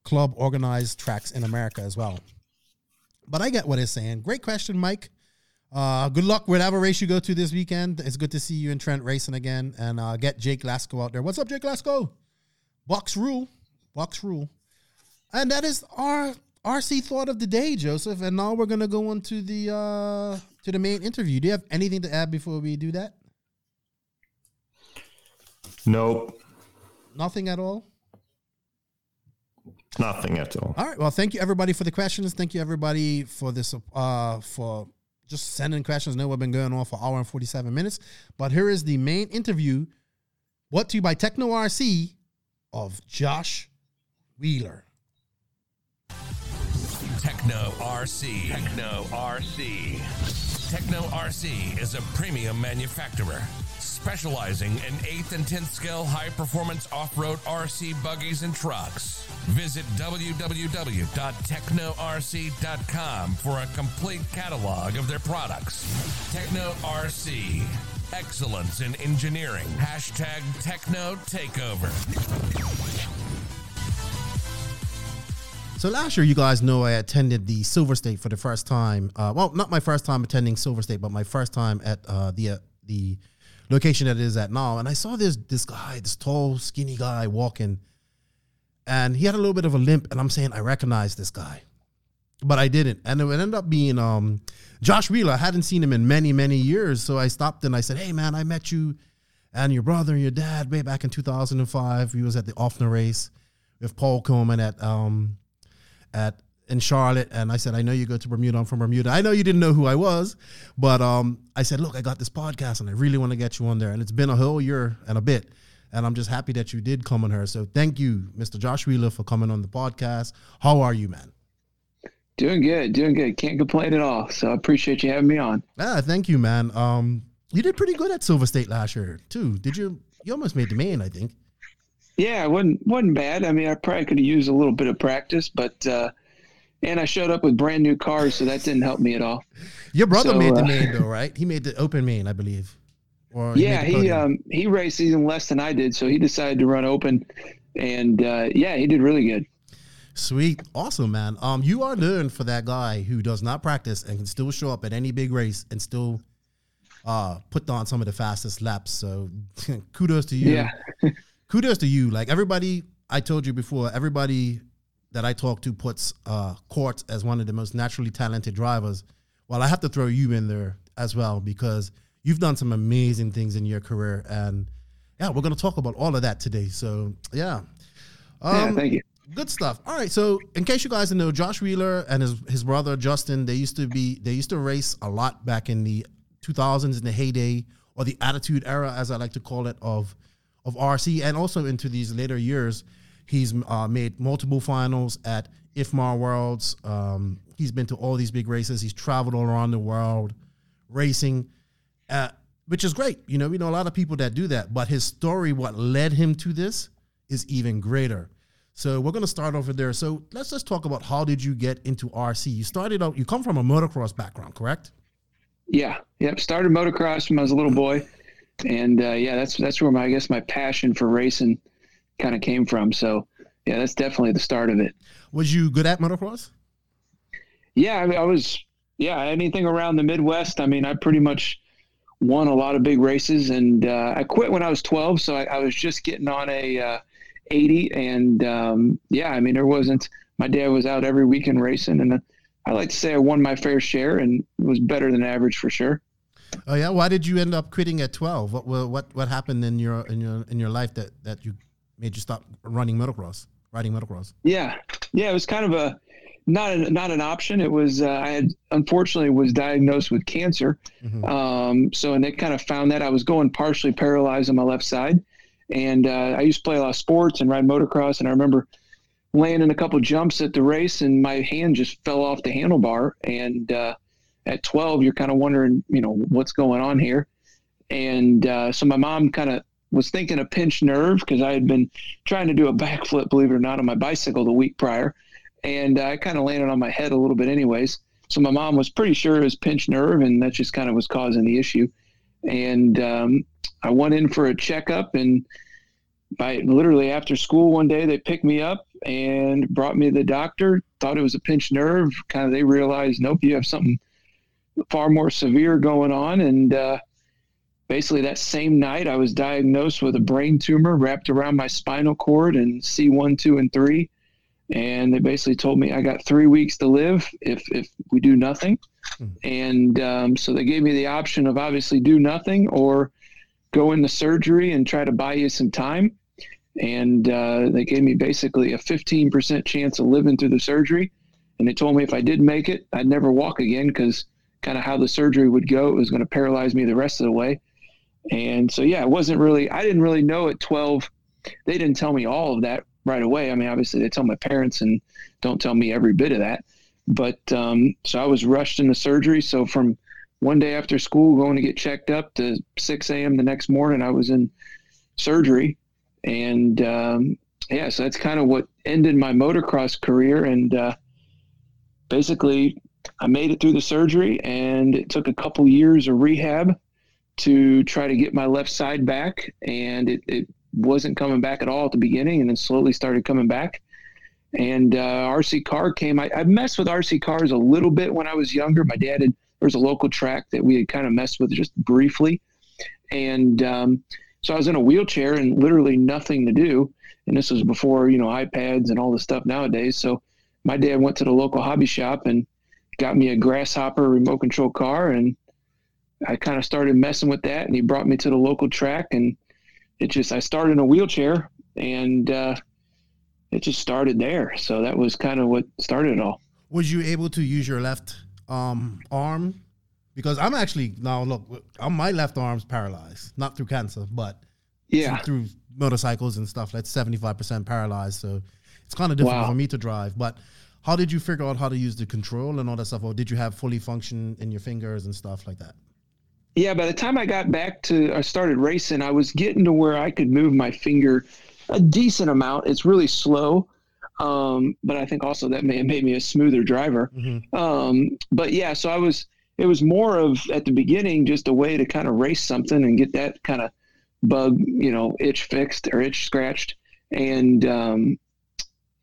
club organized tracks in America as well. But I get what he's saying. Great question, Mike. Uh, good luck whatever race you go to this weekend. It's good to see you and Trent racing again, and uh, get Jake Lasco out there. What's up, Jake Lasco? Box rule, box rule, and that is our RC thought of the day, Joseph. And now we're gonna go on to the uh, to the main interview. Do you have anything to add before we do that? Nope, Nothing at all. nothing at all. All right. Well, thank you everybody for the questions. Thank you everybody for this uh for just sending questions. I know we've been going on for hour and 47 minutes. But here is the main interview brought to you by Tekno RC of Josh Wheeler. Tekno RC. Tekno RC. Tekno RC is a premium manufacturer specializing in 8th and 10th scale high performance off road RC buggies and trucks. Visit www.teknorc.com for a complete catalog of their products. Tekno RC. Excellence in engineering. Hashtag Tekno Takeover. So last year, you guys know I attended the Silver State for the first time. Uh, well, not my first time attending Silver State, but my first time at uh, the uh, the location that it is at now. And I saw this this guy, this tall, skinny guy walking, and he had a little bit of a limp. And I'm saying I recognize this guy, but I didn't. And it ended up being um, Josh Wheeler. I hadn't seen him in many many years, so I stopped and I said, "Hey man, I met you and your brother and your dad way back in 2005. We was at the Offner race with Paul Coleman at um at in Charlotte, and I said, I know you go to Bermuda. I'm from Bermuda. I know you didn't know who I was, but um, I said, look, I got this podcast, and I really want to get you on there. And it's been a whole year and a bit, and I'm just happy that you did come on her. So thank you, Mr. Josh Wheeler, for coming on the podcast. How are you, man? Doing good, doing good. Can't complain at all. So I appreciate you having me on. Ah, thank you, man. Um, you did pretty good at Silver State last year too. Did you? You almost made the main, I think. Yeah, it wasn't wasn't bad. I mean, I probably could have used a little bit of practice, but uh, and I showed up with brand new cars, so that didn't help me at all. Your brother So, made the uh, main though, right? He made the open main, I believe. Or yeah, made he um, he raced even less than I did, so he decided to run open, and uh, yeah, he did really good. Sweet, awesome, man. Um, you are known for that guy who does not practice and can still show up at any big race and still uh put on some of the fastest laps. So kudos to you. Yeah. kudos to you. Like everybody, I told you before, everybody that I talk to puts uh Courts as one of the most naturally talented drivers. Well, I have to throw you in there as well because you've done some amazing things in your career, and yeah, we're gonna talk about all of that today. So yeah. yeah, Um, thank you. Good stuff. All right. So, in case you guys don't know, Josh Wheeler and his his brother Justin, they used to be they used to race a lot back in the 2000s in the heyday or the Attitude Era, as I like to call it, of of RC, and also into these later years. He's uh, made multiple finals at IFMAR Worlds. Um, he's been to all these big races. He's traveled all around the world racing, uh, which is great. You know, we know a lot of people that do that, but his story, what led him to this, is even greater. So we're going to start over there. So let's just talk about how did you get into RC? You started out. You come from a motocross background, correct? Yeah, yep. Started motocross when I was a little boy, and uh, yeah, that's that's where my I guess my passion for racing kind of came from. So yeah, that's definitely the start of it. Was you good at motocross? Yeah, I, I was. Yeah, anything around the Midwest. I mean, I pretty much won a lot of big races, and uh, I quit when I was 12, so I, I was just getting on a uh, 80, and um, yeah, I mean, there wasn't. My dad was out every weekend racing, and I like to say I won my fair share and was better than average for sure. Oh yeah. Why did you end up quitting at twelve? What what what, what happened in your in your in your life that that you made you stop running motocross, riding motocross? Yeah, yeah, it was kind of a not a, not an option. It was uh, I had unfortunately was diagnosed with cancer, um, so and they kind of found that I was going partially paralyzed on my left side, and uh, I used to play a lot of sports and ride motocross, and I remember landing a couple jumps at the race, and my hand just fell off the handlebar, and uh, at 12 you're kind of wondering you know what's going on here? And uh, so my mom kind of was thinking a pinched nerve because I had been trying to do a backflip, believe it or not, on my bicycle the week prior, and I kind of landed on my head a little bit, anyways. So my mom was pretty sure it was pinched nerve, and that just kind of was causing the issue. And um, I went in for a checkup, and by literally after school one day, they picked me up and brought me to the doctor. Thought it was a pinched nerve. Kind of, they realized, nope, you have something far more severe going on. And uh, basically, that same night, I was diagnosed with a brain tumor wrapped around my spinal cord and C1, 2, and 3. And they basically told me I got three weeks to live if, if we do nothing. Mm. And um, so they gave me the option of obviously do nothing or go into surgery and try to buy you some time. And uh, they gave me basically a 15% chance of living through the surgery. And they told me if I did make it, I'd never walk again because kind of how the surgery would go, it was going to paralyze me the rest of the way. And so, yeah, it wasn't really, I didn't really know at 12. They didn't tell me all of that right away. I mean, obviously, they tell my parents and don't tell me every bit of that. But um, so I was rushed into surgery. So from one day after school, going to get checked up to 6 a.m. the next morning, I was in surgery. And um, yeah, so that's kind of what ended my motocross career. And uh, basically, I made it through the surgery, and it took a couple years of rehab to try to get my left side back. And it, it wasn't coming back at all at the beginning, and then slowly started coming back. And uh, RC car came. I, I messed with RC cars a little bit when I was younger. My dad had there was a local track that we had kind of messed with just briefly. And um, so I was in a wheelchair and literally nothing to do. And this was before, you know, iPads and all the stuff nowadays. So my dad went to the local hobby shop and got me a grasshopper remote control car. And I kind of started messing with that. And he brought me to the local track. And it just, I started in a wheelchair and uh, it just started there. So that was kind of what started it all. Was you able to use your left um, arm because I'm actually now look, I'm, my left arm's paralyzed, not through cancer, but yeah, through motorcycles and stuff. That's 75 percent paralyzed, so it's kind of difficult wow. for me to drive. But how did you figure out how to use the control and all that stuff, or did you have fully function in your fingers and stuff like that? Yeah, by the time I got back to, I started racing, I was getting to where I could move my finger a decent amount. It's really slow, um, but I think also that may have made me a smoother driver. Mm-hmm. Um, but yeah, so I was, it was more of at the beginning, just a way to kind of race something and get that kind of bug, you know, itch fixed or itch scratched. And, um,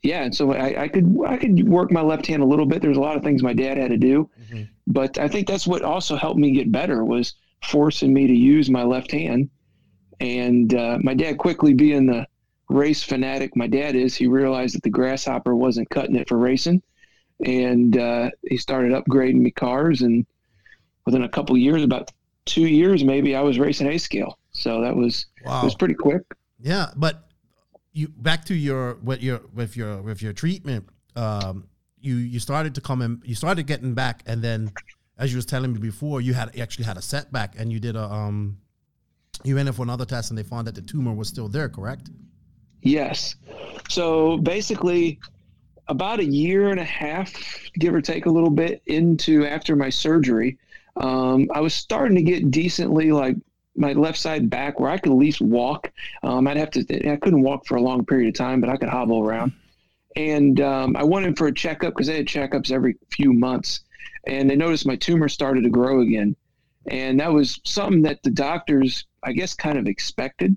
yeah, and so I, I, could I could work my left hand a little bit. There's a lot of things my dad had to do, mm-hmm. but I think that's what also helped me get better was forcing me to use my left hand. And uh, my dad quickly being the race fanatic my dad is, he realized that the grasshopper wasn't cutting it for racing, and uh, he started upgrading me cars. And within a couple years, about two years maybe, I was racing A scale. So that was wow. was pretty quick. Yeah, but you back to your what your with your with your treatment. Um, you you started to come in, you started getting back, and then as you was telling me before, you had actually had a setback, and you did a um, you went in for another test, and they found that the tumor was still there. Correct? Yes. So basically, about a year and a half, give or take a little bit, into after my surgery, um, I was starting to get decently like my left side back where I could at least walk. Um, I'd have to, I couldn't walk for a long period of time, but I could hobble around. And um, I went in for a checkup because they had checkups every few months. And they noticed my tumor started to grow again. And that was something that the doctors, I guess, kind of expected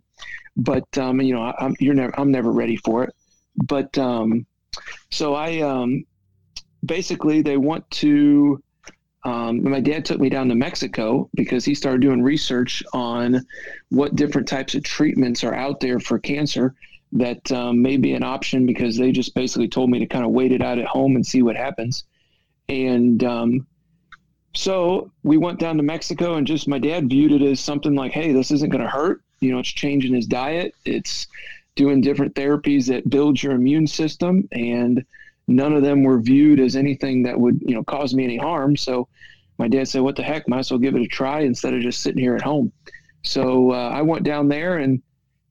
but um, you know, I, am you're never I'm never ready for it. But um, so I um, basically they want to. Um, my dad took me down to Mexico because he started doing research on what different types of treatments are out there for cancer that um, may be an option because they just basically told me to kind of wait it out at home and see what happens. And um, so we went down to Mexico and just my dad viewed it as something like, hey, this isn't going to hurt. You know, it's changing his diet. It's doing different therapies that build your immune system, and none of them were viewed as anything that would you know cause me any harm. So my dad said, "What the heck? Might as well give it a try instead of just sitting here at home." So uh, I went down there and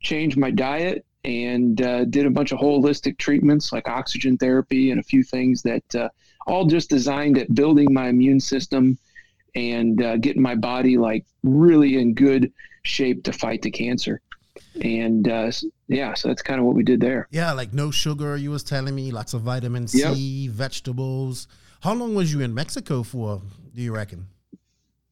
changed my diet and uh, did a bunch of holistic treatments like oxygen therapy and a few things that uh, all just designed at building my immune system and uh, getting my body like really in good shape to fight the cancer. And uh, yeah, so that's kind of what we did there. Yeah, like no sugar. You was telling me lots of vitamin C, yep. vegetables. How long was you in Mexico for? Do you reckon?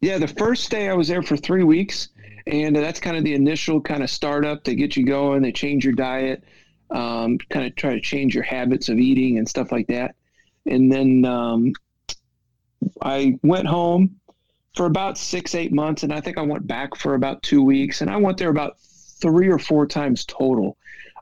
Yeah, the first day I was there for three weeks, and that's kind of the initial kind of startup. They get you going, they change your diet, um, kind of try to change your habits of eating and stuff like that. And then um, I went home for about six, eight months, and I think I went back for about two weeks, and I went there about three or four times total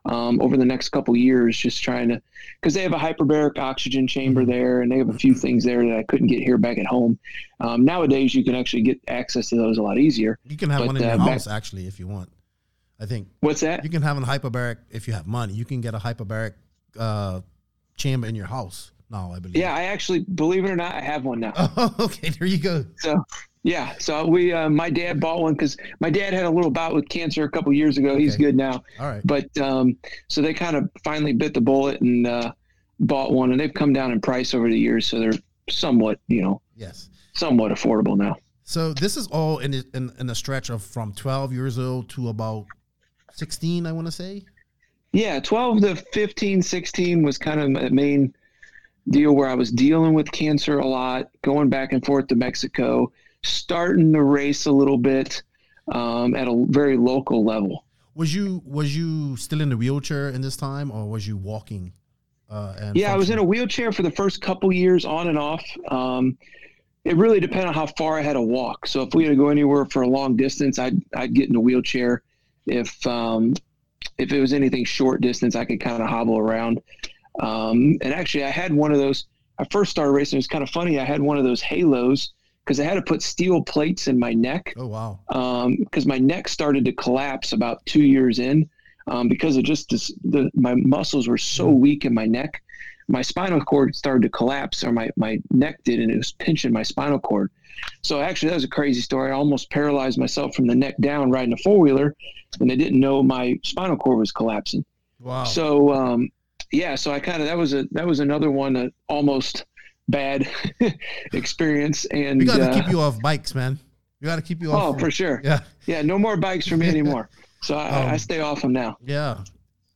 um, over the next couple years, just trying to because they have a hyperbaric oxygen chamber Mm-hmm. there, and they have a few things there that I couldn't get here back at home. Um, nowadays, you can actually get access to those a lot easier. You can have But, one in uh, your back- house actually if you want. I think What's that? you can have a hyperbaric if you have money. You can get a hyperbaric uh, chamber in your house now. I believe. Yeah, I actually believe it or not, I have one now. Oh, okay. There you go. So yeah, so we uh, my dad bought one because my dad had a little bout with cancer a couple years ago. He's good now. All right. But um, so they kind of finally bit the bullet and uh, bought one, and they've come down in price over the years, so they're somewhat, you know, Yes. somewhat affordable now. So this is all in in, in a stretch of from 12 years old to about 16, I want to say. Yeah, 12 to 15, 16 was kind of the main deal where I was dealing with cancer a lot, going back and forth to Mexico, starting to race a little bit um, at a very local level. Was you was you still in the wheelchair in this time, or was you walking? Uh, and Yeah, I was in a wheelchair for the first couple years, on and off. Um, it really depended on how far I had to walk. So if we had to go anywhere for a long distance, I'd I'd get in a wheelchair. If um, if it was anything short distance, I could kind of hobble around. Um, and actually, I had one of those. I first started racing. It was kind of funny. I had one of those halos because I had to put steel plates in my neck Oh wow. because my neck started to collapse about two years in um, because of just this, the my muscles were so weak in my neck. My spinal cord started to collapse, or my, my neck did, and it was pinching my spinal cord. So actually, that was a crazy story. I almost paralyzed myself from the neck down riding a four wheeler, and I didn't know my spinal cord was collapsing. Wow. So um, yeah, so I kind of that was a that was another one that almost bad experience, and we got to uh, keep you off bikes, man. We got to keep you off. Oh, from- for sure. Yeah. Yeah, no more bikes for me anymore. So I, Um, I stay off them now. Yeah.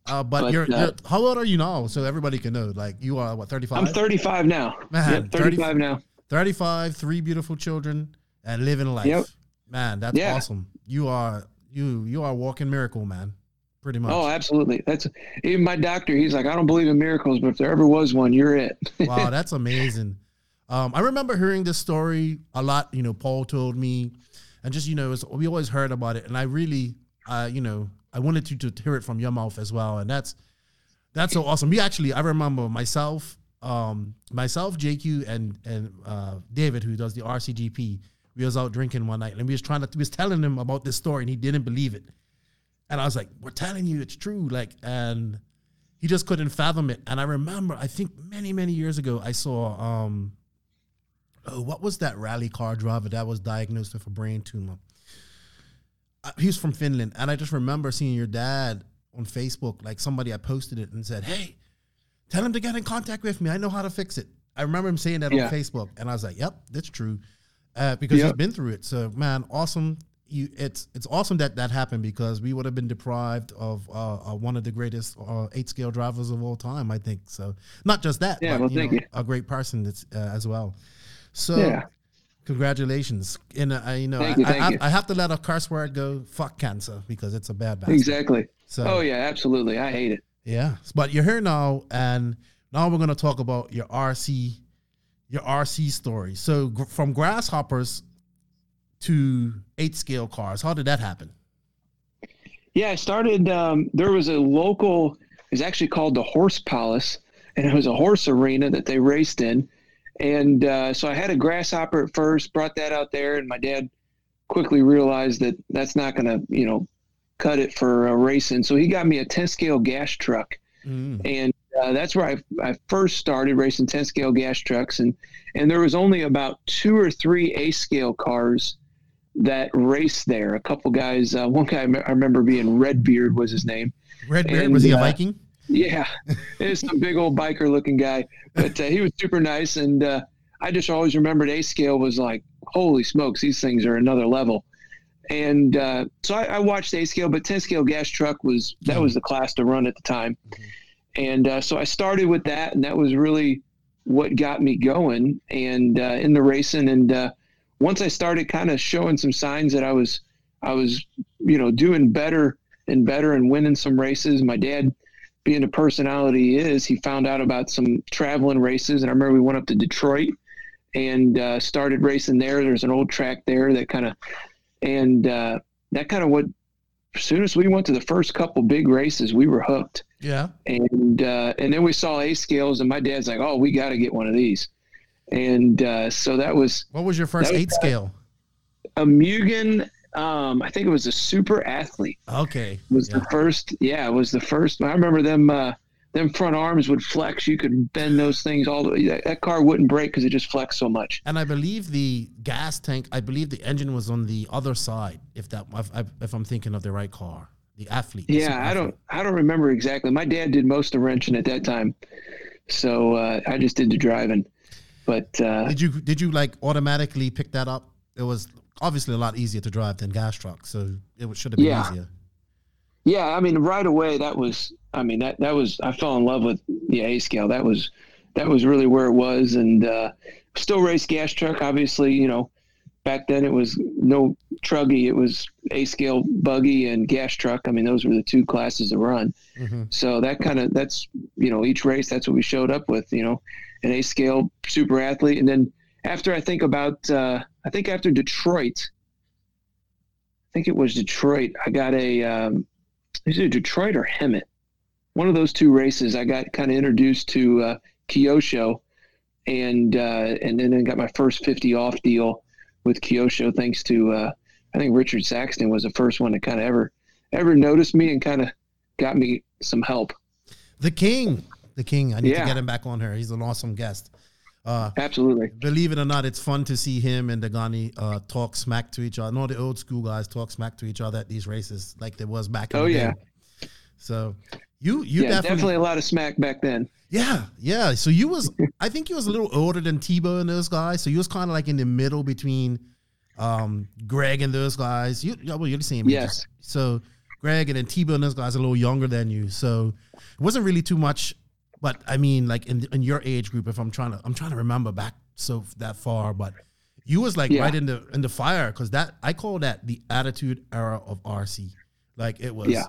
Uh, but, But, you're, uh, you're how old are you now? So everybody can know. Like you are what 35? I'm 35 now. Man, Yep, 35 30 now. 35, three beautiful children, and living life. Yep. Man, that's Yeah. awesome. You are you you are a walking miracle, man. Pretty much. Oh, absolutely. That's even my doctor. He's like, I don't believe in miracles, but if there ever was one, you're it. wow, that's amazing. Um, I remember hearing this story a lot. You know, Paul told me, and just you know, it's, we always heard about it, and I really, uh, you know, I wanted to to hear it from your mouth as well, and that's that's so awesome. We actually, I remember myself, um, myself, JQ, and and uh, David, who does the RCGP. We was out drinking one night, and we was trying to, we was telling him about this story, and he didn't believe it. And I was like, "We're telling you, it's true." Like, and he just couldn't fathom it. And I remember, I think many, many years ago, I saw, um, oh, what was that rally car driver that was diagnosed with a brain tumor? Uh, he was from Finland, and I just remember seeing your dad on Facebook. Like somebody had posted it and said, "Hey, tell him to get in contact with me. I know how to fix it." I remember him saying that Yeah. on Facebook, and I was like, "Yep, that's true," uh, because he's been through it. So, man, awesome. You, it's it's awesome that that happened because we would have been deprived of uh, uh, one of the greatest uh, eight scale drivers of all time. I think so. Not just that, Yeah, but well, know, a great person that's, uh, as well. So, Yeah. congratulations. And uh, you know, I, you, I, you. I have to let a curse word go. Fuck cancer because it's a bad bastard. exactly. So, Oh yeah, absolutely. I hate it. yeah, but you're here now, and now we're gonna talk about your RC, your RC story. So gr- from grasshoppers to eight scale cars, how did that happen? Yeah, I started. Um, there was a local. It was actually called the Horse Palace, and it was a horse arena that they raced in. And uh, so I had a grasshopper at first, brought that out there, and my dad quickly realized that that's not going to, you know, cut it for uh, racing. So he got me a 10 scale gas truck, Mm. and uh, that's where I, I first started racing 10 scale gas trucks. And and there was only about two or three A scale cars that race there. A couple guys. Uh, one guy I me- I remember being Redbeard was his name. Redbeard And, was he a uh, Viking? Yeah, it's some big old biker looking guy, but uh, he was super nice. And uh, I just always remembered A scale was like, holy smokes, these things are another level. And uh, so I, I watched A scale, but 10 scale gas truck was that was the class to run at the time. And uh, so I started with that, and that was really what got me going and uh, in the racing. And uh, once I started kind of showing some signs that I was, I was, you know, doing better and better and winning some races. My dad, being the personality he is, he found out about some traveling races, and I remember we went up to Detroit and uh, started racing there. There's an old track there that kind of, and uh, that kind of what. As soon as we went to the first couple big races, we were hooked. Yeah. And uh, and then we saw A scales, and my dad's like, "Oh, we got to get one of these." And uh, so that was. What was your first was eight scale? A Mugen. Um, I think it was a super athlete. Okay. Was yeah. the first? Yeah, it was the first. I remember them. Uh, them front arms would flex. You could bend those things all the way. That, that car wouldn't break because it just flexed so much. And I believe the gas tank. I believe the engine was on the other side. If that, if, if I'm thinking of the right car, the athlete. Yeah, I athlete. don't. I don't remember exactly. My dad did most of the wrenching at that time, so uh, I just did the driving. But uh, Did you did you like automatically pick that up? It was obviously a lot easier to drive than gas truck, so it should have been Yeah. easier. Yeah, I mean, right away that was. I mean, that that was. I fell in love with the A scale. That was, that was really where it was, and uh, still race gas truck. Obviously, you know, back then it was no truggy. It was A scale buggy and gas truck. I mean, those were the two classes to run. So that kind of that's you know each race that's what we showed up with. You know, an A scale super athlete, and then after I think about uh, I think after Detroit, I think it was Detroit. I got a um, is it Detroit or Hemet? One of those two races, I got kind of introduced to uh, Kyosho, and uh, and then I got my first fifty off deal with Kyosho, thanks to uh, I think Richard Saxton was the first one to kind of ever ever notice me and kind of got me some help. The king, the king. I need to get him back on here. He's an awesome guest. Uh, Absolutely. believe it or not, it's fun to see him and Dagani uh, talk smack to each other. No, the old school guys talk smack to each other at these races, like there was back. In Oh yeah, day. So you you yeah, definitely, definitely a lot of smack back then. yeah yeah. So you was I think you was a little older than Tebo and those guys. So you was kind of like in the middle between um, Greg and those guys. You yeah, well you're the same. age. Yes. So Greg and then Tebo and those guys are a little younger than you. So it wasn't really too much. But I mean, like in in your age group, if I'm trying to I'm trying to remember back so that far, but you was like Yeah. right in the in the fire because that I call that the attitude era of RC. Like it was, Yeah.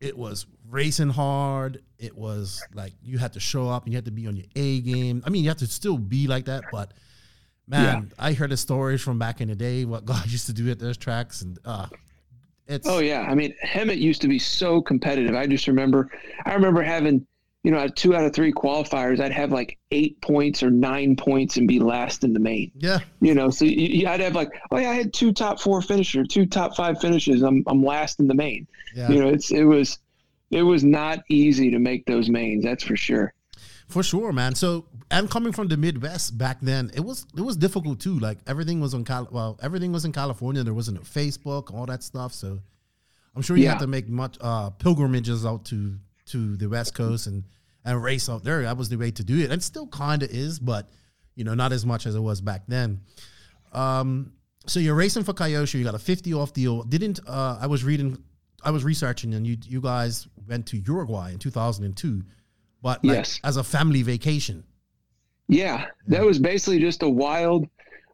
it was racing hard. It was like you had to show up and you had to be on your A game. I mean, you have to still be like that, but man, I heard the stories from back in the day what God used to do at those tracks, and uh, it's Oh yeah, I mean Hemet used to be so competitive. I just remember, I remember having, you know, at two out of three qualifiers, I'd have like eight points or nine points and be last in the main. yeah, You know, so you, you- I'd have like, oh yeah, I had two top four finishes, two top five finishes. I'm I'm last in the main. yeah. You know, it's it was, it was not easy to make those mains. That's for sure. For sure, man. So, and coming from the Midwest back then, it was it was difficult too. Like everything was on Cal. Well, everything was in California. There wasn't a Facebook, all that stuff. So, I'm sure you Yeah. had to make much uh, pilgrimages out to to the West Coast and and race out there. That was the way to do it, and still kind of is, but you know, not as much as it was back then. Um, so you're racing for Kyosho. You got a 50 off deal. Didn't uh, I was reading, I was researching, and you you guys went to Uruguay in 2002, but like, Yes. as a family vacation. Yeah, that was basically just a wild.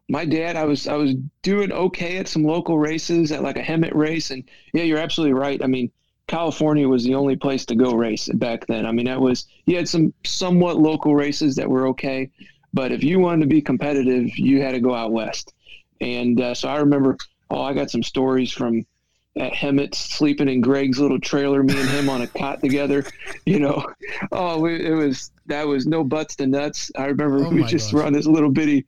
My dad, I was I was doing okay at some local races at like a Hemet race, and yeah, you're absolutely right. I mean, California was the only place to go race back then. I mean, that was you had some somewhat local races that were okay, but if you wanted to be competitive, you had to go out west. And uh, so I remember, oh, I got some stories from at Hemet sleeping in Greg's little trailer, me and him on a cot together. You know, oh, it, it was that was no butts to nuts. I remember Oh we just gosh. were on this little bitty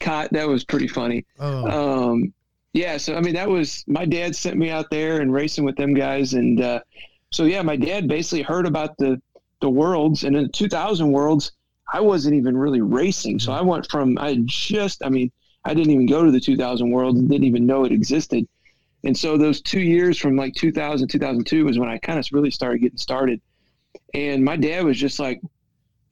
cot. That was pretty funny. Oh, Um, yeah, so I mean, that was my dad sent me out there and racing with them guys, and uh, so yeah, my dad basically heard about the the worlds, and in the 2000 worlds, I wasn't even really racing, so I went from I just, I mean, I didn't even go to the 2000 worlds, didn't even know it existed, and so those two years from like 2000 2002 was when I kind of really started getting started, and my dad was just like.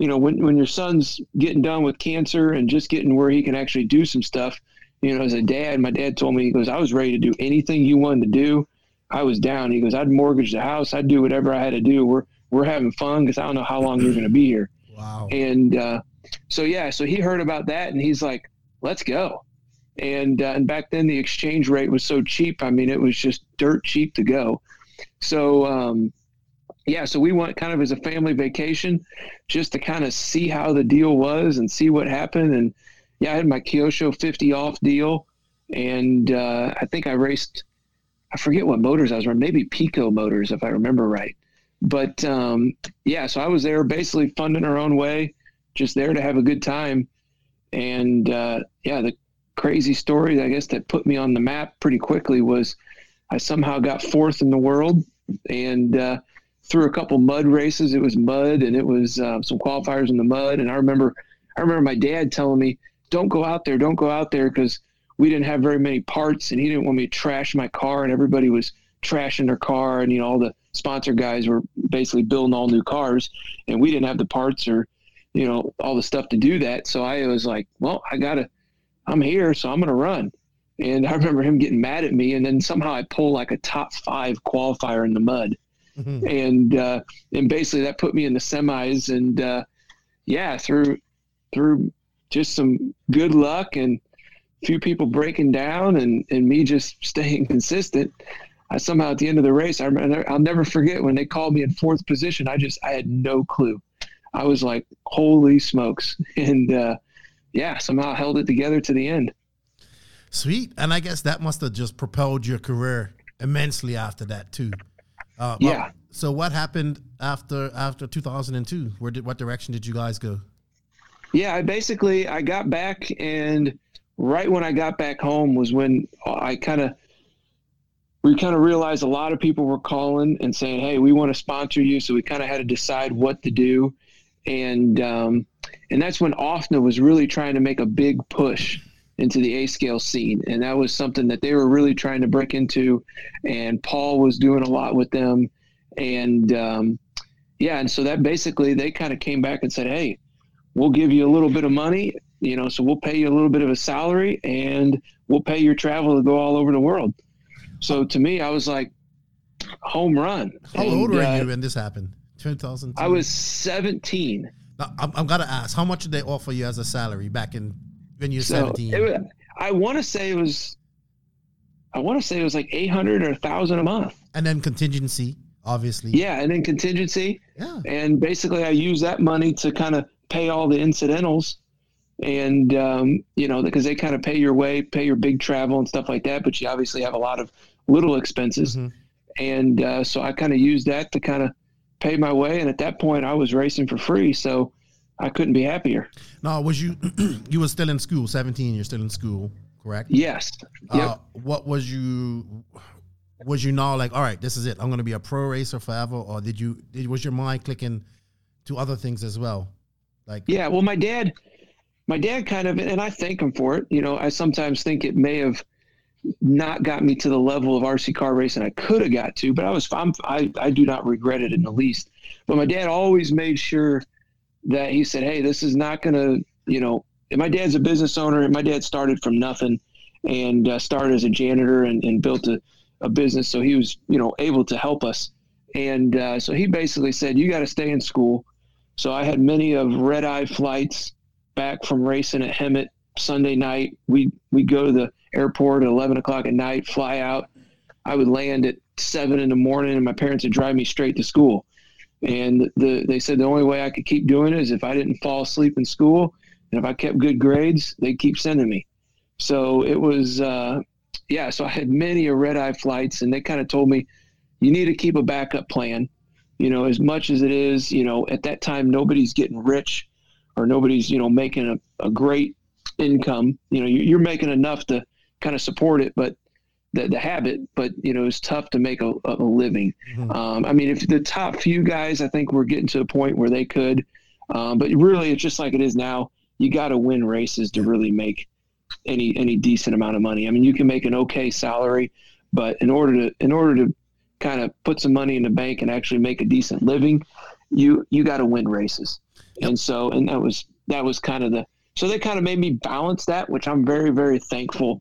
You know, when, when your son's getting done with cancer and just getting where he can actually do some stuff, you know, as a dad, my dad told me, he goes, I was ready to do anything you wanted to do. I was down. He goes, I'd mortgage the house. I'd do whatever I had to do. We're, we're having fun because I don't know how long you're going to be here. wow. And uh, so, yeah, so he heard about that and he's like, let's go. and uh, and back then the exchange rate was so cheap. I mean, it was just dirt cheap to go. So um, yeah, so we went kind of as a family vacation, just to kind of see how the deal was and see what happened. And yeah, I had my Kyosho 50 off deal, and uh, I think I raced. I forget what motors I was running, maybe Picco motors if I remember right. But um, yeah, so I was there basically funding our own way, just there to have a good time. And uh, yeah, the crazy story, I guess, that put me on the map pretty quickly was I somehow got fourth in the world and uh, through a couple mud races. It was mud and it was uh, some qualifiers in the mud. And I remember, I remember my dad telling me, "Don't go out there, don't go out there," because we didn't have very many parts, and he didn't want me to trash my car. And everybody was trashing their car, and you know all the sponsor guys were basically building all new cars, and we didn't have the parts or you know all the stuff to do that. So I was like, "Well, I gotta." I'm here, so I'm going to run. And I remember him getting mad at me, and then somehow I pull like a top five qualifier in the mud, mm-hmm. and uh, and basically that put me in the semis. And uh, yeah, through through just some good luck and a few people breaking down, and and me just staying consistent, I somehow at the end of the race, I remember, I'll never forget when they called me in fourth position. I just I had no clue. I was like, holy smokes, and uh, yeah, somehow held it together to the end. Sweet, and I guess that must have just propelled your career immensely after that too. Uh, well, yeah. So what happened after after 2002? Where did what direction did you guys go? Yeah, I basically I got back and right when I got back home was when I kind of we kind of realized a lot of people were calling and saying, "Hey, we want to sponsor you." So we kind of had to decide what to do, and um, and that's when OFNA was really trying to make a big push into the A scale scene. And that was something that they were really trying to break into. And Paul was doing a lot with them. And um, yeah, and so that basically they kind of came back and said, hey, we'll give you a little bit of money, you know, so we'll pay you a little bit of a salary and we'll pay your travel to go all over the world. So to me, I was like, home run. How and, old were uh, you when this happened? 2000. I was 17. Now, I'm, I'm gonna ask, how much did they offer you as a salary back in when you were so 17? Was, I want to say it was, I want to say it was like 800 or 1,000 a month. And then contingency, obviously. Yeah, and then contingency. Yeah. And basically, I use that money to kind of pay all the incidentals, and um, you know, because they kind of pay your way, pay your big travel and stuff like that. But you obviously have a lot of little expenses, mm-hmm. and uh, so I kind of use that to kind of pay my way, and at that point, I was racing for free, so I couldn't be happier. No, was you you were still in school? Seventeen, you're still in school, correct? Yes. Uh, yep. what was you? Was you now like, all right, this is it? I'm going to be a pro racer forever, or did you? Did, was your mind clicking to other things as well? Like, yeah. Well, my dad, my dad kind of, and I thank him for it. You know, I sometimes think it may have not got me to the level of RC car racing I could have got to, but I was I'm, I I do not regret it in the least. But my dad always made sure that he said, "Hey, this is not going to, you know." my dad's a business owner. My dad started from nothing and uh, started as a janitor and, and built a, a business. So he was, you know, able to help us. And uh, so he basically said, "You got to stay in school." So I had many of red eye flights back from racing at Hemet Sunday night. We we go to the airport at 11 o'clock at night, fly out. I would land at seven in the morning, and my parents would drive me straight to school. And the, they said the only way I could keep doing it is if I didn't fall asleep in school, and if I kept good grades, they'd keep sending me. So it was, uh, yeah. So I had many a red eye flights, and they kind of told me, you need to keep a backup plan. You know, as much as it is, you know, at that time nobody's getting rich, or nobody's you know making a, a great income. You know, you're making enough to kind of support it, but the, the habit, but you know, it's tough to make a, a living. Mm-hmm. Um, I mean, if the top few guys, I think we're getting to a point where they could, um, but really it's just like it is now. You got to win races to really make any, any decent amount of money. I mean, you can make an okay salary, but in order to, in order to kind of put some money in the bank and actually make a decent living, you, you got to win races. Yep. And so, and that was, that was kind of the, so they kind of made me balance that, which I'm very, very thankful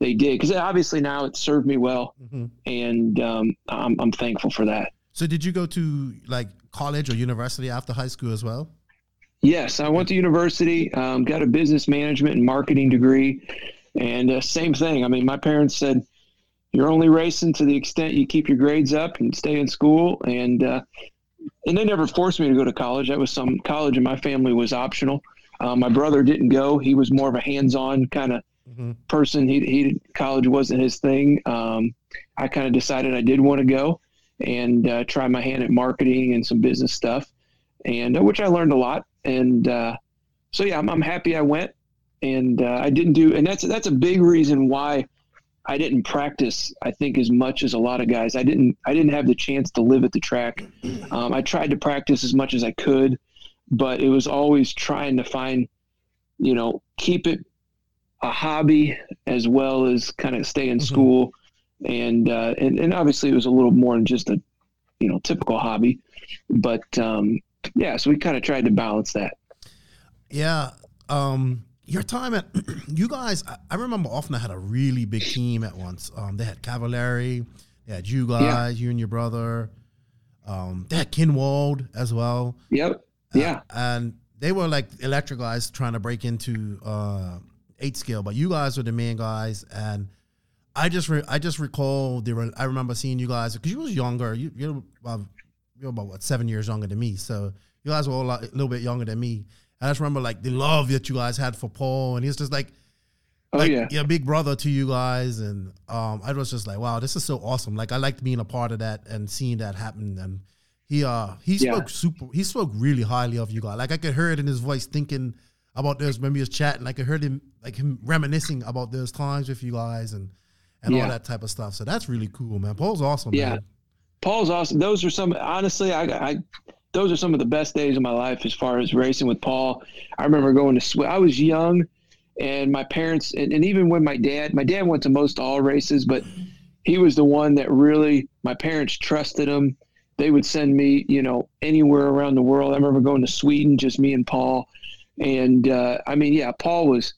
they did because obviously now it served me well, mm-hmm. and um, I'm, I'm thankful for that. So, did you go to like college or university after high school as well? Yes, I went to university, um, got a business management and marketing degree, And uh, same thing. I mean, my parents said, you're only racing to the extent you keep your grades up and stay in school. And, uh, and they never forced me to go to college. That was some college in my family was optional. Uh, my brother didn't go. He was more of a hands-on kind of Mhm. person. He, he college wasn't his thing. Um, I kind of decided I did want to go and uh, try my hand at marketing and some business stuff, and uh, which I learned a lot. And uh, so yeah, I'm, I'm happy I went, and uh, I didn't do. And that's that's a big reason why I didn't practice. I think as much as a lot of guys. I didn't I didn't have the chance to live at the track. Um, I tried to practice as much as I could, but it was always trying to find, you know, keep it a hobby as well as kind of stay in school and uh, and and obviously it was a little more than just a you know typical hobby but um yeah so we kind of tried to balance that Yeah. Um, your time at you guys, I, I remember often I had a really big team at once. Um, they had Cavallari, they had you guys, you and your brother. Um, they had Kinwald as well. yep yeah And they were like electric guys trying to break into uh, eight scale, but you guys were the main guys. And I just re- I just recall they were. I remember seeing you guys because you was younger. You you're about, you're about what seven years younger than me. So you guys were all a little bit younger than me. I just remember like the love that you guys had for Paul, and he's just like. oh like, yeah big brother to you guys, and um, I was just like, wow, this is so awesome. Like, I liked being a part of that and seeing that happen. And he, uh, he Yeah. spoke super. He spoke really highly of you guys. Like, I could hear it in his voice, thinking about those when we was chatting. Like I heard him, like him reminiscing about those times with you guys and and all that type of stuff. So that's really cool, man. Paul's awesome. Yeah. man. paul's awesome those are some honestly I, I those are some of the best days of my life as far as racing with paul. I remember going to sw- i was young and my parents and, and even when my dad my dad went to most all races but he was the one that really my parents trusted him. They would send me you know anywhere around the world. I remember going to sweden just me and paul. And uh, i mean yeah paul was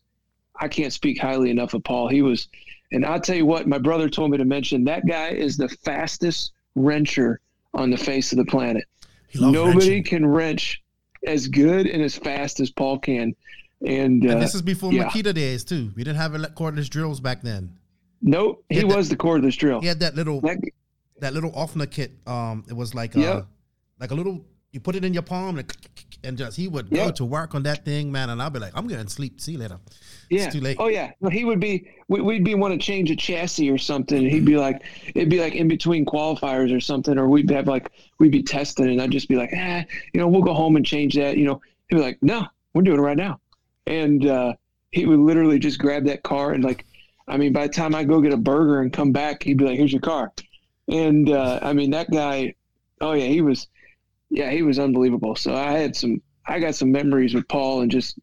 i can't speak highly enough of paul. He was and i'll tell you what my brother told me to mention that guy is the fastest wrencher on the face of the planet nobody wrenching. can wrench as good and as fast as paul can and, uh, And this is before yeah. Makita days too. We didn't have cordless drills back then. nope he that- was the cordless drill He had that little That- that little OFNA kit. Um, it was like Yeah. uh, like a little. You put it in your palm and, and just he would go to work on that thing, man. And I'll be like, I'm going to sleep. See you later. Yeah. It's too late. Oh yeah. No, he would be. We, we'd be want to change a chassis or something. And he'd be like, it'd be like in between qualifiers or something, or we'd have like we'd be testing, and I'd just be like, ah, you know, we'll go home and change that. You know, he'd be like, no, we're doing it right now, and uh, he would literally just grab that car and like, I mean, by the time I go get a burger and come back, he'd be like, here's your car, and uh, I mean that guy. Oh yeah, he was. Yeah, he was unbelievable. So I had some. I got some memories with Paul and just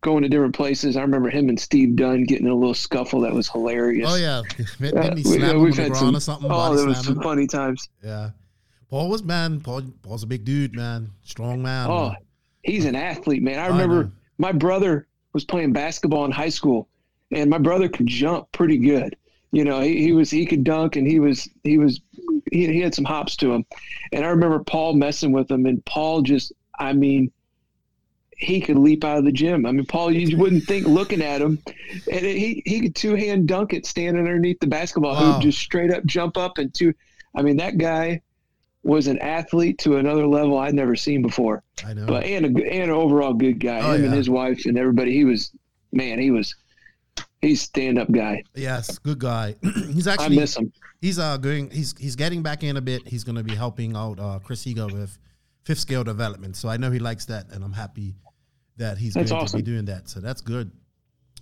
going to different places. I remember him and Steve Dunn getting in a little scuffle that was hilarious. Oh yeah, didn't he we- we've on the had some- or something? Oh, there was some funny times. Yeah, Paul was man. Paul Paul's a big dude, man. Strong man. Oh, man. he's an athlete, man. I I remember know. my brother was playing basketball in high school, and my brother could jump pretty good. You know, he, he was he could dunk, and he was he was he, he had some hops to him. And I remember Paul messing with him, and Paul just, I mean, he could leap out of the gym. I mean, Paul, you wouldn't think looking at him, and he he could two hand dunk it standing underneath the basketball Wow. hoop, just straight up jump up and two. I mean, that guy was an athlete to another level I'd never seen before I know. but and a and an overall good guy. Oh, Him and his wife and everybody. He was man. He was he's stand up guy. yes, good guy. he's actually I miss him. he's uh going he's he's getting back in a bit. He's going to be helping out uh, Chris Higa with fifth scale development. So I know he likes that, and I'm happy that he's That's going awesome. to be doing that. So that's good.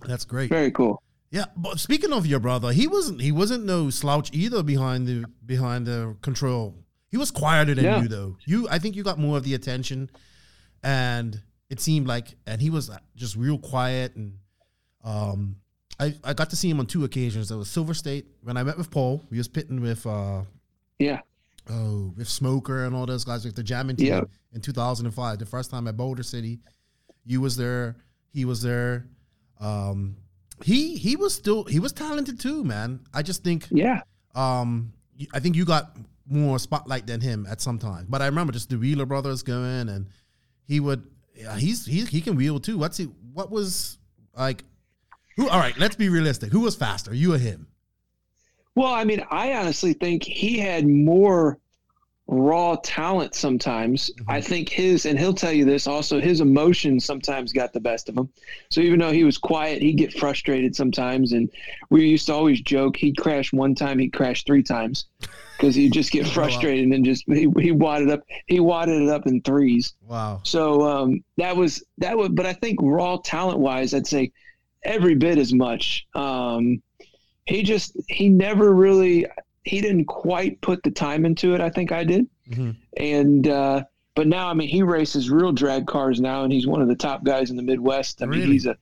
That's great. Very cool. Yeah, but speaking of your brother, he wasn't he wasn't no slouch either behind the behind the control. He was quieter than Yeah. you though. You I think you got more of the attention, and it seemed like and he was just real quiet and um. I, I got to see him on two occasions. There was Silver State when I met with Paul. We was pitting with uh Yeah. oh with Smoker and all those guys with the jamming team Yeah. in 2005. The first time at Boulder City, you was there. He was there. Um, he he was still he was talented too, man. I just think Yeah. um I think you got more spotlight than him at some time. But I remember just the Wheeler brothers going and he would yeah, he's he he can wheel too. What's he what was like Who? All right, let's be realistic. Who was faster, you or him? Well, I mean, I honestly think he had more raw talent sometimes. Mm-hmm. I think his, and he'll tell you this also, his emotions sometimes got the best of him. So even though he was quiet, he'd get frustrated sometimes. And we used to always joke he'd crash one time, he'd crash three times because he'd just get frustrated and just, he, he wadded up, he wadded it up in threes. Wow. So um, that was, that was, but I think raw talent wise, I'd say every bit as much. Um, he just, he never really, he didn't quite put the time into it. I think I did. Mm-hmm. And, uh, but now, I mean, he races real drag cars now, and he's one of the top guys in the Midwest. I mean, he's a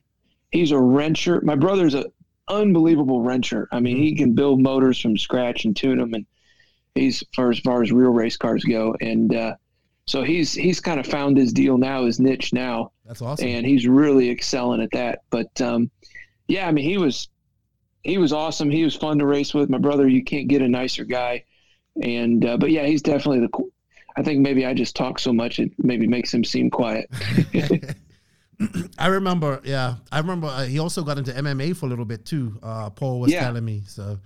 he's a wrencher. My brother's a unbelievable wrencher. I mean, he can build motors from scratch and tune them, and he's far as far as real race cars go. And uh, so he's he's kind of found his deal now, his niche now, That's awesome. and he's really excelling at that. But um, yeah, I mean, he was he was awesome. He was fun to race with. My brother, you can't get a nicer guy. And uh, but yeah, he's definitely the. I think maybe I just talk so much it maybe makes him seem quiet. I remember, yeah, I remember uh, he also got into MMA for a little bit too. Uh, Paul was Yeah. telling me. So,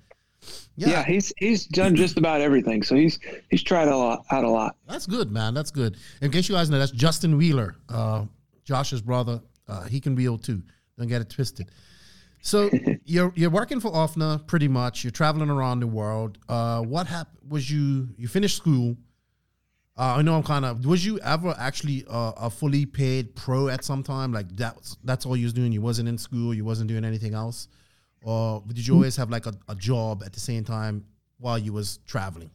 Yeah. yeah, he's he's done just about everything. So he's he's tried a lot out a lot. that's good, man. That's good. In case you guys know, that's Justin Wheeler, uh, Josh's brother. Uh, he can wheel too. Don't get it twisted. So you're you're working for OFNA pretty much. You're traveling around the world. Uh, what happened? Was you you finished school? Uh, I know I'm kind of. Was you ever actually uh, a fully paid pro at some time? Like that? That's all you was doing. You wasn't in school. You wasn't doing anything else, or did you always have like a, a job at the same time while you was traveling?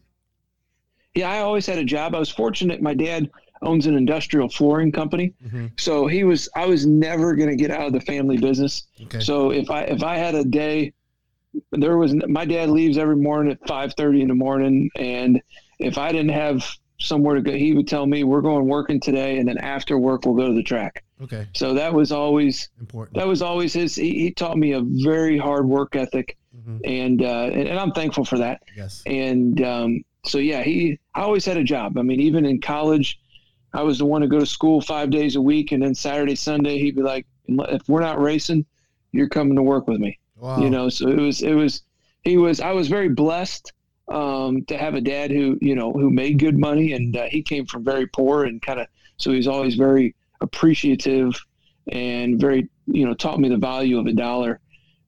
Yeah, I always had a job. I was fortunate. My dad owns an industrial flooring company, Mm-hmm. so he was. I was never going to get out of the family business. Okay. So if I if I had a day, there was my dad leaves every morning at five thirty in the morning, and if I didn't have somewhere to go, he would tell me we're going working today, and then after work we'll go to the track. Okay. So that was always Important. that was always his. He, he taught me a very hard work ethic, Mhm. and, uh, and and I'm thankful for that. Yes. And um, so yeah, he I always had a job. I mean, even in college, I was the one to go to school five days a week, and then Saturday, Sunday, he'd be like, "If we're not racing, you're coming to work with me." Wow. You know, so it was it was he was I was very blessed um, to have a dad who you know who made good money, and uh, he came from very poor and kind of so he's always very appreciative and very you know taught me the value of a dollar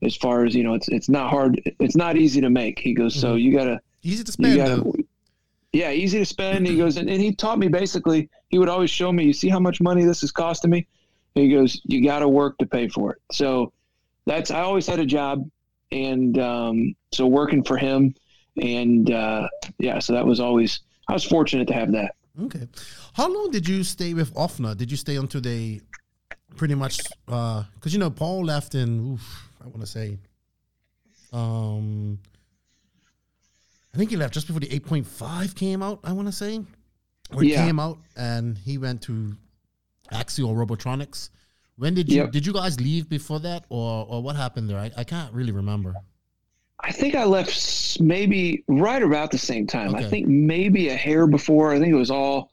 as far as you know it's it's not hard it's not easy to make he goes so you gotta Easy to you spend. gotta though. Yeah easy to spend he goes and, and he taught me basically he would always show me you see how much money this is costing me and he goes you gotta work to pay for it so that's i always had a job and um, so working for him and uh, yeah so that was always i was fortunate to have that Okay. How long did you stay with OFNA? Did you stay until they pretty much because you know Paul left in oof, I want to say um I think he left just before the 8.5 came out, I want to say. Or Yeah. came out and he went to Axial Robotronics. When did you Yep. did you guys leave before that or or what happened there? I, I can't really remember. I think I left maybe right about the same time. I think maybe a hair before. I think it was all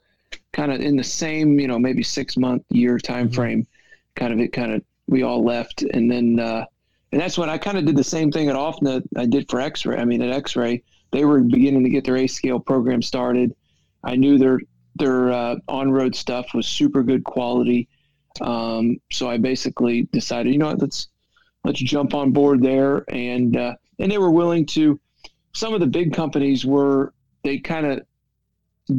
kind of in the same, you know, maybe six month year time frame. Kind of it kind of we all left, and then uh, and that's when I kind of did the same thing at OFNA I did for X-ray. I mean, at X-ray they were beginning to get their A scale program started. I knew their their uh, on road stuff was super good quality. Um, so I basically decided, you know what, let's let's jump on board there and uh, and they were willing to some of the big companies were they kind of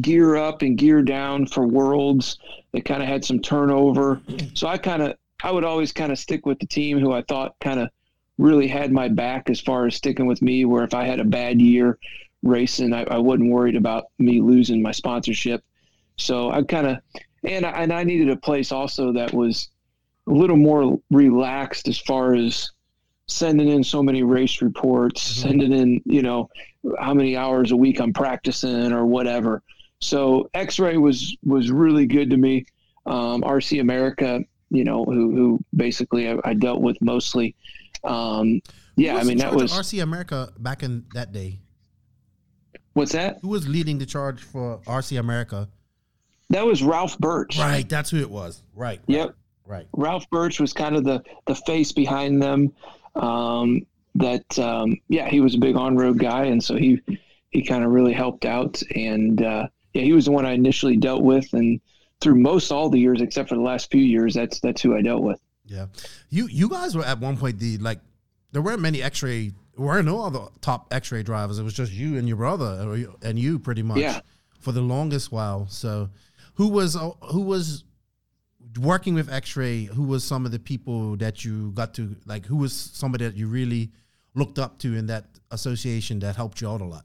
gear up and gear down for worlds they kind of had some turnover so i kind of i would always kind of stick with the team who i thought kind of really had my back as far as sticking with me where if i had a bad year racing i, I wasn't worried about me losing my sponsorship so i kind of and I, and I needed a place also that was a little more relaxed as far as sending in so many race reports, sending in, you know, how many hours a week I'm practicing or whatever. So X-ray was, was really good to me. Um, RC America, you know, who, who basically I, I dealt with mostly. Um, yeah, I mean, that was, RC America back in that day. what's that? Who was leading the charge for RC America? That was Ralph Birch. Right, that's who it was. Right. Yep. Right. Ralph Birch was kind of the the face behind them. Um, that um, yeah, he was a big on road guy, and so he he kind of really helped out. And uh, yeah, he was the one I initially dealt with, and through most all the years except for the last few years, that's that's who I dealt with. Yeah, you you guys were at one point the like there weren't many X-ray, there were no other top X-ray drivers. It was just you and your brother, and you pretty much yeah. for the longest while. So, who was uh, who was working with X-ray? Who was some of the people that you got to like? Who was somebody that you really looked up to in that association that helped you out a lot?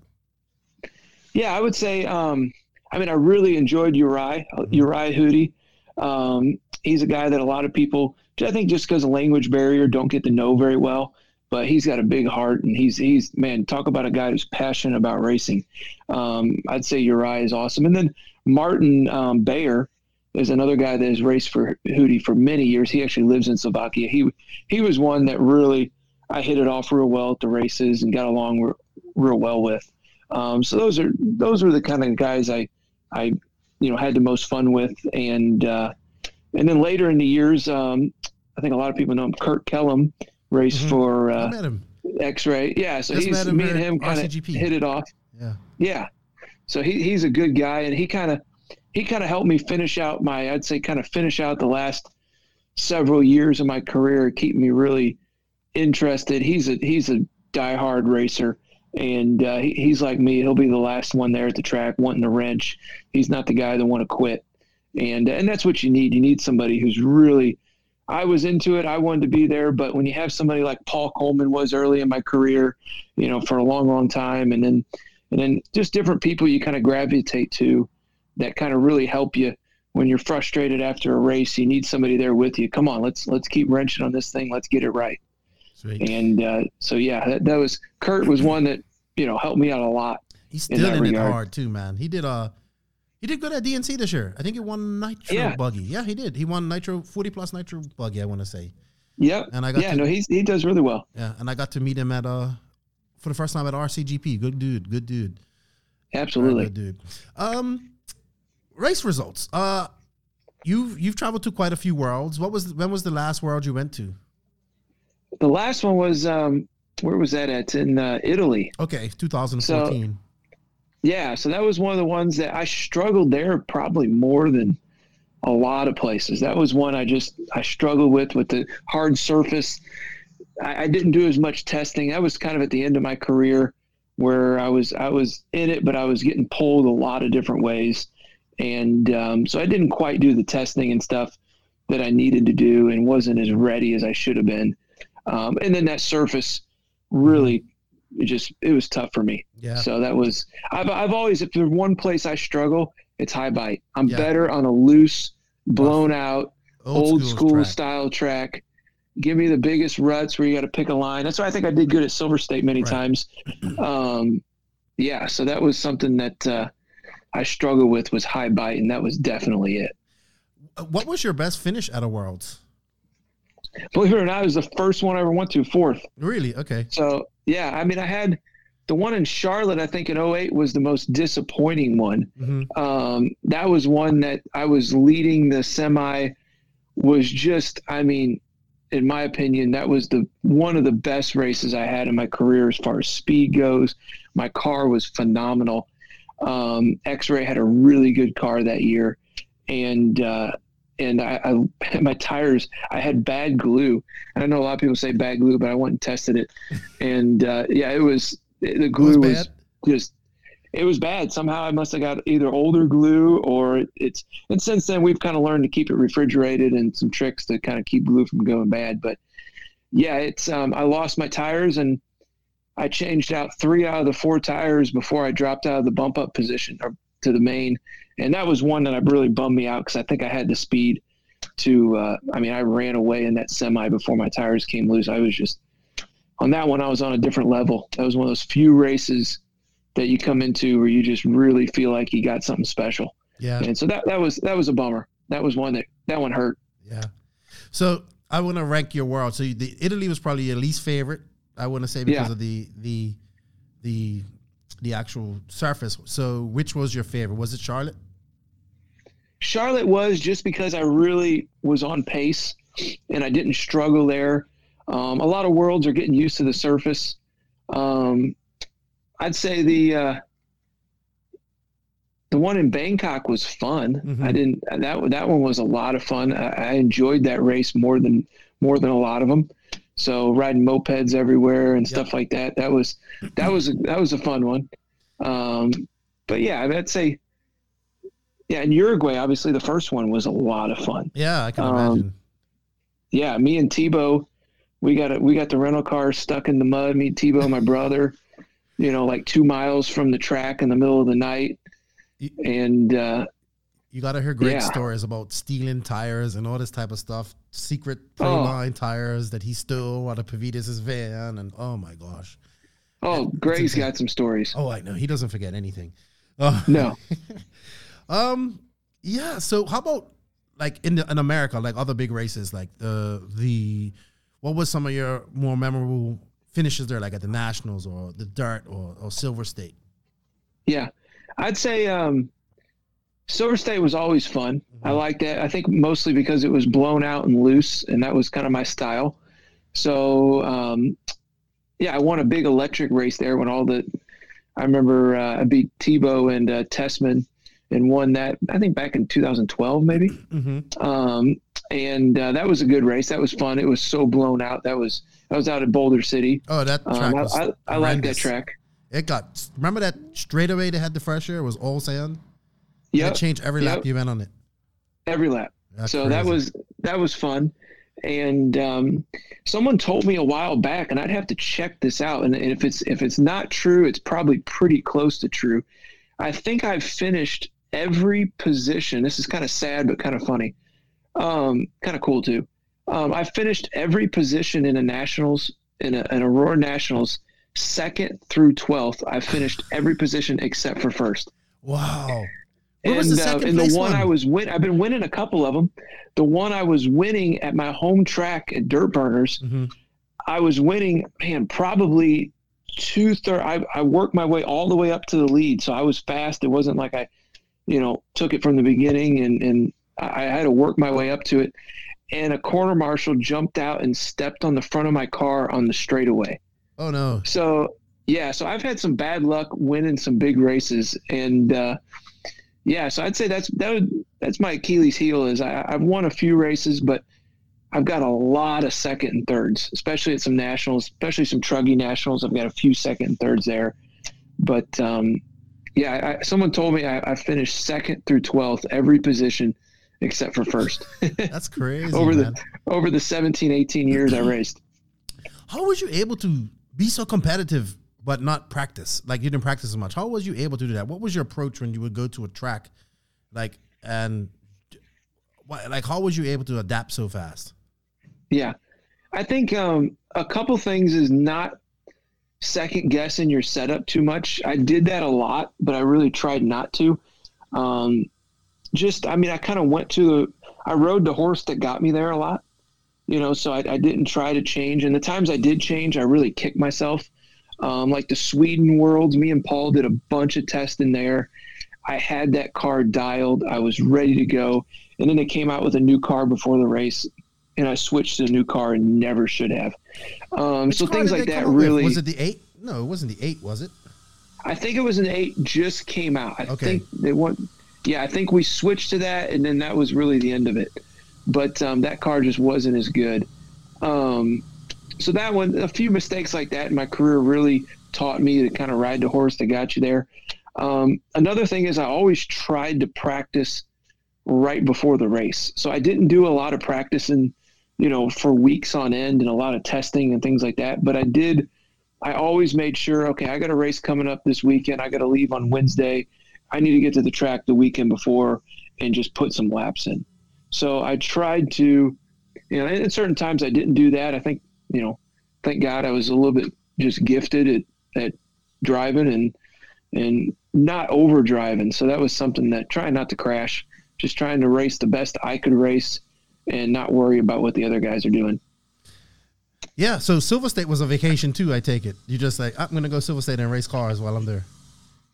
Yeah, I would say. Um, I mean, I really enjoyed Uri, mm-hmm. Uri Hudy. Um, he's a guy that a lot of people, I think, just because of language barrier, don't get to know very well. But he's got a big heart, and he's he's man. Talk about a guy who's passionate about racing. Um, I'd say Uri is awesome, and then Martin um, Bayer is another guy that has raced for Hudy for many years. He actually lives in Slovakia. He he was one that really I hit it off real well at the races and got along re- real well with. Um, so those are those are the kind of guys I I you know had the most fun with, and uh, and then later in the years, um, I think a lot of people know him. Kurt Kellum raced mm-hmm. for uh, X-Ray. Yeah, so Just he's me and him kind of hit it off. Yeah, yeah. So he, he's a good guy, and he kind of he kind of helped me finish out my I'd say kind of finish out the last several years of my career, keep me really interested. He's a he's a diehard racer, and uh, he, he's like me. He'll be the last one there at the track wanting the wrench. He's not the guy that want to quit, and and that's what you need. You need somebody who's really. I was into it. I wanted to be there, but when you have somebody like Paul Coleman was early in my career, you know, for a long, long time, and then and then just different people you kind of gravitate to that kind of really help you when you're frustrated after a race. You need somebody there with you. Come on, let's let's keep wrenching on this thing. Let's get it right. Sweet. And uh, so yeah, that, that, was Kurt was one that you know helped me out a lot. He's still in, in it hard too, man. He did uh he did good at DNC this year. I think he won Nitro yeah. Buggy. Yeah, he did. He won Nitro forty plus Nitro Buggy. I want to say. Yep. And I got yeah, to, no, he's he does really well. Yeah, and I got to meet him at uh for the first time at RCGP. Good dude. Good dude. Absolutely. Good dude. Um, race results. Uh, you've you've traveled to quite a few worlds. What was when was the last world you went to? The last one was um, where was that at? In uh, Italy. Okay, 2014. So, yeah, so that was one of the ones that I struggled there probably more than a lot of places. That was one I just I struggled with with the hard surface. I, I didn't do as much testing. That was kind of at the end of my career where I was I was in it, but I was getting pulled a lot of different ways, and um, so I didn't quite do the testing and stuff that I needed to do, and wasn't as ready as I should have been. Um, and then that surface really it just it was tough for me. Yeah. So that was I've I've always if there's one place I struggle, it's high bite. I'm yeah. better on a loose, blown out, old, old school, track. style track. Give me the biggest ruts where you got to pick a line. That's why I think I did good at Silver State many right. times. Um, yeah, so that was something that uh, I struggled with was high bite, and that was definitely it. What was your best finish at a Worlds? Believe it or not, it was the first one I ever went to, fourth. Really? Okay. So yeah, I mean, I had the one in Charlotte. I think in 08 was the most disappointing one. Mm-hmm. Um, that was one that I was leading the semi. Was just, I mean, in my opinion, that was the one of the best races I had in my career as far as speed goes. My car was phenomenal. Um, X-Ray had a really good car that year, and uh, and I, I, my tires I had bad glue. And I know a lot of people say bad glue, but I went and tested it, and uh, yeah, it was the glue was, was just it was bad. Somehow I must have got either older glue or it's. And since then we've kind of learned to keep it refrigerated and some tricks to kind of keep glue from going bad. But yeah, it's um, I lost my tires and I changed out three out of the four tires before I dropped out of the bump up position or to the main and that was one that I really bummed me out because I think I had the speed to. Uh, I mean, I ran away in that semi before my tires came loose. I was just on that one. I was on a different level. That was one of those few races that you come into where you just really feel like you got something special. Yeah. And so that that was that was a bummer. That was one that that one hurt. Yeah. So I want to rank your world. So the Italy was probably your least favorite. I want to say because yeah. of the the the the actual surface. So which was your favorite? Was it Charlotte? Charlotte was just because I really was on pace and I didn't struggle there. Um, a lot of worlds are getting used to the surface. Um, I'd say the uh, the one in Bangkok was fun. Mhm. I didn't that that one was a lot of fun. I, I enjoyed that race more than more than a lot of them. So riding mopeds everywhere and stuff like that. That was that was a, that was a fun one. Um, but yeah, I'd say yeah, in Uruguay, obviously the first one was a lot of fun. Yeah, I can Um, imagine. Yeah, me and Tebo, we got it. We got the rental car stuck in the mud. Me, Tebo, my brother, you know, like two miles from the track in the middle of the night, and uh, You got to hear great yeah. stories about stealing tires and all this type of stuff. Secret Oh. pre-line tires that he stole out of Pavitas' van, and oh my gosh. oh, Greg's got some stories. Oh, I know he doesn't forget anything. Oh. No, Um. Yeah. So how about like in the, in America, like other big races, like the the what was some of your more memorable finishes there, like at the Nationals or the Dirt or, or Silver State? yeah, I'd say um, Silver State was always fun. I liked that. I think mostly because it was blown out and loose, and that was kind of my style. So um, yeah, I won a big electric race there when all the. I remember uh, I beat Tebo and uh, Tessmann and won that. I think back in 2012, maybe. Mm-hmm. Um, and uh, that was a good race. That was fun. It was so blown out. That was I was out at Boulder City. Oh, that track Um, I, was I, I like that track. It got remember that straightaway that had the fresh air was all sand. Yeah, It changed every lap Yep. you went on it. every lap. That's so that was that was fun. And um, someone told me a while back, and I'd have to check this out. And, and if it's if it's not true, it's probably pretty close to true. I think I've finished every position. This is kind of sad, but kind of funny, um, kind of cool too. Um, I finished every position in a nationals in a, an ROAR Nationals, second through twelfth. I finished every position except for first. wow. What and, was the uh, second and the one, one? I was win. I've been winning a couple of them. The one I was winning at my home track at Dirt Burners, Mhm. I was winning. Man, probably two third. I, I worked my way all the way up to the lead, so I was fast. It wasn't like I, you know, took it from the beginning, and and I, I had to work my way up to it. And a corner marshal jumped out and stepped on the front of my car on the straightaway. Oh no. So yeah, so I've had some bad luck winning some big races, and uh, yeah, so I'd say that's that would, that's my Achilles heel is I, I've won a few races, but I've got a lot of second and thirds, especially at some nationals, especially some Truggy nationals. I've got a few second and thirds there, but um, yeah, I, someone told me I, I finished second through twelfth every position except for first That's crazy. over man. the over the 17, 18 years I raced. How was you able to be so competitive but not practice? Like you didn't practice as much. How was you able to do that? What was your approach when you would go to a track, like and like how was you able to adapt so fast? Yeah. I think um, a couple things is not second guessing your setup too much. I did that a lot, but I really tried not to. Um, just, I mean, I kind of went to the, I rode the horse that got me there a lot, you know, so I, I didn't try to change. And the times I did change, I really kicked myself. Um, like the Sweden Worlds, me and Paul did a bunch of testing there. I had that car dialed. I was ready to go. And then they came out with a new car before the race, and I switched to a new car and never should have. Um, so things like that up with? really. was it the eight? No, it wasn't the eight, was it? I think it was an eight just came out. I Okay. think they want. Yeah, I think we switched to that, and then that was really the end of it. But um, that car just wasn't as good. Um, so that one, a few mistakes like that in my career really taught me to kind of ride the horse that got you there. Um, another thing is I always tried to practice right before the race. So I didn't do a lot of practicing, you know, for weeks on end and a lot of testing and things like that. But I did, I always made sure, okay, I got a race coming up this weekend. I got to leave on Wednesday. I need to get to the track the weekend before and just put some laps in. So I tried to, you know, at certain times I didn't do that. I think, you know, thank God I was a little bit just gifted at, at driving and, and not over driving. So that was something that trying not to crash, just trying to race the best I could race and not worry about what the other guys are doing. Yeah. So Silver State was a vacation too. I take it. You just like I'm gonna go Silver State and race cars while I'm there.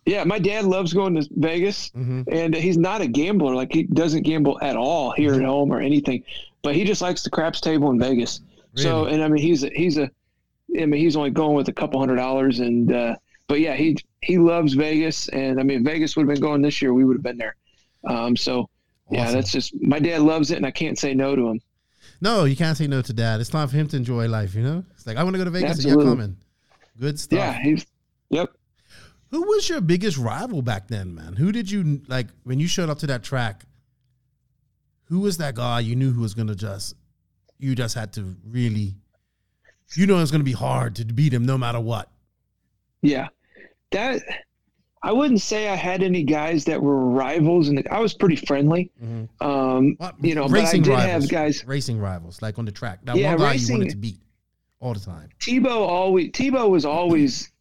Yeah, my dad loves going to Vegas, mm-hmm. and he's not a gambler. Like he doesn't gamble at all here at mm-hmm. home or anything, but he just likes the craps table in Vegas. So, and I mean, he's a, he's a, I mean, he's only going with a couple hundred dollars, and uh, but yeah, he he loves Vegas, and I mean, Vegas would have been going this year, we would have been there. Um, so yeah, Awesome. that's just my dad loves it, and I can't say no to him. No, you can't say no to dad. It's time for him to enjoy life, you know? It's like, I want to go to Vegas and you're coming. Good stuff. Yeah, he's yep. Who was your biggest rival back then, man? Who did you like when you showed up to that track? Who was that guy you knew who was gonna just you just had to really you know it's gonna be hard to beat him no matter what. Yeah, that I wouldn't say I had any guys that were rivals, and I was pretty friendly. Um, you know, but I racing did rivals, have guys. racing rivals, like on the track. That Yeah, one guy racing- you wanted to beat all the time. Tebo always Tebo was always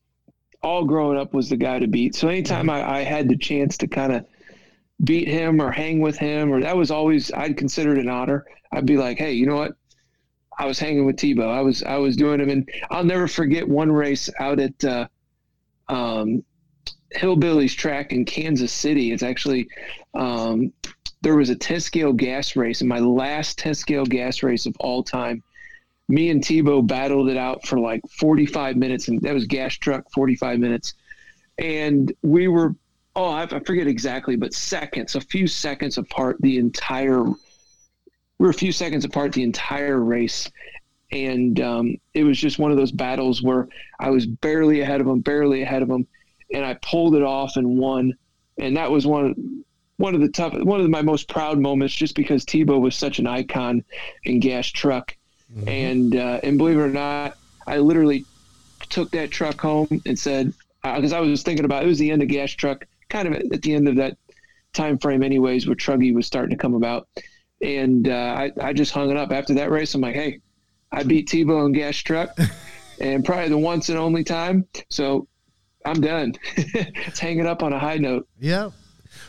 all growing up was the guy to beat. So anytime I, I had the chance to kind of beat him or hang with him, or that was always I'd consider it an honor. I'd be like, hey, you know what? I was hanging with Tebo. I was I was doing him, and I'll never forget one race out at uh, um, Hillbillies track in Kansas City. It's actually um, there was a 10 scale gas race, and my last 10 scale gas race of all time me and Tebo battled it out for like 45 minutes, and that was gas truck 45 minutes. And we were, oh, I, I forget exactly, but seconds, a few seconds apart the entire, we were a few seconds apart the entire race. And um, it was just one of those battles where I was barely ahead of him, barely ahead of him, and I pulled it off and won. And that was one, one of the tough, one of my most proud moments, just because Tebo was such an icon in gas truck and uh, and believe it or not, I literally took that truck home and said because I was thinking about it was the end of gas truck, kind of at, at the end of that time frame, anyways, where Truggy was starting to come about, and uh, I I just hung it up after that race. I'm like, hey, I beat Tebo in gas truck, and probably the once and only time. So I'm done. Let's hang it up on a high note. Yeah.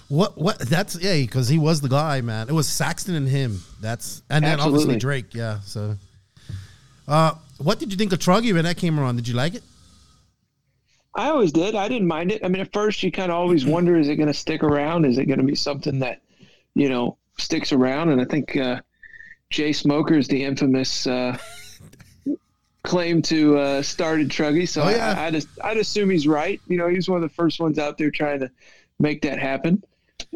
What what that's yeah, because he was the guy, man. It was Saxton and him. That's and then obviously Drake, yeah. So uh what did you think of Truggy when that came around? Did you like it? I always did. I didn't mind it. I mean, at first you kind of always wonder, is it going to stick around? Is it going to be something that, you know, sticks around? And I think uh, Jay Smoker is the infamous uh, claim to uh, started Truggy. So Oh, yeah. I, I'd, I'd assume he's right. You know, he's one of the first ones out there trying to make that happen.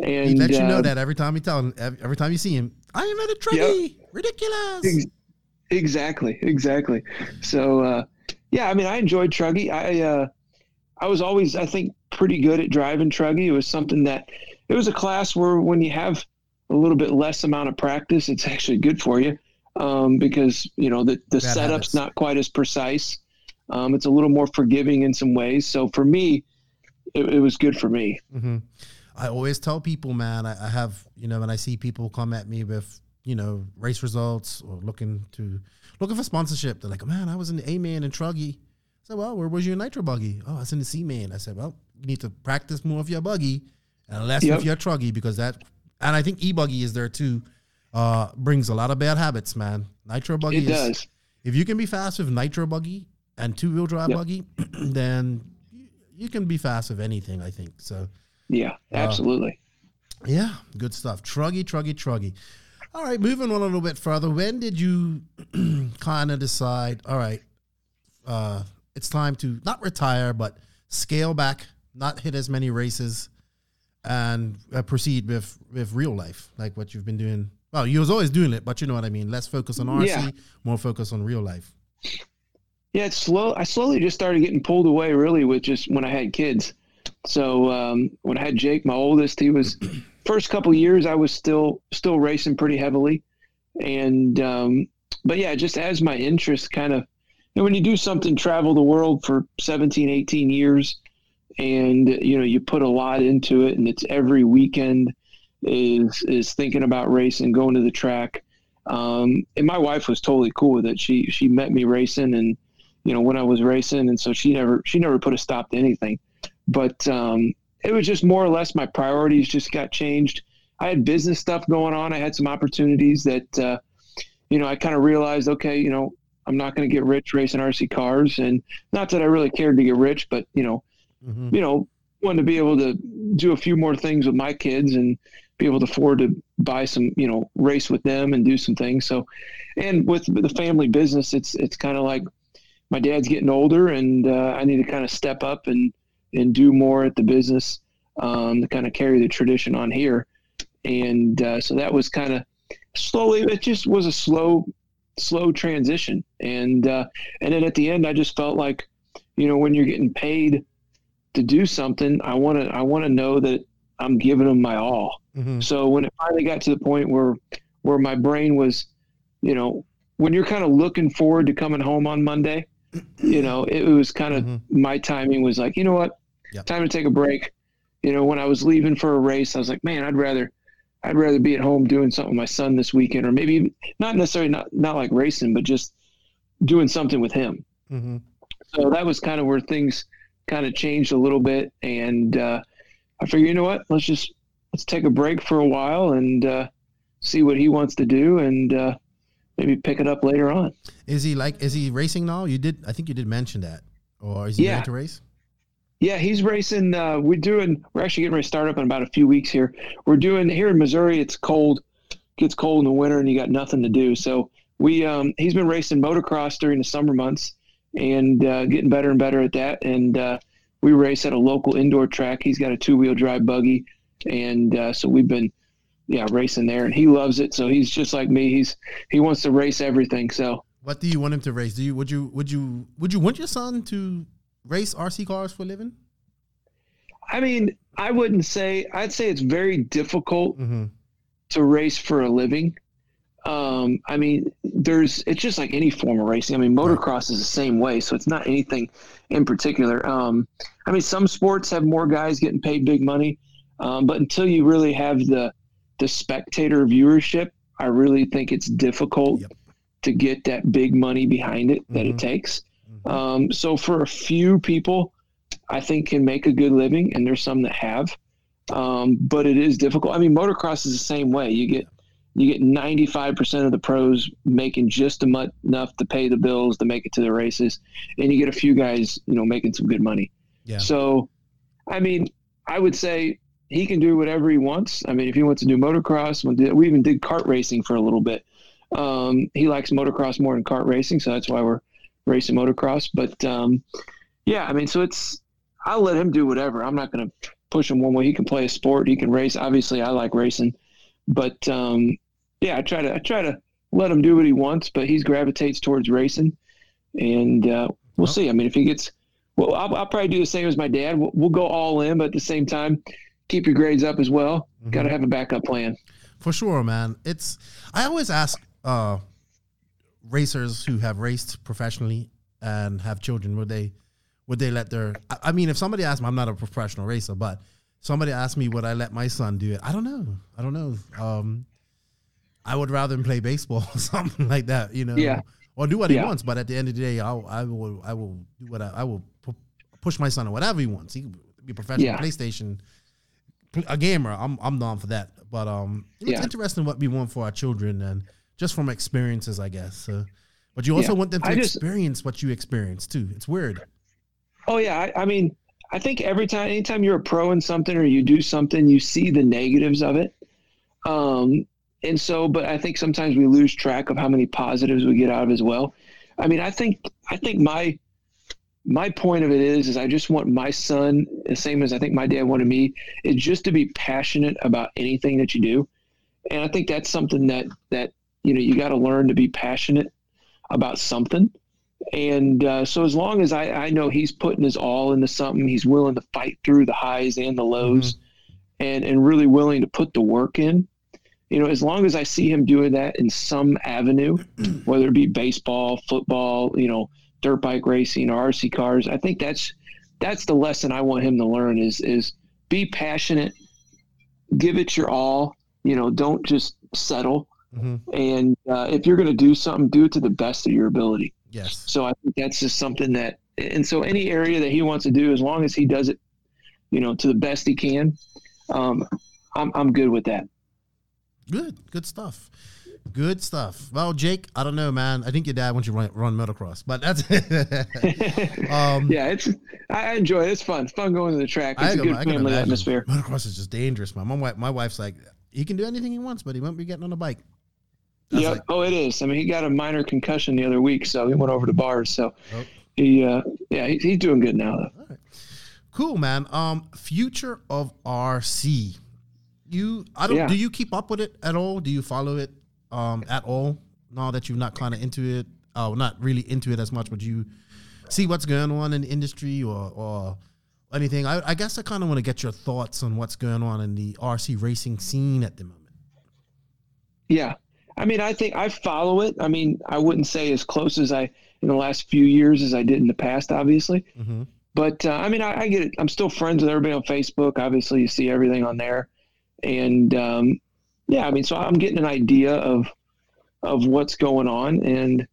And He let you know uh, that every time you tell him every time you see him. I am at a Truggy. Ridiculous. Ex- Exactly, exactly. So uh, yeah, I mean, I enjoyed Truggy. I uh, I was always, I think, pretty good at driving Truggy. It was something that it was a class where when you have a little bit less amount of practice, it's actually good for you um, because you know the the Bad setup's habits. not quite as precise. Um, it's a little more forgiving in some ways. So for me, it, it was good for me. hmm I always tell people, man, I, I have, you know, when I see people come at me with, you know, race results or looking to looking for sponsorship, they're like, man, I was in the A man and Truggy. I said, well, where was your nitro buggy? Oh, I was in the C man. I said, well, you need to practice more of your buggy and less Yep. with your Truggy because that, and I think e buggy is there too. Uh, brings a lot of bad habits, man. Nitro buggy It is, does. if you can be fast with nitro buggy and two wheel drive Yep. buggy, then you, can be fast with anything. I think so. Yeah, absolutely. Yeah, good stuff. Truggy, truggy, truggy. All right, moving on a little bit further. When did you kind of decide? All right, uh, it's time to not retire, but scale back, not hit as many races, and uh, proceed with with real life, like what you've been doing. Well, you was always doing it, but you know what I mean. Less focus on RC, Yeah. more focus on real life. Yeah, it's slow. I slowly just started getting pulled away, really, with just when I had kids. So um, when I had Jake, my oldest, he was first couple years. I was still still racing pretty heavily, and um, but yeah, just as my interest kind of, know, when you do something, travel the world for 17, 18 years, and you know you put a lot into it, and it's every weekend is is thinking about racing, going to the track. Um, and my wife was totally cool with it. She she met me racing, and you know when I was racing, and so she never she never put a stop to anything. But um, it was just more or less my priorities just got changed. I had business stuff going on. I had some opportunities that uh, you know I kind of realized, okay, you know I'm not going to get rich racing RC cars, and not that I really cared to get rich, but you know Mhm. you know wanted to be able to do a few more things with my kids and be able to afford to buy some, you know, race with them and do some things. So, and with the family business, it's it's kind of like my dad's getting older, and uh, I need to kind of step up and and do more at the business um, to kind of carry the tradition on here. And uh, so that was kind of slowly. It just was a slow, slow transition. And uh, and then at the end, I just felt like, you know, when you're getting paid to do something, I want to I want to know that I'm giving them my all. Mhm. So when it finally got to the point where where my brain was, you know, when you're kind of looking forward to coming home on Monday, you know, it was kind of Mhm. my timing was like, you know what, Yep. time to take a break. You know, when I was leaving for a race, I was like, man, I'd rather, I'd rather be at home doing something with my son this weekend, or maybe not necessarily not not like racing, but just doing something with him. hmm So that was kind of where things kind of changed a little bit, and uh, I figured, you know what, let's just let's take a break for a while and uh, see what he wants to do, and uh, maybe pick it up later on. Is he like? Is he racing now? You did. I think you did mention that. Or is he Yeah. to race? Yeah, he's racing. Uh, we're doing. We're actually getting ready to start up in about a few weeks here. We're doing here in Missouri. It's cold, gets cold in the winter, and you got nothing to do. So we. Um, he's been racing motocross during the summer months, and uh, getting better and better at that. And uh, we race at a local indoor track. He's got a two wheel drive buggy, and uh, so we've been, yeah, racing there, and he loves it. So he's just like me. He's he wants to race everything. So What do you want him to race? Do you would you would you would you want your son to race RC cars for a living? I mean, I wouldn't say. I'd say it's very difficult Mm-hmm. to race for a living. Um, I mean, there's it's just like any form of racing. I mean, motocross is the same way, so it's not anything in particular. Um, I mean, some sports have more guys getting paid big money, um, but until you really have the the spectator viewership, I really think it's difficult Yep. to get that big money behind it that Mhm. it takes. Um, so for a few people, I think can make a good living, and there's some that have um, but it is difficult. I mean, motocross is the same way. You get you get 95% of the pros making just enough to pay the bills to make it to the races, and you get a few guys, you know, making some good money. Yeah. So, I mean, I would say he can do whatever he wants. I mean, if he wants to do motocross, we even did kart racing for a little bit. Um, he likes motocross more than kart racing, so that's why we're racing motocross. But um, yeah, I mean, so it's I'll let him do whatever. I'm not going to push him one way. He can play a sport. He can race. Obviously, I like racing, but um, yeah, I try to I try to let him do what he wants. But he gravitates towards racing, and uh, we'll see. I mean, if he gets, well, I'll, I'll probably do the same as my dad. We'll, we'll go all in, but at the same time, keep your grades up as well. Got to have a backup plan. For sure, man. It's I always ask uh racers who have raced professionally and have children, would they would they let their I, I mean if somebody asked me, I'm not a professional racer, but somebody asked me would I let my son do it? I don't know. I don't know. Um I would rather him play baseball or something like that, you know. Yeah. Or do what he wants, but at the end of the day, I'll, I will I will do what I, I will pu- push my son or whatever he wants. He be a professional Yeah. PlayStation a gamer. I'm I'm down for that. But um, it's Yeah. interesting what we want for our children and just from experiences, I guess. So, but you also Yeah. want them to just- experience what you experience too. It's weird. Oh yeah, I, I mean, I think every time, anytime you're a pro in something or you do something, you see the negatives of it. Um, and so, but I think sometimes we lose track of how many positives we get out of as well. I mean, I think, I think my, my point of it is, is I just want my son, the same as I think my dad wanted me, is just to be passionate about anything that you do. And I think that's something that, that, you know, you got to learn to be passionate about something. And uh, so as long as I, I know he's putting his all into something, he's willing to fight through the highs and the lows and, and really willing to put the work in, you know, as long as I see him doing that in some avenue, whether it be baseball, football, you know, dirt bike racing or RC cars, I think that's, that's the lesson I want him to learn is, is be passionate, give it your all, you know, don't just settle. Mhm. And uh, if you're going to do something, do it to the best of your ability. Yes. So I think that's just something that, and so any area that he wants to do, as long as he does it, you know, to the best he can, um, I'm I'm good with that. Good. Good stuff. Good stuff. Well, Jake, I don't know, man. I think your dad wants you to run, run motocross, but that's um, yeah, it's I I enjoy it. It's fun. It's fun going to the track. I It's a can- good I family atmosphere. Motocross is just dangerous, man. My wife, my wife's like, he can do anything he wants, but he won't be getting on a bike. That's Yeah. like- oh, it is. I mean, he got a minor concussion the other week, so he went over to bars. So Oh. he, uh, yeah, he, he's doing good now. Though. Cool, man. Um, future of RC. You, I don't. Yeah. Do you keep up with it at all? Do you follow it, um, at all? Now that you're not kind of into it, oh, not really into it as much, but you see what's going on in the industry or or anything. I, I guess I kind of want to get your thoughts on what's going on in the RC racing scene at the moment. Yeah. I mean, I think I follow it. I mean, I wouldn't say as close as I in the last few years as I did in the past, obviously. Mm-hmm. But uh, I mean, I, I get it. I'm still friends with everybody on Facebook. Obviously, you see everything on there, and um, yeah, I mean, so I'm getting an idea of of what's going on, and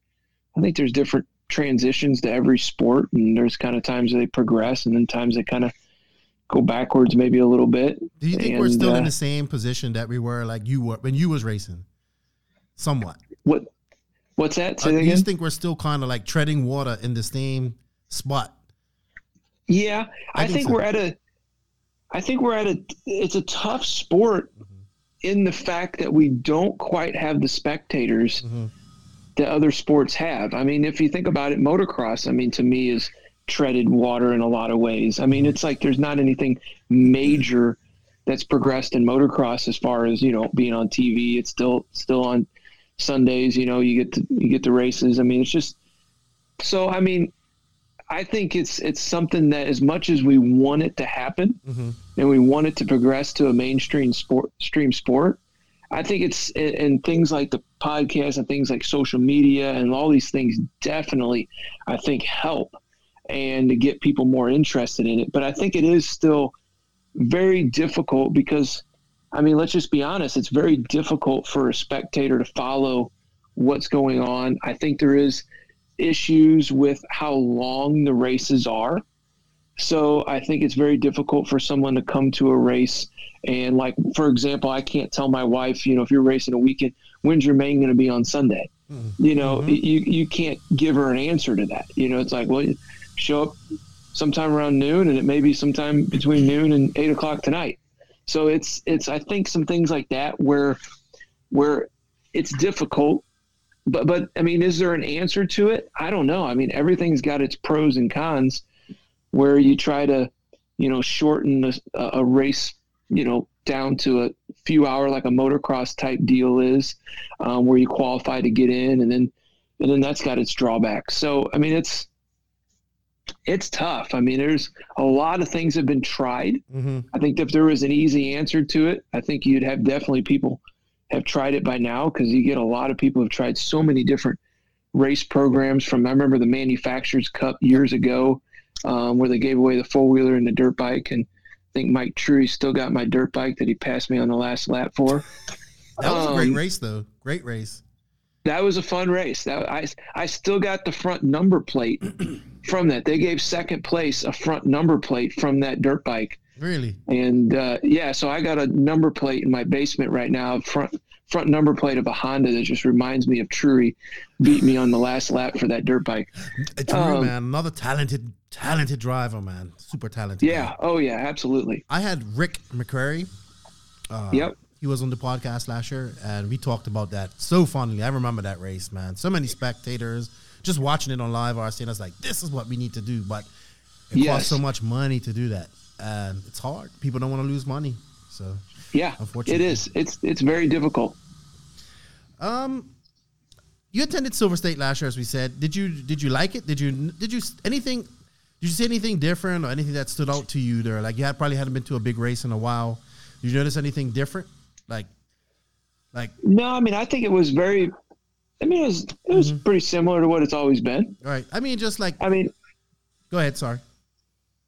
I think there's different transitions to every sport, and there's kind of times they progress, and then times they kind of go backwards, maybe a little bit. Do you think we're And, still in uh, the same position that we were like you were when you was racing? Somewhat. what? What's that? Say Uh, that do you think we're still kind of like treading water in the same spot? Yeah, I I, think think so. we're at a. I think we're at a. It's a tough sport, mm-hmm. in the fact that we don't quite have the spectators mm-hmm. that other sports have. I mean, if you think about it, motocross. I mean, to me, is treaded water in a lot of ways. I mean, mm-hmm. it's like there's not anything major that's progressed in motocross as far as you know being on TV. It's still still on Sundays. You know, you get to, you get the races. I mean, it's just so. I mean, I think it's it's something that as much as we want it to happen mm-hmm. and we want it to progress to a mainstream sport stream sport, I think it's and, and things like the podcast and things like social media and all these things definitely I think help and to get people more interested in it. But I think it is still very difficult because I mean, let's just be honest, it's very difficult for a spectator to follow what's going on. I think there is issues with how long the races are. So I think it's very difficult for someone to come to a race and like for example, I can't tell my wife, you know, if you're racing a weekend, when's your main going to be on Sunday? Mm-hmm. You know, mm-hmm. you you can't give her an answer to that. You know, it's like, well, you show up sometime around noon, and it may be sometime between noon and eight o'clock tonight. So it's it's I think some things like that where where it's difficult but but I mean, is there an answer to it? I don't know. I mean, everything's got its pros and cons. Where you try to, you know, shorten a, a race, you know, down to a few hour like a motocross type deal is, um, where you qualify to get in, and then and then that's got its drawbacks. So I mean, it's it's tough. I mean, there's a lot of things have been tried. Mm-hmm. I think if there was an easy answer to it, I think you'd have definitely people have tried it by now because you get a lot of people have tried so many different race programs from I remember the manufacturers cup years ago um, where they gave away the four wheeler and the dirt bike and I think Mike Truhe still got my dirt bike that he passed me on the last lap for. That was a great Um, race, though. Great race. That was a fun race. That I I still got the front number plate from that. They gave second place a front number plate from that dirt bike. Really? And uh, yeah, so I got a number plate in my basement right now, front front number plate of a Honda that just reminds me of Truhe beat me on the last lap for that dirt bike. Drew, Um, man, another talented, talented driver, man. Super talented. Yeah. Oh yeah, absolutely. I had Rick McCrary. Uh, Yep. He was on the podcast last year, and we talked about that so fondly. I remember that race, man. So many spectators just watching it on live RC, and I was like, "This is what we need to do," but it Yes. costs so much money to do that, and it's hard. People don't want to lose money, so Yeah. Unfortunately. is. It's it's very difficult. Um, you attended Silver State last year, as we said. Did you did you like it? Did you did you anything? Did you see anything different or anything that stood out to you there? Like you had probably hadn't been to a big race in a while. Did you notice anything different? Like, like No, I mean I think it was very. I mean it was it was pretty similar to what it's always been. all right. I mean, just like I mean go ahead. Sorry.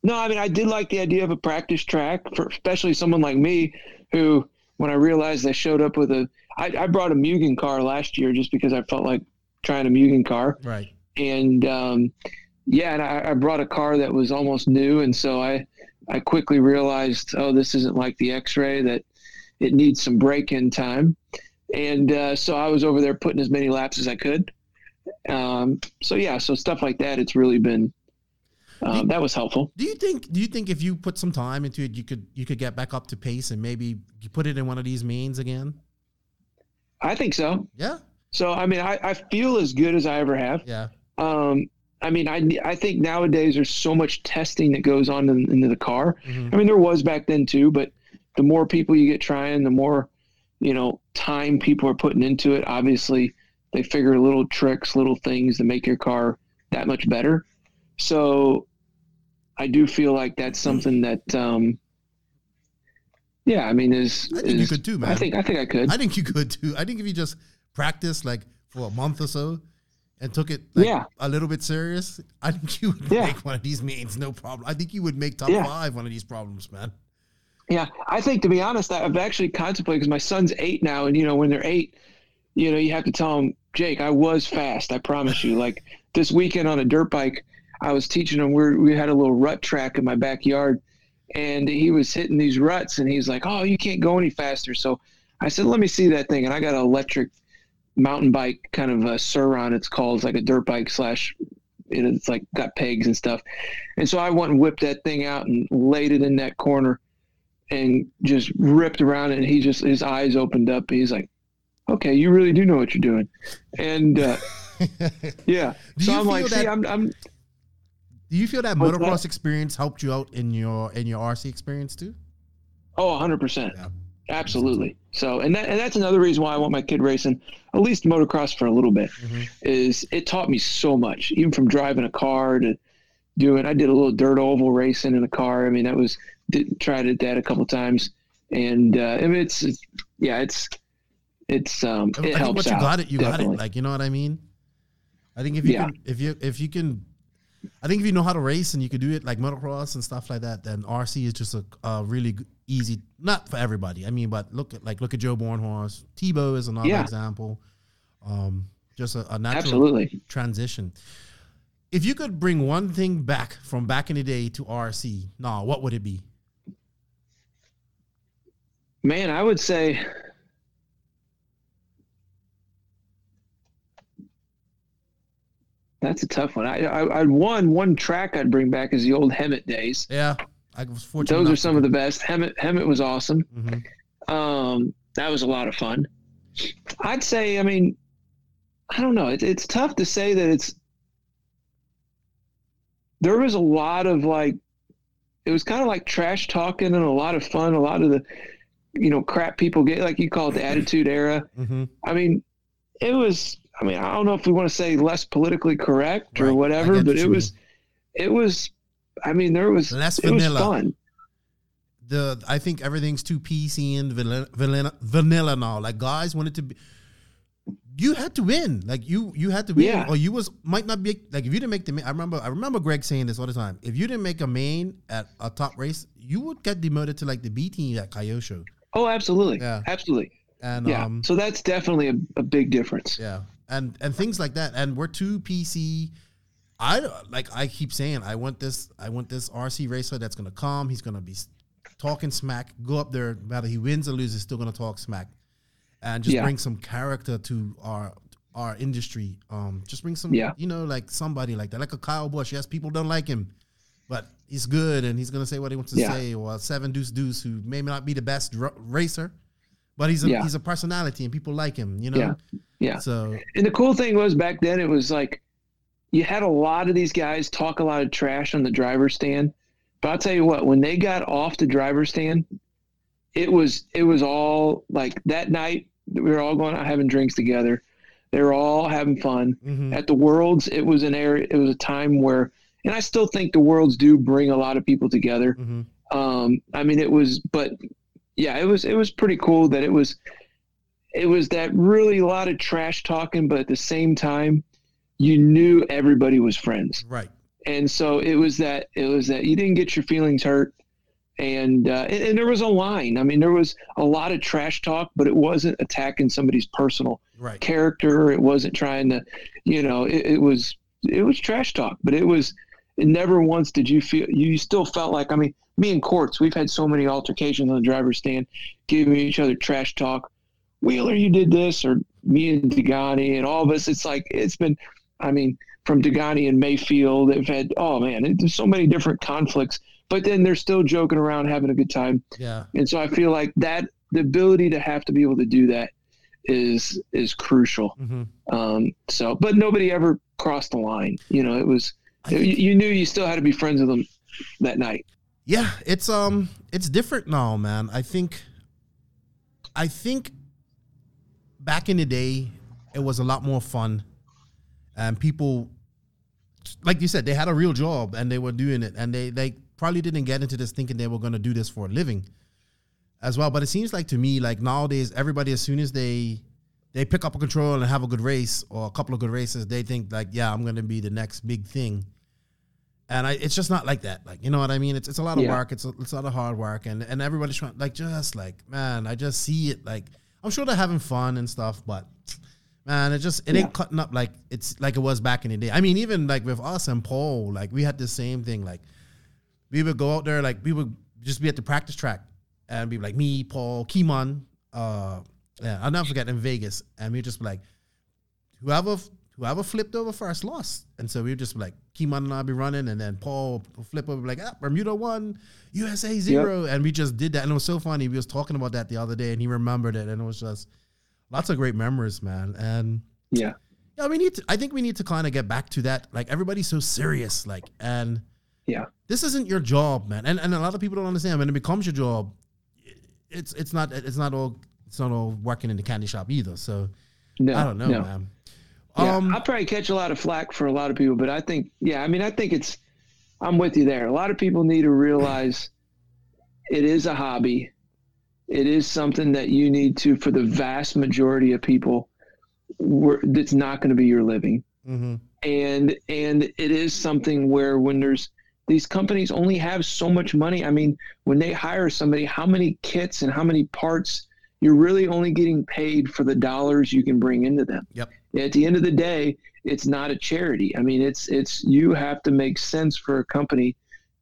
No, I mean, I did like the idea of a practice track for especially someone like me who, when I realized I showed up with a, I, I brought a Mugen car last year just because I felt like trying a Mugen car. Right. And, um, yeah, and I, I brought a car that was almost new. And so I, I quickly realized, oh, this isn't like the x-ray that it needs some break in time. And, uh, so I was over there putting as many laps as I could. Um, so yeah, so stuff like that, it's really been, um, that was helpful. Do you think? Do you think if you put some time into it, you could you could get back up to pace and maybe you put it in one of these mains again? I think so. Yeah. So I mean, I, I feel as good as I ever have. Yeah. Um, I mean, I I think nowadays there's so much testing that goes on in, into the car. Mhm. I mean, there was back then too, but the more people you get trying, the more you know time people are putting into it. Obviously, they figure little tricks, little things to make your car that much better. So, I do feel like that's something that, um, yeah, I mean, is I think you could too, man. I think I think I could. I think you could too. I think if you just practice like for a month or so and took it like, Yeah. a little bit serious, I think you would Yeah. make one of these mains no problem. I think you would make top Yeah. five one of these problems, man. Yeah, I think to be honest, I've actually contemplated because my son's eight now, and you know when they're eight, you know you have to tell them, Jake, I was fast. I promise you. like this weekend on a dirt bike, I was teaching him. We we had a little rut track in my backyard, and he was hitting these ruts, and he's like, "Oh, you can't go any faster." So I said, "Let me see that thing," and I got an electric mountain bike, kind of a Sur-Ron. It's called it's like a dirt bike slash. It's like got pegs and stuff, and so I went and whipped that thing out and laid it in that corner and just ripped around it. And he just, his eyes opened up. He's like, okay, you really do know what you're doing. And, uh, yeah. Do so you I'm feel like, see, that- I'm, I'm, Do you feel that motocross that? experience helped you out in your in your RC experience too? oh, hundred percent. Yeah. Absolutely. So, and that, and that's another reason why I want my kid racing, at least motocross for a little bit Mhm. is it taught me so much, even from driving a car to doing, I did a little dirt oval racing in a car. I mean, that was, did, tried it that a couple times. And, uh, I mean, it's, it's yeah, it's, it's, um, I it think helps once you out, got it, you definitely. got it. Like you know what I mean? I think if you Yeah. can, if you if you can, I think if you know how to race and you could do it like motocross and stuff like that, then RC is just a, a really easy. Not for everybody. I mean, but look at like look at Joe Bornhorst. Tebo is another Yeah. example. Um, just a, a natural Absolutely. transition. If you could bring one thing back from back in the day to RC, nah, what would it be? Man, I would say that's a tough one. I, I, I one one track I'd bring back is the old Hemet days. Yeah, I was fortunate. Those are some of the best. Hemet Hemet was awesome. Mhm. Um, that was a lot of fun. I'd say, I mean, I don't know. It, it's tough to say that it's. There was a lot of like, it was kind of like trash talking and a lot of fun. A lot of the, you know, crap people get, like you call it the attitude era. Mhm. I mean, it was. I mean, I don't know if we want to say less politically correct Right. Or whatever, but it you was, it was. I mean, there was Less it was vanilla. fun. the I think everything's too PC and vanilla, vanilla, vanilla now. Like guys wanted to be, you had to win. Like you you had to win, Yeah. or you was might not be like if you didn't make the main. I remember I remember Greg saying this all the time. If you didn't make a main at a top race, you would get demoted to like the B team at Kyosho. Oh, absolutely, Yeah. absolutely. And Yeah. um, so that's definitely a, a big difference. yeah, and and things like that. And we're too PC. I like I keep saying I want this I want this RC racer that's gonna come. He's gonna be talking smack. Go up there, whether he wins or loses, still gonna talk smack, and just Yeah. bring some character to our our industry. Um, just bring some, Yeah. you know, like somebody like that, like a Kyle Busch. Yes, people don't like him, but he's good and he's gonna say what he wants to Yeah. say. Or Seven Deuce Deuce, who may not be the best r- racer, but he's a Yeah. he's a personality and people like him. You know. Yeah. Yeah. So And the cool thing was back then, it was like you had a lot of these guys talk a lot of trash on the driver's stand. But I'll tell you what, when they got off the driver's stand, it was it was all like that night we were all going out having drinks together. They were all having fun. mhm. At the Worlds, it was an area it was a time where and I still think the Worlds do bring a lot of people together. Mhm. Um, I mean, it was, but yeah, it was, it was pretty cool that it was, it was that really a lot of trash talking, but at the same time, you knew everybody was friends. right. And so it was that, it was that you didn't get your feelings hurt. And, uh, and, and there was a line. I mean, there was a lot of trash talk, but it wasn't attacking somebody's personal Right. character. It wasn't trying to, you know, it, it was it was trash talk, but it was it never once did you feel you still felt like I mean me and Courts we've had so many altercations on the driver's stand, giving each other trash talk. Wheeler, you did this, or me and Degani and all of us. It's like it's been. I mean, from Degani and Maifield. They've had oh man, it- there's so many different conflicts, but then they're still joking around, having a good time. Yeah. And so I feel like that the ability to have to be able to do that is is crucial. Mhm. Um, so, but nobody ever crossed the line. You know, it was you, you knew you still had to be friends with them that night. Yeah, it's um it's different now, man. I think I think back in the day it was a lot more fun and people like you said they had a real job and they were doing it and they they probably didn't get into this thinking they were going to do this for a living as well but it seems like to me like nowadays everybody as soon as they they pick up a control and have a good race or a couple of good races they think like yeah i'm going to be the next big thing and I, it's just not like that. Like, you know what I mean? It's it's a lot of Yeah. work. It's a, it's a lot of hard work, and and everybody's trying like just like man, I just see it like I'm sure they're having fun and stuff, but man, it just it Yeah. ain't cutting up like it's like it was back in the day. I mean, even like with us and Paul, like we had the same thing. Like we would go out there, like we would just be at the practice track and be like me, Paul, Kimon, uh, yeah, I'll never forget in Vegas, and we just be like whoever whoever flipped over first lost. And so we would just be like, Keeman and I be running, and then Paul flip over, like, ah, Bermuda one, USA zero. And we just did that. And it was so funny. We was talking about that the other day, and he remembered it. And it was just lots of great memories, man. And Yeah. yeah, we need to, I think we need to kind of get back to that. Like, everybody's so serious. Like, and Yeah. this isn't your job, man. And and a lot of people don't understand when it becomes your job, it's it's not it's not all it's not all working in the candy shop either. So No, I don't know, no. man. Yeah, Um, I'll probably catch a lot of flack for a lot of people, but I think, yeah, I mean, I think it's, I'm with you there. A lot of people need to realize it is a hobby. It is something that you need to, for the vast majority of people, that's not going to be your living. mhm. And, and it is something where when there's, these companies only have so much money. I mean, when they hire somebody, how many kits and how many parts, you're really only getting paid for the dollars you can bring into them Yep. at the end of the day it's not a charity i mean it's it's you have to make sense for a company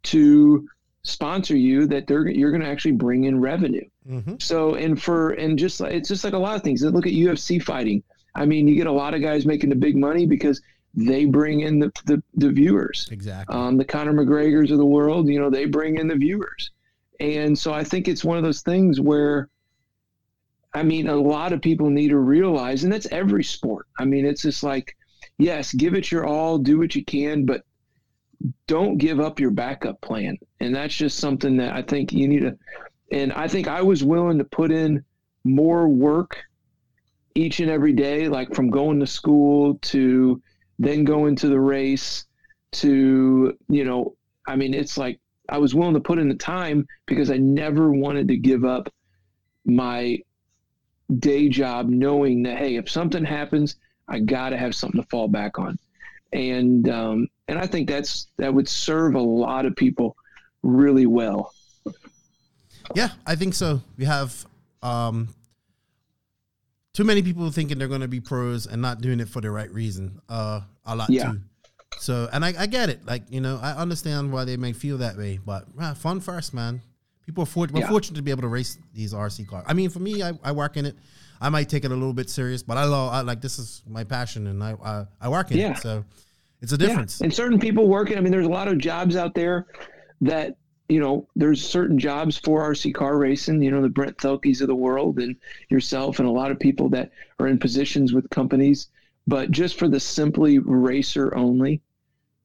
to sponsor you that they're you're going to actually bring in revenue Mhm. so and for and just like it's just like a lot of things look at ufc fighting i mean you get a lot of guys making the big money because they bring in the the, the viewers Exactly. um, the Conor McGregor's of the world, you know, they bring in the viewers. And so I think it's one of those things where, I mean, a lot of people need to realize, and that's every sport. I mean, it's just like, yes, give it your all, do what you can, but don't give up your backup plan. And that's just something that I think you need to, and I think I was willing to put in more work each and every day, like from going to school to then going to the race to, you know, I mean, it's like I was willing to put in the time because I never wanted to give up my day job knowing that, hey, if something happens, I got to have something to fall back on. And, um, and I think that's, that would serve a lot of people really well. Yeah, I think so. We have um, too many people thinking they're going to be pros and not doing it for the right reason. Uh, a lot Yeah. too. So, and I, I get it. Like, you know, I understand why they may feel that way, but ah, fun first, man. People are fort- we're Yeah. fortunate to be able to race these RC cars. I mean, for me, I, I work in it. I might take it a little bit serious, but I love, I like, this is my passion and I, I, I work in Yeah. it. So it's a difference. Yeah. And certain people working. I mean, there's a lot of jobs out there that you know. There's certain jobs for RC car racing. You know, the Brent Thielkes of the world, and yourself, and a lot of people that are in positions with companies. But just for the simply racer only,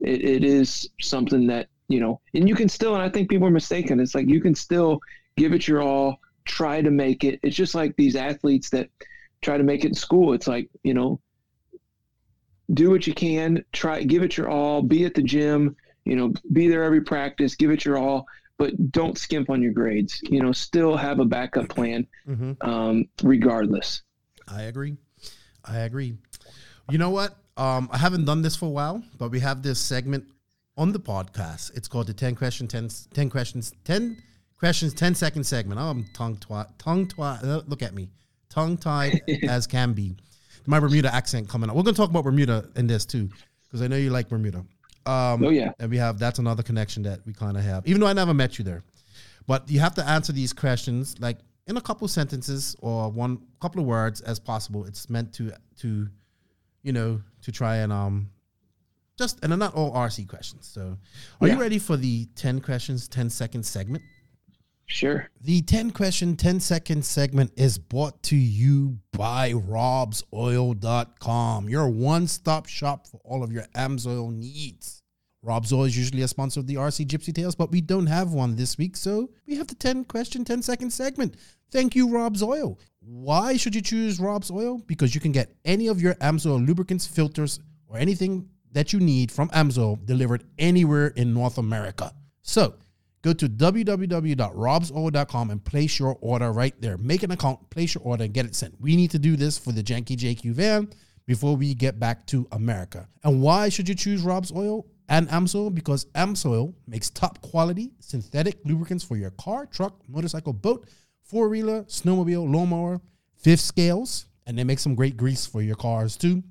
it, it is something that you know. And you can still, and I think people are mistaken. It's like you can still give it your all, try to make it. It's just like these athletes that try to make it in school. It's like you know do what you can try give it your all be at the gym you know be there every practice give it your all but don't skimp on your grades you know still have a backup plan Mhm. um, regardless I agree. I agree. You know what? Um, I haven't done this for a while, but we have this segment on the podcast. It's called the 10 question 10, 10 questions 10 questions 10 second segment. Oh, I'm tongue tied tongue tied. Uh, look at me. Tongue tied as can be. My Bermuda accent coming up. We're going to talk about Bermuda in this too because I know you like Bermuda. Um, Oh, yeah. And we have that's another connection that we kind of have. Even though I never met you there. But you have to answer these questions like in a couple sentences or one couple of words as possible. It's meant to to you know to try and um just and they're not all RC questions. So, are you ready for the ten questions, 10 second segment? Sure. The 10 question, 10 second segment is brought to you by robsoil.com, your one stop shop for all of your AMSOIL needs. Rob's Oil is usually a sponsor of the RC Gypsy Tales, but we don't have one this week, so we have the 10 question, 10 second segment. Thank you, Rob's Oil. Why should you choose Rob's Oil? Because you can get any of your AMSOIL lubricants, filters, or anything that you need from AMSOIL delivered anywhere in North America. So go to www.robsoil.com and place your order right there. Make an account, place your order, and get it sent. We need to do this for the Janky JQ van before we get back to America. And why should you choose Rob's Oil and Amsoil? Because Amsoil makes top quality synthetic lubricants for your car, truck, motorcycle, boat, four wheeler, snowmobile, lawnmower, fifth scales, and they make some great grease for your cars too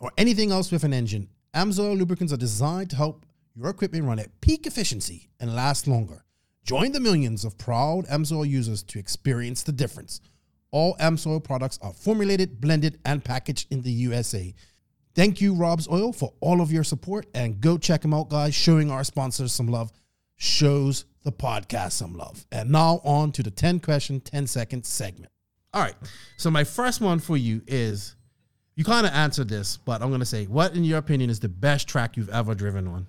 or anything else with an engine. Amsoil lubricants are designed to help your equipment run at peak efficiency and last longer. Join the millions of proud Amsoil users to experience the difference. All Amsoil products are formulated, blended, and packaged in the USA. Thank you, Rob's Oil, for all of your support. And go check them out, guys. Showing our sponsors some love shows the podcast some love. And now on to the 10 question, 10 second segment. All right. So, my first one for you is you kind of answered this, but I'm going to say, what, in your opinion, is the best track you've ever driven on?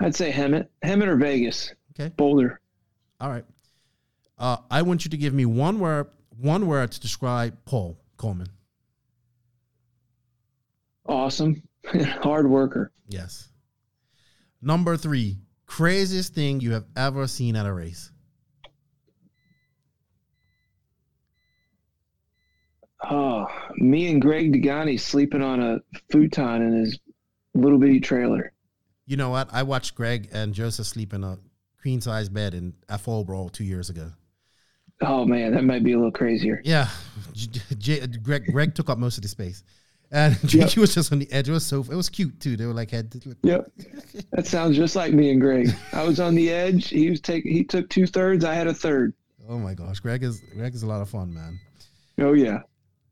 I'd say Hemet, Hemet or Vegas. Okay. Boulder. All right. Uh, I want you to give me one word, one word to describe Paul Coleman. Awesome. Hard worker. Yes. Number three, craziest thing you have ever seen at a race. Oh, me and Greg Degani sleeping on a futon in his little bitty trailer. You know what? I watched Greg and Joseph sleep in a queen size bed in at Fallbrook two years ago. Oh man, that might be a little crazier. Yeah, J- J- Greg Greg took up most of the space, and JQ was just on the edge. It was so it was cute too. They were like head. Yep. That sounds just like me and Greg. I was on the edge. He was taking. He took two thirds. I had a third. Oh my gosh, Greg is Greg is a lot of fun, man. Oh yeah.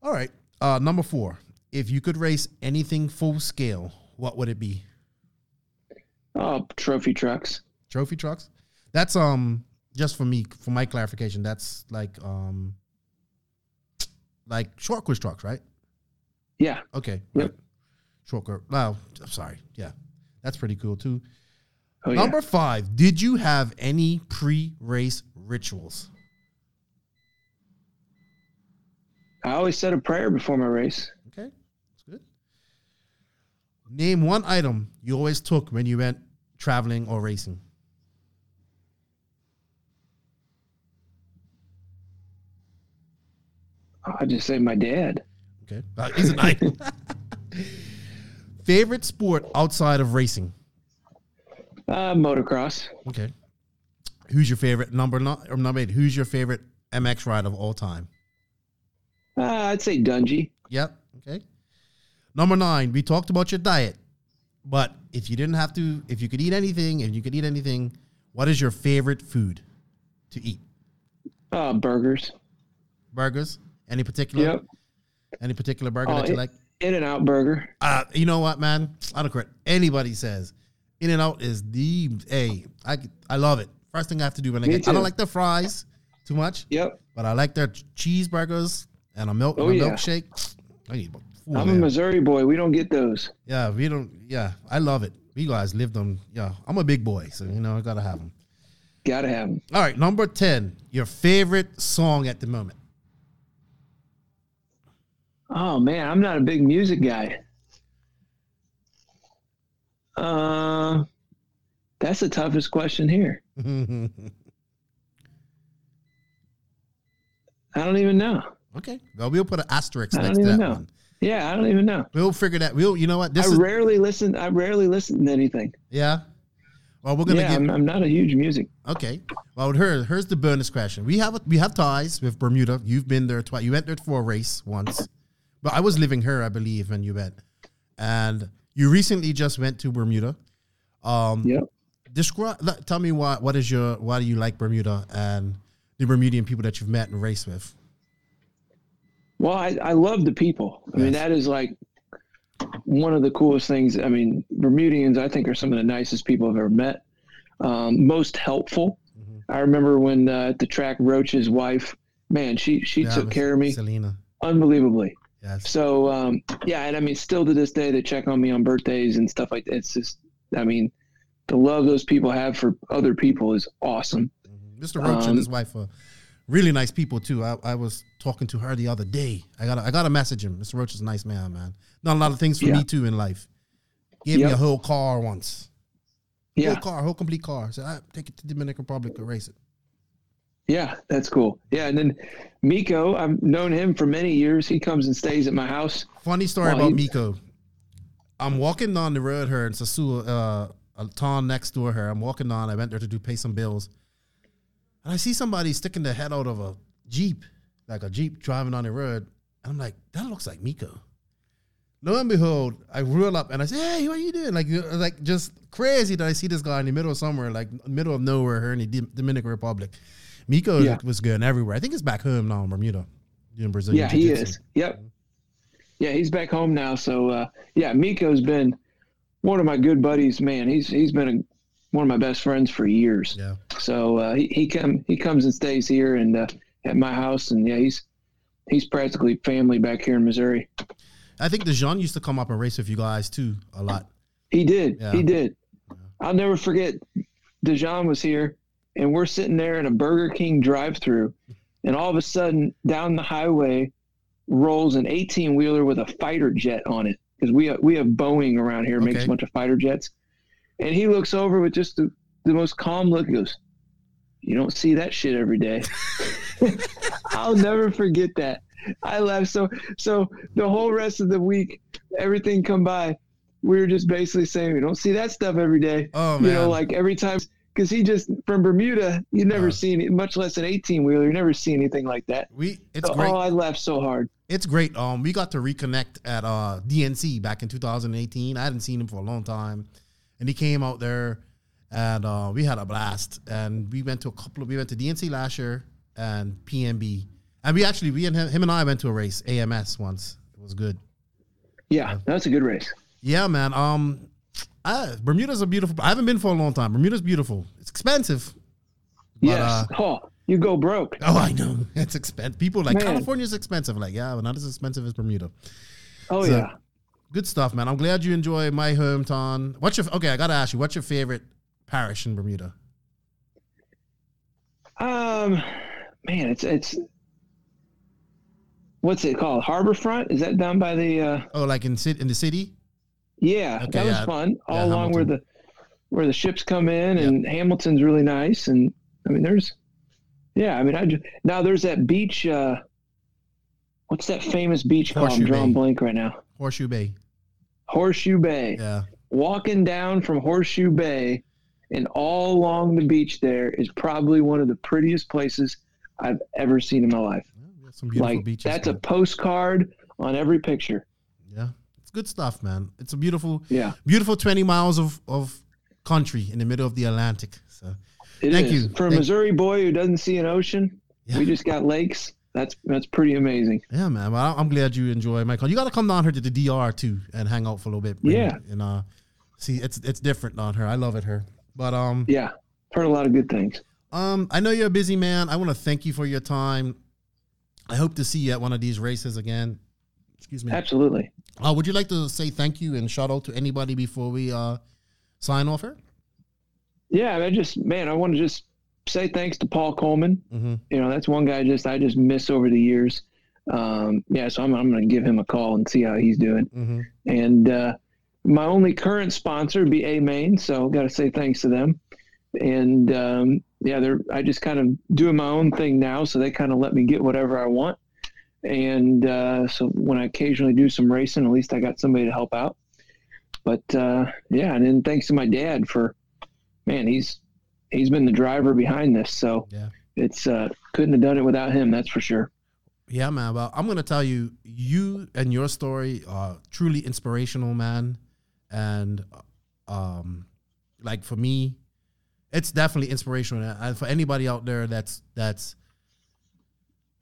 All right, uh, number four. If you could race anything full scale, what would it be? Oh, trophy trucks. Trophy trucks. That's um just for me for my clarification. That's like um like short course trucks, right? Yeah. Okay. Yep. Right. Short course. No, I'm sorry. Yeah, that's pretty cool too. Oh yeah. Number five. Did you have any pre-race rituals? I always said a prayer before my race. Okay, that's good. Name one item you always took when you went traveling or racing. I just say my dad. Okay, uh, he's an item. Favorite sport outside of racing? Uh, motocross. Okay. Who's your favorite number not or number eight? Who's your favorite MX rider of all time? Uh, I'd say Dungey. Yep. Okay. Number nine, we talked about your diet, but if you didn't have to, if you could eat anything, if you could eat anything, what is your favorite food to eat? Uh, burgers. Burgers? Any particular? Yep. Any particular burger Oh, that you it- like? In and Out Burger. Uh, you know what, man? I don't care anybody says. In and Out is the hey, I I love it. First thing I have to do when I Me get I don't like the fries too much, Yep. but I like their cheeseburgers and a milk Oh, and a yeah. milkshake. I need four I'm a. Missouri boy. We don't get those. Yeah, we don't. Yeah, I love it. We guys lived on. Yeah, I'm a big boy, so you know I gotta have them. Gotta have them. All right, number ten. Your favorite song at the moment? Oh man, I'm not a big music guy. Uh, that's the toughest question here. I don't even know. Okay, well we'll put an asterisk I next to that even know. one. Yeah, I don't even know. We'll figure that. We'll. You know what? This I is rarely listen. I rarely listen to anything. yeah. Well, we're gonna Yeah, give. I'm, I'm not a huge music. Okay. Well, here, here's the bonus question. We have we have ties with Bermuda. You've been there twice. You went there for a race once, but I was living here, I believe, when you went, and you recently just went to Bermuda. Um, Yep. Describe. Tell me why. What is your? Why do you like Bermuda and the Bermudian people that you've met and raced with? Well, I, I love the people. I mean, that is like one of the coolest things. I mean, Bermudians, I think, are some of the nicest people I've ever met. Um, most helpful. Mm-hmm. I remember when uh, at the track, Roach's wife, man, she she Yeah, took care of me Selena. unbelievably. Yes. So um, yeah, and I mean, still to this day, they check on me on birthdays and stuff like that. It's just, I mean, the love those people have for other people is awesome. Mr. Roach Um, and his wife are really nice people too. I, I was talking to her the other day. I got I got to message him. Mr. Roach is a nice man, man. Done a lot of things for Yeah. me too in life. Gave me a whole car once. Yeah, Whole car, whole complete car. Said, I take it to Dominican Republic to race it. yeah, that's cool. Yeah, and then Miko, I've known him for many years. He comes and stays at my house. Funny story about Miko. I'm walking down the road here in Sosúa, uh, a town next door her. I'm walking down. I went there to do pay some bills, and I see somebody sticking their head out of a jeep, like a jeep driving on the road. And I'm like, that looks like Miko. Lo and behold, I roll up and I say, "Hey, what are you doing?" Like, like just crazy that I see this guy in the middle of somewhere, like middle of nowhere, here in the Dominican Republic. Miko Yeah. was going everywhere. I think it's back home now in Bermuda, in Brazil. yeah, he jiu-jitsu. is. Yep. Yeah, he's back home now. So uh, yeah, Miko's been one of my good buddies. Man, he's he's been a, one of my best friends for years. Yeah. So uh, he he come he comes and stays here and uh, at my house, and yeah, he's he's practically family back here in Missouri. I think Dejan used to come up and race with you guys too a lot. He did. Yeah. He did. I'll never forget. Dejan was here, and we're sitting there in a Burger King drive-through, and all of a sudden, down the highway, rolls an 18-wheeler with a fighter jet on it. Because we we have Boeing around here, makes a bunch of fighter jets, and he looks over with just the, the most calm look. He goes, "You don't see that shit every day." I'll never forget that. I laughed so so the whole rest of the week, everything come by, we were just basically saying we don't see that stuff every day. Oh man. You know, like every time because he just from Bermuda, you never Uh. seen it, much less an eighteen wheeler. You never see anything like that. we it's oh, great. I laughed so hard. It's great. Um, we got to reconnect at uh DNC back in 2018. I hadn't seen him for a long time, and he came out there, and uh, we had a blast. And we went to a couple of we went to DNC last year and PNB, and we actually we and him, him and I went to a race AMS once. It was good. Yeah, that's a good race. Yeah, man. Um, I, Bermuda's a beautiful. I haven't been for a long time. Bermuda's beautiful. It's expensive. But, yes. uh, oh, you go broke. Oh, I know. It's expensive. People like Man. California's expensive. Like, yeah, but not as expensive as Bermuda. Oh So- yeah. Good stuff, man. I'm glad you enjoy my hometown. What's your okay? I gotta ask you, what's your favorite parish in Bermuda? Um, man, it's it's. What's it called? Harborfront? Is that down by the? uh Oh, like in in the city? Yeah, Okay, that was yeah. fun. All Yeah, along where the where the ships come in, and Hamilton's really nice. And I mean, there's, yeah, I mean, I ju- now there's that beach. uh What's that famous beach called? I'm drawing blank right now. Horseshoe Bay. Horseshoe Bay. Yeah. Walking down from Horseshoe Bay, and all along the beach there is probably one of the prettiest places I've ever seen in my life. Yeah, Some beautiful like beaches. that's a postcard on every picture. yeah. It's good stuff, man. It's a beautiful, Yeah, beautiful 20 miles of of country in the middle of the Atlantic. So it is. Thank you. For a Thank- Missouri boy who doesn't see an ocean, Yeah. we just got lakes. That's that's pretty amazing. yeah, man. Well, I'm glad you enjoy my. You got to come down here to the DR too and hang out for a little bit. Yeah. And uh, see, it's it's different down here. I love it here. But um, Yeah, heard a lot of good things. Um, I know you're a busy man. I want to thank you for your time. I hope to see you at one of these races again. Excuse me. Absolutely. Uh, would you like to say thank you and shout out to anybody before we uh, sign off here? Yeah, I just man, I want to just say thanks to Paul Coleman. Mm-hmm. You know, that's one guy just I just miss over the years. Um, yeah, so I'm I'm going to give him a call and see how he's doing. Mm-hmm. And uh, my only current sponsor would be A Main, so got to say thanks to them. And um, yeah, they're I just kind of doing my own thing now, so they kind of let me get whatever I want. And uh, so when I occasionally do some racing, at least I got somebody to help out. But uh, yeah, and then thanks to my dad for, man, he's he's been the driver behind this, so Yeah. it's uh, couldn't have done it without him. That's for sure. Yeah, man. Well, I'm gonna tell you, you and your story are truly inspirational, man. And um, like for me, it's definitely inspirational. And for anybody out there that's that's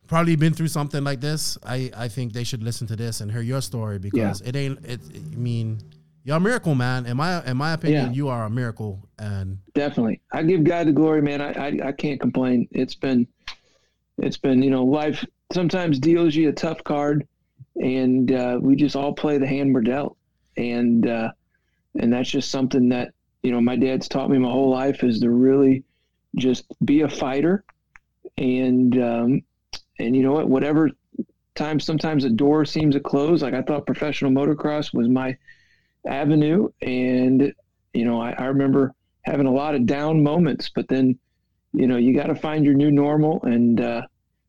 probably been through something like this, I I think they should listen to this and hear your story because it ain't. It, I mean, you're a miracle, man. In my in my opinion, Yeah. you are a miracle, and Definitely. I give God the glory, man. I, I, I can't complain. It's been, it's been, you know, life sometimes deals you a tough card and, uh, we just all play the hand we're dealt. And, uh, and that's just something that, you know, my dad's taught me my whole life is to really just be a fighter. And, um, and you know what, whatever time, sometimes a door seems to close. Like I thought professional motocross was my avenue. And, you know, I, I remember having a lot of down moments, but then, you know, you got to find your new normal and, uh,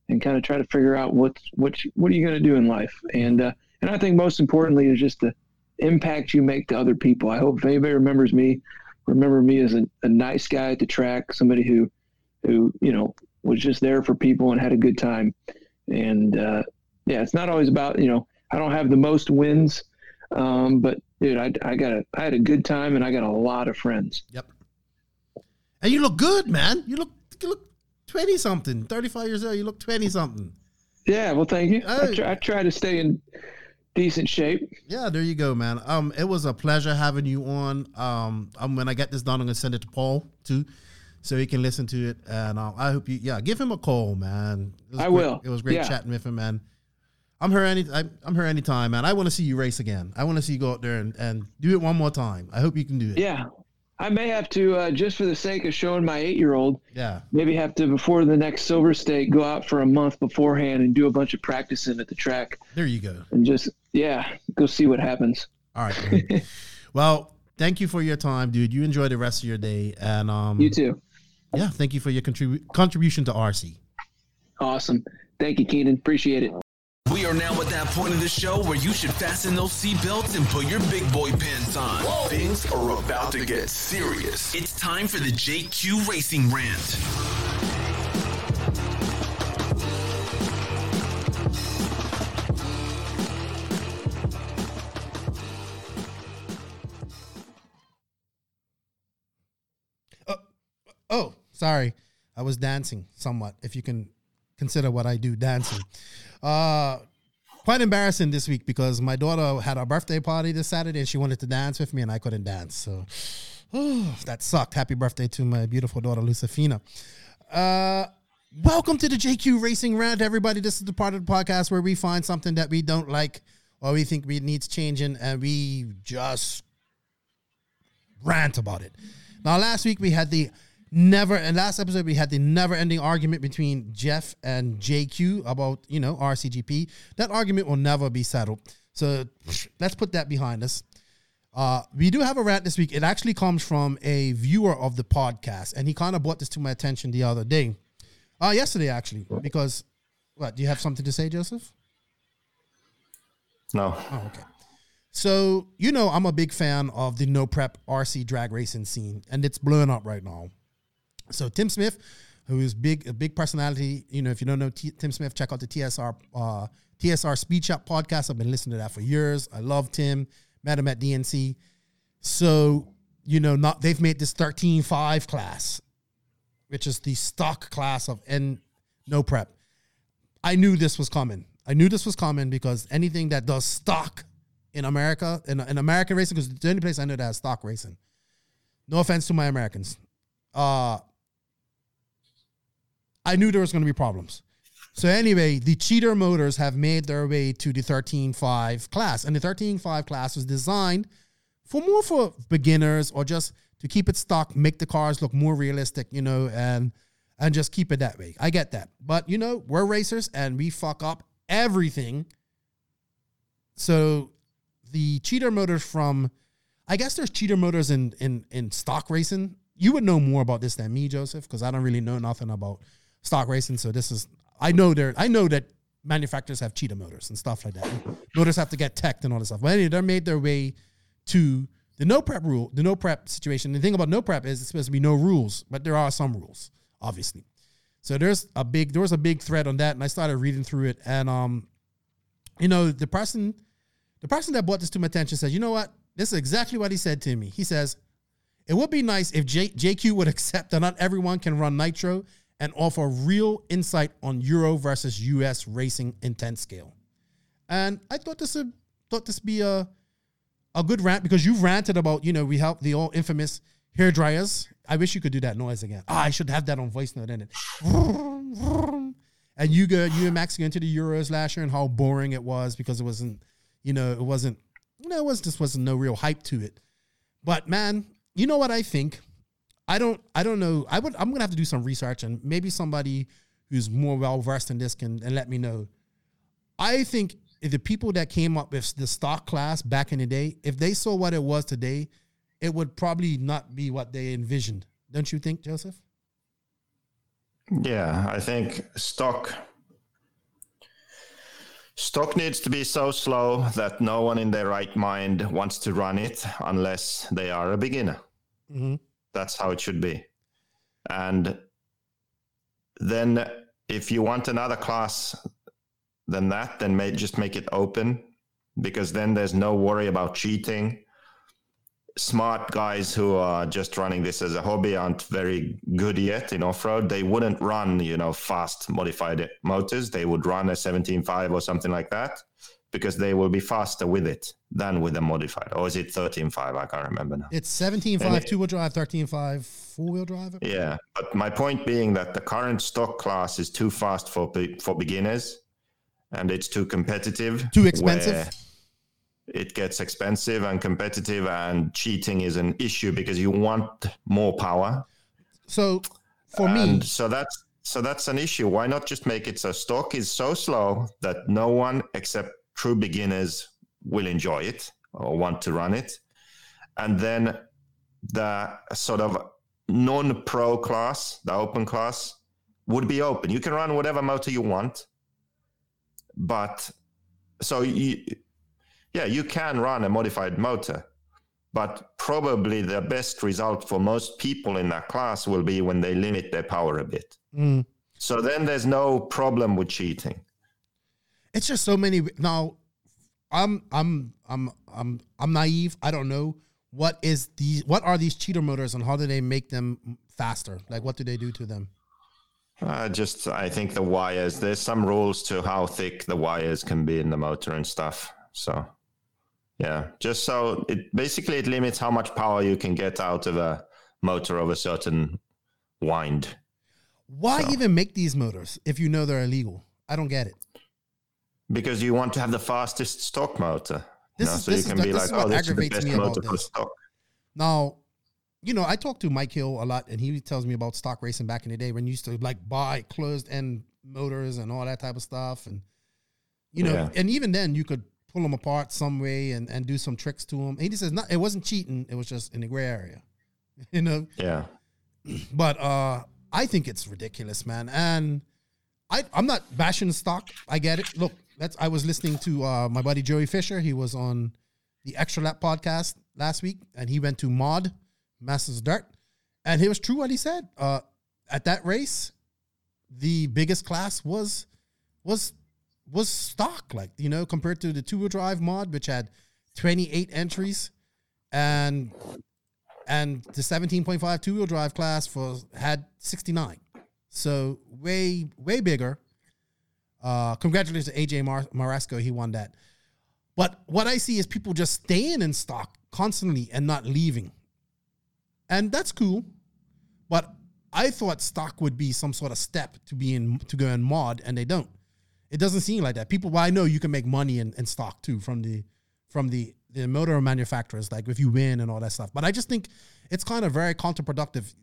and kind of try to figure out what's, what, what are you going to do in life? And, uh, and I think most importantly is just the impact you make to other people. I hope if anybody remembers me, remember me as a, a nice guy at the track, somebody who, who, you know, was just there for people and had a good time. And, uh, yeah, it's not always about, you know, I don't have the most wins, um, but dude, I, I got a, I had a good time and I got a lot of friends. Yep. And you look good, man. You look you look twenty something, thirty five years old. You look twenty something. Yeah, well, thank you. I, try, I try to stay in decent shape. Yeah, there you go, man. Um, it was a pleasure having you on. Um, um when I get this done, I'm gonna send it to Paul too, so he can listen to it. And uh, I hope you, yeah, give him a call, man. I great- will. It was great Yeah. chatting with him, man. I'm here any, I, I'm here anytime, man. I want to see you race again. I want to see you go out there and, and do it one more time. I hope you can do it. Yeah, I may have to uh, just for the sake of showing my eight-year-old. Yeah. Maybe have to before the next Silver State go out for a month beforehand and do a bunch of practicing at the track There you go. and just yeah, go see what happens. All right. well, thank you for your time, dude. You enjoy the rest of your day, and um, You too. Yeah, thank you for your contribu- contribution to RC. Awesome. Thank you, Keenan. Appreciate it. We are now at that point of the show where you should fasten those seatbelts and put your big boy pants on. Things are about to get serious. It's time for the JQ Racing Rant. Oh, sorry. I was dancing somewhat, if you can consider what I do dancing. Uh quite embarrassing this week because my daughter had a birthday party this Saturday and she wanted to dance with me and I couldn't dance. So oh, that sucked. Happy birthday to my beautiful daughter Lucifina. Uh welcome to the JQ Racing Rant, everybody. This is the part of the podcast where we find something that we don't like or we think we needs changing and we just rant about it. Now, last week we had the never, and last episode we had the never-ending argument between Jeff and JQ about you know RCGP. That argument will never be settled. So let's put that behind us. Uh, we do have a rant this week. It actually comes from a viewer of the podcast, and he kind of brought this to my attention the other day, uh, yesterday actually, because what? Do you have something to say, Joseph? No. Oh, okay. So, you know, I'm a big fan of the no prep RC drag racing scene, and it's blowing up right now. So, Tim Smith, who is big, a big personality, you know, if you don't know T- Tim Smith, check out the TSR, uh, TSR Speed Shop podcast. I've been listening to that for years. I love Tim, met him at DNC. So, you know, not they've made this 13.5 class, which is the stock class of N no prep. I knew this was coming. I knew this was coming because anything that does stock in America, in, in American racing, because the only place I know that has stock racing. No offense to my Americans. Uh, I knew there was going to be problems. So anyway, the cheater motors have made their way to the 13.5 class. And the 13.5 class was designed for more for beginners or just to keep it stock, make the cars look more realistic, you know, and and just keep it that way. I get that. But you know, we're racers and we fuck up everything. So the cheater motors from I guess there's cheater motors in in in stock racing. You would know more about this than me, Joseph, because I don't really know nothing about stock racing. So this is I know there I know that manufacturers have cheetah motors and stuff like that. motors have to get teched and all this stuff. But anyway, they made their way to the no prep rule, the no prep situation. The thing about no prep is it's supposed to be no rules, but there are some rules, obviously. So there's a big there was a big thread on that, and I started reading through it, and um, you know, the person the person that brought this to my attention says, you know what? This is exactly what he said to me. He says, it would be nice if J- JQ would accept that not everyone can run nitro and offer real insight on Euro versus US racing intent scale. And I thought this would thought this be a a good rant because you've ranted about, you know, we help the all infamous hair dryers. I wish you could do that noise again. Ah, I should have that on voice note in it. And you go, you and Max go into the Euros last year and how boring it was because it wasn't, you know, it wasn't, you know, it was just wasn't no real hype to it. But man, you know what I think? I don't, I don't know. I would, I'm gonna have to do some research and maybe somebody who's more well versed in this can and let me know. I think if the people that came up with the stock class back in the day, if they saw what it was today, it would probably not be what they envisioned. Don't you think, Joseph? Yeah, I think stock stock needs to be so slow that no one in their right mind wants to run it unless they are a beginner. Mm-hmm. That's how it should be. And then if you want another class than that, then may, just make it open because then there's no worry about cheating. Smart guys who are just running this as a hobby aren't very good yet in off-road. They wouldn't run you know fast modified motors. They would run a 17.5 or something like that because they will be faster with it than with a modified or is it 13.5 i can't remember now. It's 17.5 two wheel drive, 13.5 four wheel drive. yeah but my point being that the current stock class is too fast for for beginners and it's too competitive Too expensive? it gets expensive and competitive and cheating is an issue because you want more power. So for me, so that's so that's an issue. Why not just make it so stock is so slow that no one except true beginners will enjoy it or want to run it. And then the sort of non-pro class the open class would be open. You can run whatever motor you want but so you yeah you can run a modified motor but probably the best result for most people in that class will be when they limit their power a bit. Mm, so then there's no problem with cheating it's just so many. Now, I'm I'm I'm I'm I'm naive. I don't know what is these. What are these cheater motors and how do they make them faster? Like, what do they do to them? Uh, just, I think the wires. There's some rules to how thick the wires can be in the motor and stuff. So, yeah, just so it basically it limits how much power you can get out of a motor of a certain wind. Why So- even make these motors if you know they're illegal? I don't get it. Because you want to have the fastest stock motor. you know, is- so this you can the- be this like, is oh, this is the best me about motor for stock. Now, you know, I talk to Mike Hill a lot, and he tells me about stock racing back in the day when you used to like buy closed end motors and all that type of stuff, and you know, Yeah. and even then you could pull them apart some way and, and do some tricks to them. And he just says, not, it wasn't cheating; it was just in the gray area, you know. Yeah. But uh, I think it's ridiculous, man. And I, I'm not bashing stock. I get it. Look, that's I was listening to uh, my buddy Joey Fisher. He was on the Extra Lap podcast last week, and he went to Mod Masters Dirt, and it was true what he said. Uh, at that race, the biggest class was was was stock, like you know, compared to the two wheel drive mod, which had 28 entries, and and the 17.5 two wheel drive class for had 69. So way way bigger. Uh, congratulations to AJ Mar- Marasco, he won that. But what I see is people just staying in stock constantly and not leaving, and that's cool. But I thought stock would be some sort of step to be in to go in mod, and they don't. It doesn't seem like that. People, well, I know you can make money in, in stock too from the from the the motor manufacturers, like if you win and all that stuff. But I just think it's kind of very counterproductive.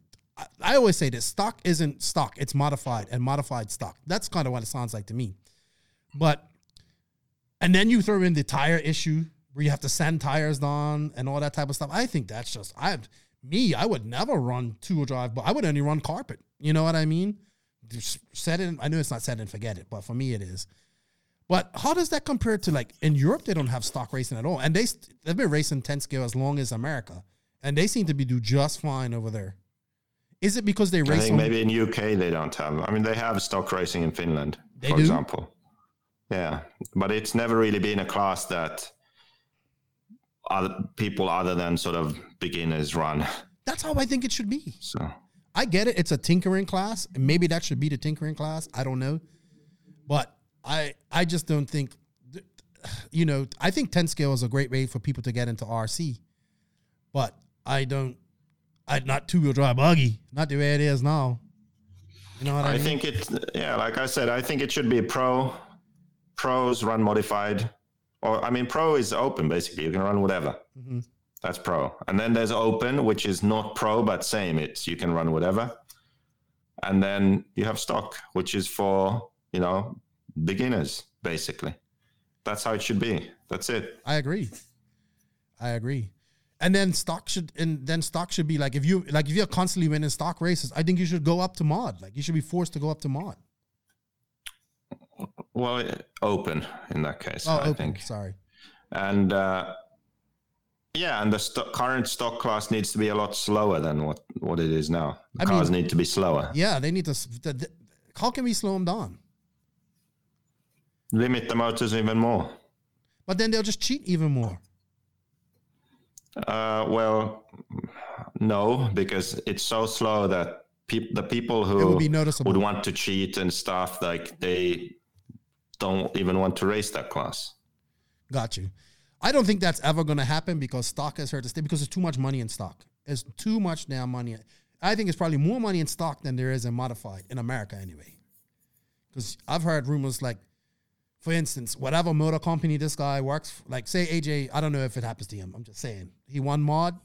I, always say this: stock isn't stock; it's modified and modified stock. That's kind of what it sounds like to me. But and then you throw in the tire issue where you have to sand tires down and all that type of stuff. I think that's just I me. I would never run two wheel drive, but I would only run carpet. You know what I mean? Just set it. I know it's not set and forget it, but for me it is. But how does that compare to like in Europe? They don't have stock racing at all, and they they've been racing ten scale as long as America, and they seem to be do just fine over there. Is it because they I think on- maybe in UK they don't have. I mean, they have stock racing in Finland, They for do? example. Yeah, but it's never really been a class that other people other than sort of beginners run. That's how I think it should be. So I get it. It's a tinkering class, and maybe that should be the tinkering class. I don't know, but I I just don't think. You know, I think ten scale is a great way for people to get into RC, but I don't. I not two wheel drive buggy, not the way it is now. You know what I, mean? I mean? think it, yeah, like I said, I think it should be pro. Pros run modified, or I mean, pro is open basically. You can run whatever. Mm-hmm. That's pro. And then there's open, which is not pro but same. It's you can run whatever. And then you have stock, which is for you know beginners basically. That's how it should be. That's it. I agree. I agree. And then stock should and then stock should be like if you like if you're constantly winning stock races, I think you should go up to mod. Like you should be forced to go up to mod. Well, open in that case, Oh, I open. think. Sorry. And uh, yeah, and the sto- current stock class needs to be a lot slower than what what it is now. The I cars mean- need to be slower. Yeah, they need to. the- the- How can we slow them down? Limit the motors even more. But then they'll just cheat even more. Uh, well, no, because it's so slow that peop- the people who would be would want to cheat and stuff like they don't even want to race that class. Got you. I don't think that's ever going to happen because stock has hurt to stay because there's too much money in stock. There's too much damn money. I think it's probably more money in stock than there is in modified in America anyway. Because I've heard rumors like, for instance, whatever motor company this guy works, for, like say AJ, I don't know if it happens to him. I'm just saying he won mod,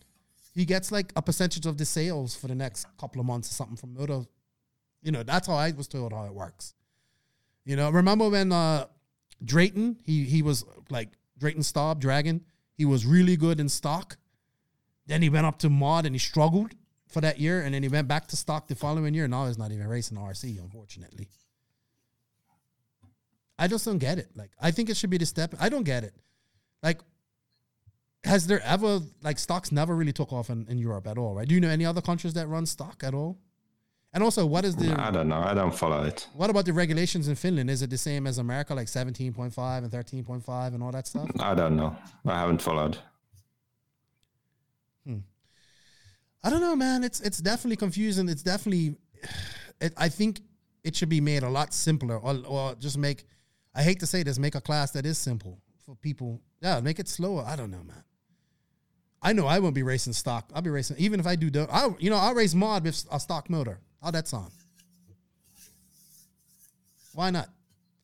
he gets like a percentage of the sales for the next couple of months or something from motor. You know, that's how I was told how it works. You know, remember when uh Drayton, he he was like Drayton Staub Dragon, he was really good in stock. Then he went up to mod and he struggled for that year, and then he went back to stock the following year. Now he's not even racing RC, unfortunately. I just don't get it. Like, I think it should be the step. I don't get it. Like, has there ever like stocks never really took off in, in Europe at all, right? Do you know any other countries that run stock at all? And also, what is the I don't know. I don't follow it. what about the regulations in Finland? Is it the same as America, like seventeen point five and thirteen point five and all that stuff? I don't know. I haven't followed. Hmm. I don't know, man. It's it's definitely confusing. It's definitely. It, I think it should be made a lot simpler, or, or just make. I hate to say this, make a class that is simple for people. Yeah, make it slower. I don't know, man. I know I won't be racing stock. I'll be racing even if I do. I you know I'll race mod with a stock motor. How that's on. Why not?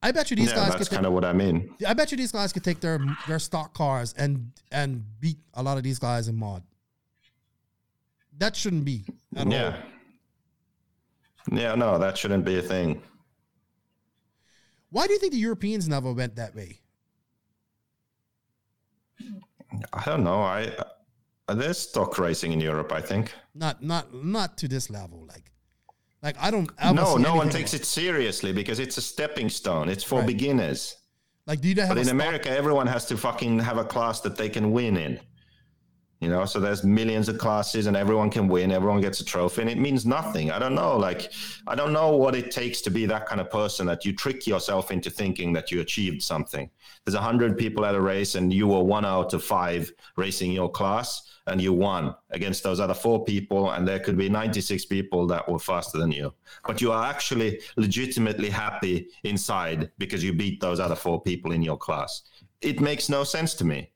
I bet you these yeah, guys that's could. take- kind of what I mean. I bet you these guys could take their their stock cars and and beat a lot of these guys in mod. That shouldn't be at all. Yeah. Yeah, no, that shouldn't be a thing. Why do you think the Europeans never went that way? I don't know. I uh, there's stock racing in Europe. I think. Not not not to this level. Like like I don't ever No, no one takes like- it seriously because it's a stepping stone. It's for Right. beginners. Like do you have But in stock- America, everyone has to fucking have a class that they can win in. You know, so there's millions of classes and everyone can win, everyone gets a trophy, and it means nothing. I don't know. Like, I don't know what it takes to be that kind of person that you trick yourself into thinking that you achieved something. There's a hundred people at a race, and you were one out of five racing your class, and you won against those other four people, and there could be 96 people that were faster than you. But you are actually legitimately happy inside because you beat those other four people in your class. It makes no sense to me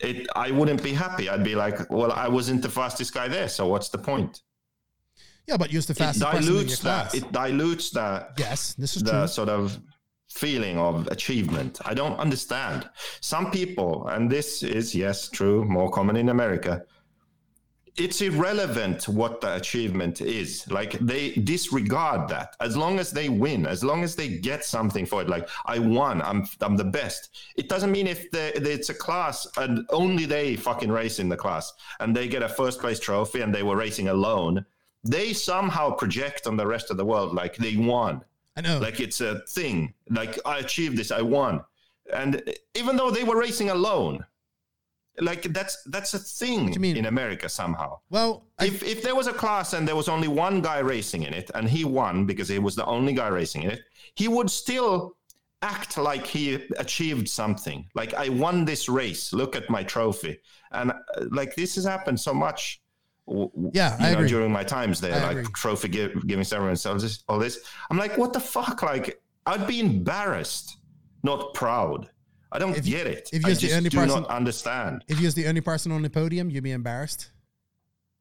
it I wouldn't be happy. I'd be like, well, I wasn't the fastest guy there, so what's the point? Yeah, but you're the It fastest your dilutes that. It dilutes that. yes, this is the true. sort of feeling of achievement. I don't understand. Some people, and this is yes, true, more common in America. It's irrelevant what the achievement is. Like they disregard that. As long as they win, as long as they get something for it, like I won, I'm I'm the best. It doesn't mean if it's a class and only they fucking race in the class and they get a first place trophy and they were racing alone. They somehow project on the rest of the world like they won I know. like it's a thing like i achieved this i won and even though they were racing alone like that's that's a thing in america somehow well, I, if if there was a class and there was only one guy racing in it and he won because he was the only guy racing in it he would still act like he achieved something like i won this race look at my trophy and uh, like this has happened so much w- Yeah, you I know, agree. during my times there, I like agree. trophy give, giving ceremonies, all this, all this. I'm like, what the fuck? Like, I'd be embarrassed, not proud. I don't If get it. if I you're the only do person- not understand. If you're the only person on the podium, you'd be embarrassed.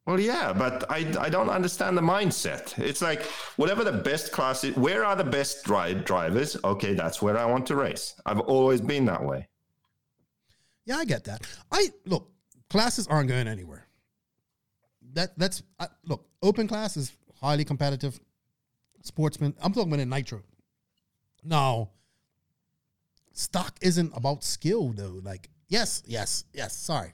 Well, yeah, but I, I don't understand the mindset. It's like whatever the best class is, where are the best dri- drivers? Okay, that's where I want to race. I've always been that way. Yeah, I get that. I look, classes aren't going anywhere. That that's I, look, open class is highly competitive. Sportsman, I'm talking about in nitro. Now, stock isn't about skill though. Like, yes, yes, yes. Sorry,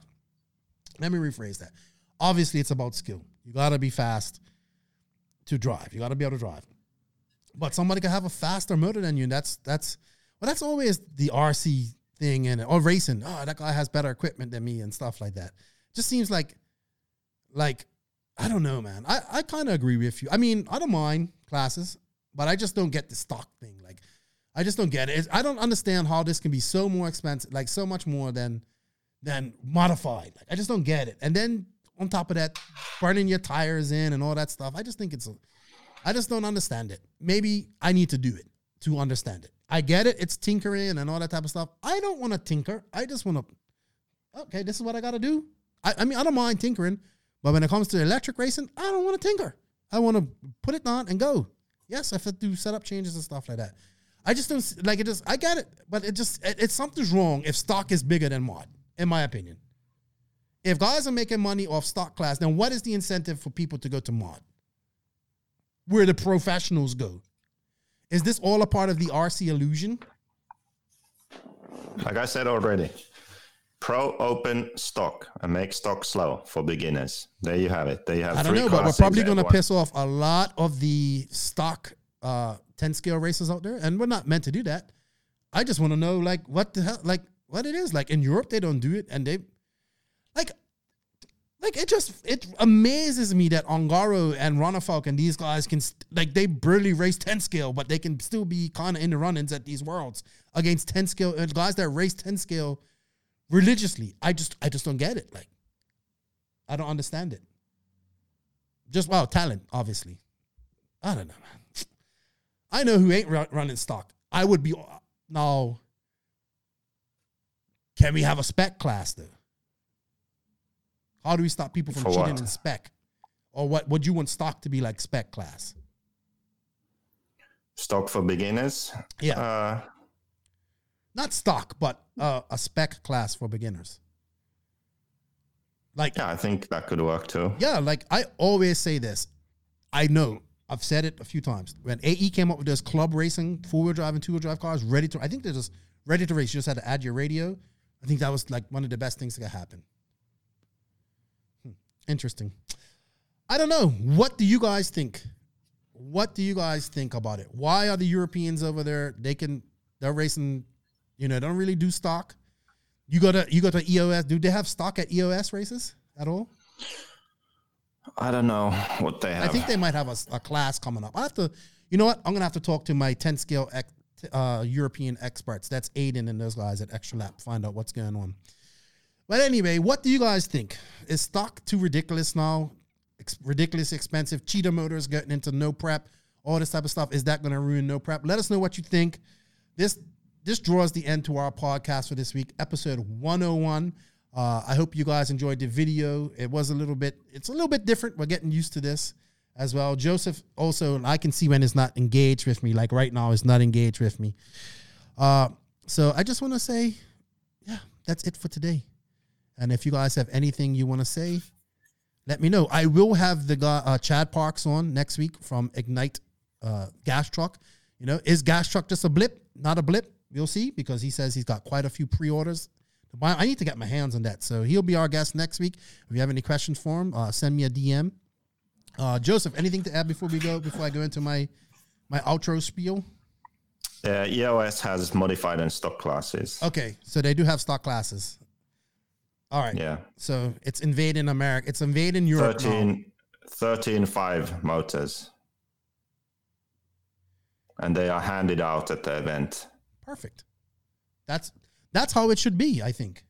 let me rephrase that. Obviously, it's about skill. You gotta be fast to drive. You gotta be able to drive. But somebody can have a faster motor than you. And that's that's well, that's always the RC thing in it or racing. Oh, that guy has better equipment than me and stuff like that. Just seems like, like, I don't know, man. I, I kind of agree with you. I mean, I don't mind classes, but I just don't get the stock thing. Like, I just don't get it. It's- I don't understand how this can be so more expensive, like so much more than than modified. Like, I just don't get it. And then on top of that, burning your tires in and all that stuff. I just think it's, a, I just don't understand it. Maybe I need to do it to understand it. I get it. It's tinkering and all that type of stuff. I don't want to tinker. I just want to, okay, this is what I got to do. I, I mean, I don't mind tinkering, but when it comes to electric racing, I don't want to tinker. I want to put it on and go. Yes, I have to do setup changes and stuff like that. I just don't like it. Just I get it, but it just it, it's something's wrong if stock is bigger than mod, in my opinion. If guys are making money off stock class, then what is the incentive for people to go to mod? Where the professionals go? Is this all a part of the RC illusion? Like I said already, pro open stock and make stock slow for beginners. There you have it. There you have I don't know, but we're probably going to piss off a lot of the stock uh, 10 scale races out there, and we're not meant to do that. I just want to know, like, what the hell, like, what it is. Like in Europe, they don't do it, and they, like, like it just it amazes me that Ongaro and Ronnefalk and these guys can st- like they barely race 10 scale, but they can still be kind of in the run-ins at these worlds against 10 scale and guys that race 10 scale religiously. I just I just don't get it. Like, I don't understand it. Just wow, talent, obviously. I don't know, man. I know who ain't ru- running stock. I would be now. Can we have a spec class though? How do we stop people from For cheating what? in spec? Or what would you want stock to be like spec class? stock for beginners. Yeah. Uh, Not stock, but uh, a spec class for beginners. Like yeah, I think that could work too. Yeah, like I always say this. I know I've said it a few times. When AE came up with those club racing four wheel drive and two wheel drive cars, ready to, I think they're just ready to race. You just had to add your radio. I think that was like one of the best things that could happen. Hmm, Interesting. I don't know. What do you guys think? What do you guys think about it? Why are the Europeans over there? They can they're racing, you know, don't really do stock. You go to you go to EOS. Do they have stock at EOS races at all? I don't know what they have. I think they might have a, a class coming up. I have to, you know what? I'm gonna have to talk to my 10 scale ex, uh, European experts. That's Aiden and those guys at Extra Lap. Find out what's going on. But anyway, what do you guys think? Is stock too ridiculous now? Ex- ridiculous expensive. Cheetah Motors getting into no prep, all this type of stuff. Is that going to ruin no prep? Let us know what you think. This this draws the end to our podcast for this week, episode 101. Uh, I hope you guys enjoyed the video. It was a little bit, it's a little bit different. We're getting used to this as well. Joseph also, I can see when he's not engaged with me. Like right now, is not engaged with me. Uh, so I just want to say, yeah, that's it for today. And if you guys have anything you want to say, let me know. I will have the guy uh, Chad Parks on next week from Ignite uh, Gas Truck. You know, is Gas Truck just a blip? Not a blip. We'll see because he says he's got quite a few pre-orders. I need to get my hands on that. So he'll be our guest next week. If you have any questions for him, uh, send me a DM. Uh, Joseph, anything to add before we go? Before I go into my my outro spiel. Uh, EOS has modified and stock classes. Okay, so they do have stock classes. All right. Yeah. So it's invading America. It's invading Europe. now. 13, 13 5 motors. And they are handed out at the event. Perfect. That's that's how it should be. I think.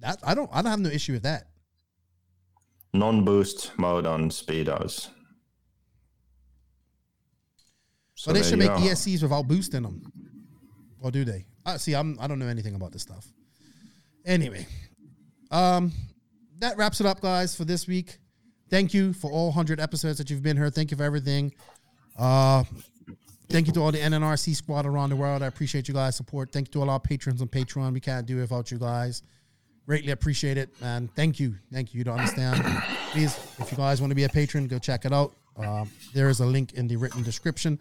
That I don't I don't have no issue with that. non-boost mode on speedos. So they should make go. ESCs without boost in them, or do they? Uh, see, I'm I don't know anything about this stuff. Anyway, um, that wraps it up, guys, for this week. Thank you for all hundred episodes that you've been here. Thank you for everything. Uh, thank you to all the NNRC squad around the world. I appreciate you guys' support. Thank you to all our patrons on Patreon. We can't do it without you guys. Greatly appreciate it, and thank you, thank you. You don't understand. Please, if you guys want to be a patron, go check it out. Um, there is a link in the written description.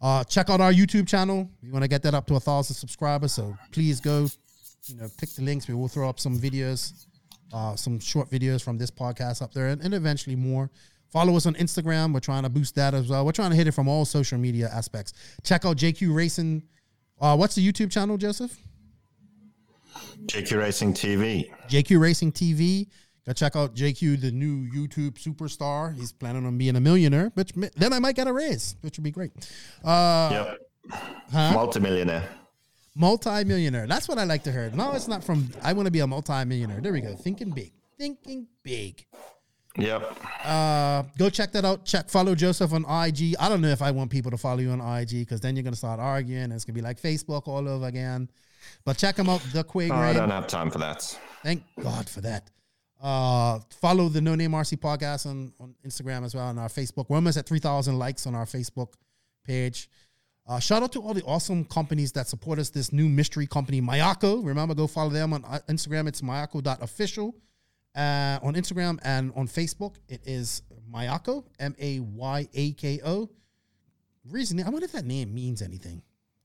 Uh, check out our YouTube channel. We want to get that up to a thousand subscribers. So please go, you know, click the links. We will throw up some videos, uh, some short videos from this podcast up there, and, and eventually more. Follow us on Instagram. We're trying to boost that as well. We're trying to hit it from all social media aspects. Check out JQ Racing. Uh, what's the YouTube channel, Joseph? JQ Racing TV. JQ Racing TV. Go check out JQ, the new YouTube superstar. He's planning on being a millionaire, which then I might get a raise, which would be great. Uh, Yep. huh? Multimillionaire. Multi-millionaire. That's what I like to hear. No, it's not from I want to be a multi-millionaire. There we go. Thinking big. Thinking big. Yep. Uh, go check that out. Check follow Joseph on IG. I don't know if I want people to follow you on IG because then you're gonna start arguing and it's gonna be like Facebook all over again. But check him out, the Quay Oh, I don't have time for that. Thank God for that. Uh, follow the No Name RC podcast on, on Instagram as well and our Facebook. We're almost at 3,000 likes on our Facebook page. Uh, shout out to all the awesome companies that support us. This new mystery company, Mayako. Remember, go follow them on uh, Instagram. It's mayako.official. Uh, on Instagram and on Facebook, it is Mayako, M A Y A K O. Reason, I wonder if that name means anything.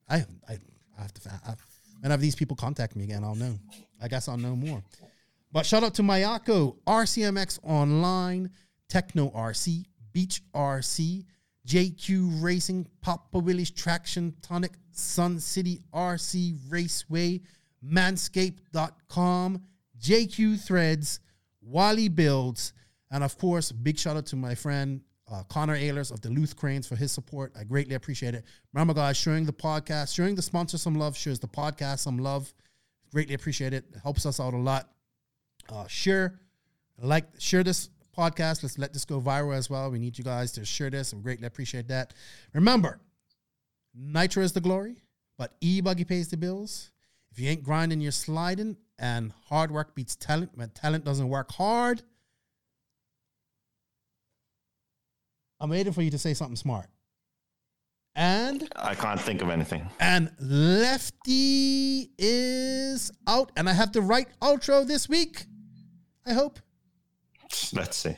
I, I, I have to, I, whenever these people contact me again, I'll know. I guess I'll know more. But shout out to Mayako, RCMX Online, Tekno RC, Beach RC, JQ Racing, Papa Willie's Traction Tonic, Sun City RC Raceway, Manscaped.com, JQ Threads, Wally Builds, and of course, big shout out to my friend uh, Connor Ehlers of Duluth Cranes for his support. I greatly appreciate it. Remember, guys, sharing the podcast, sharing the sponsor some love, shares the podcast some love. Greatly appreciate it. It helps us out a lot. Uh, share, like, share this podcast. Let's let this go viral as well. We need you guys to share this. We greatly appreciate that. Remember, Nitro is the glory, but E Buggy pays the bills. If you ain't grinding, you're sliding, and hard work beats talent. When talent doesn't work hard, I'm waiting for you to say something smart. And I can't think of anything. and Lefty is out, and I have the right outro this week. I hope. Let's see.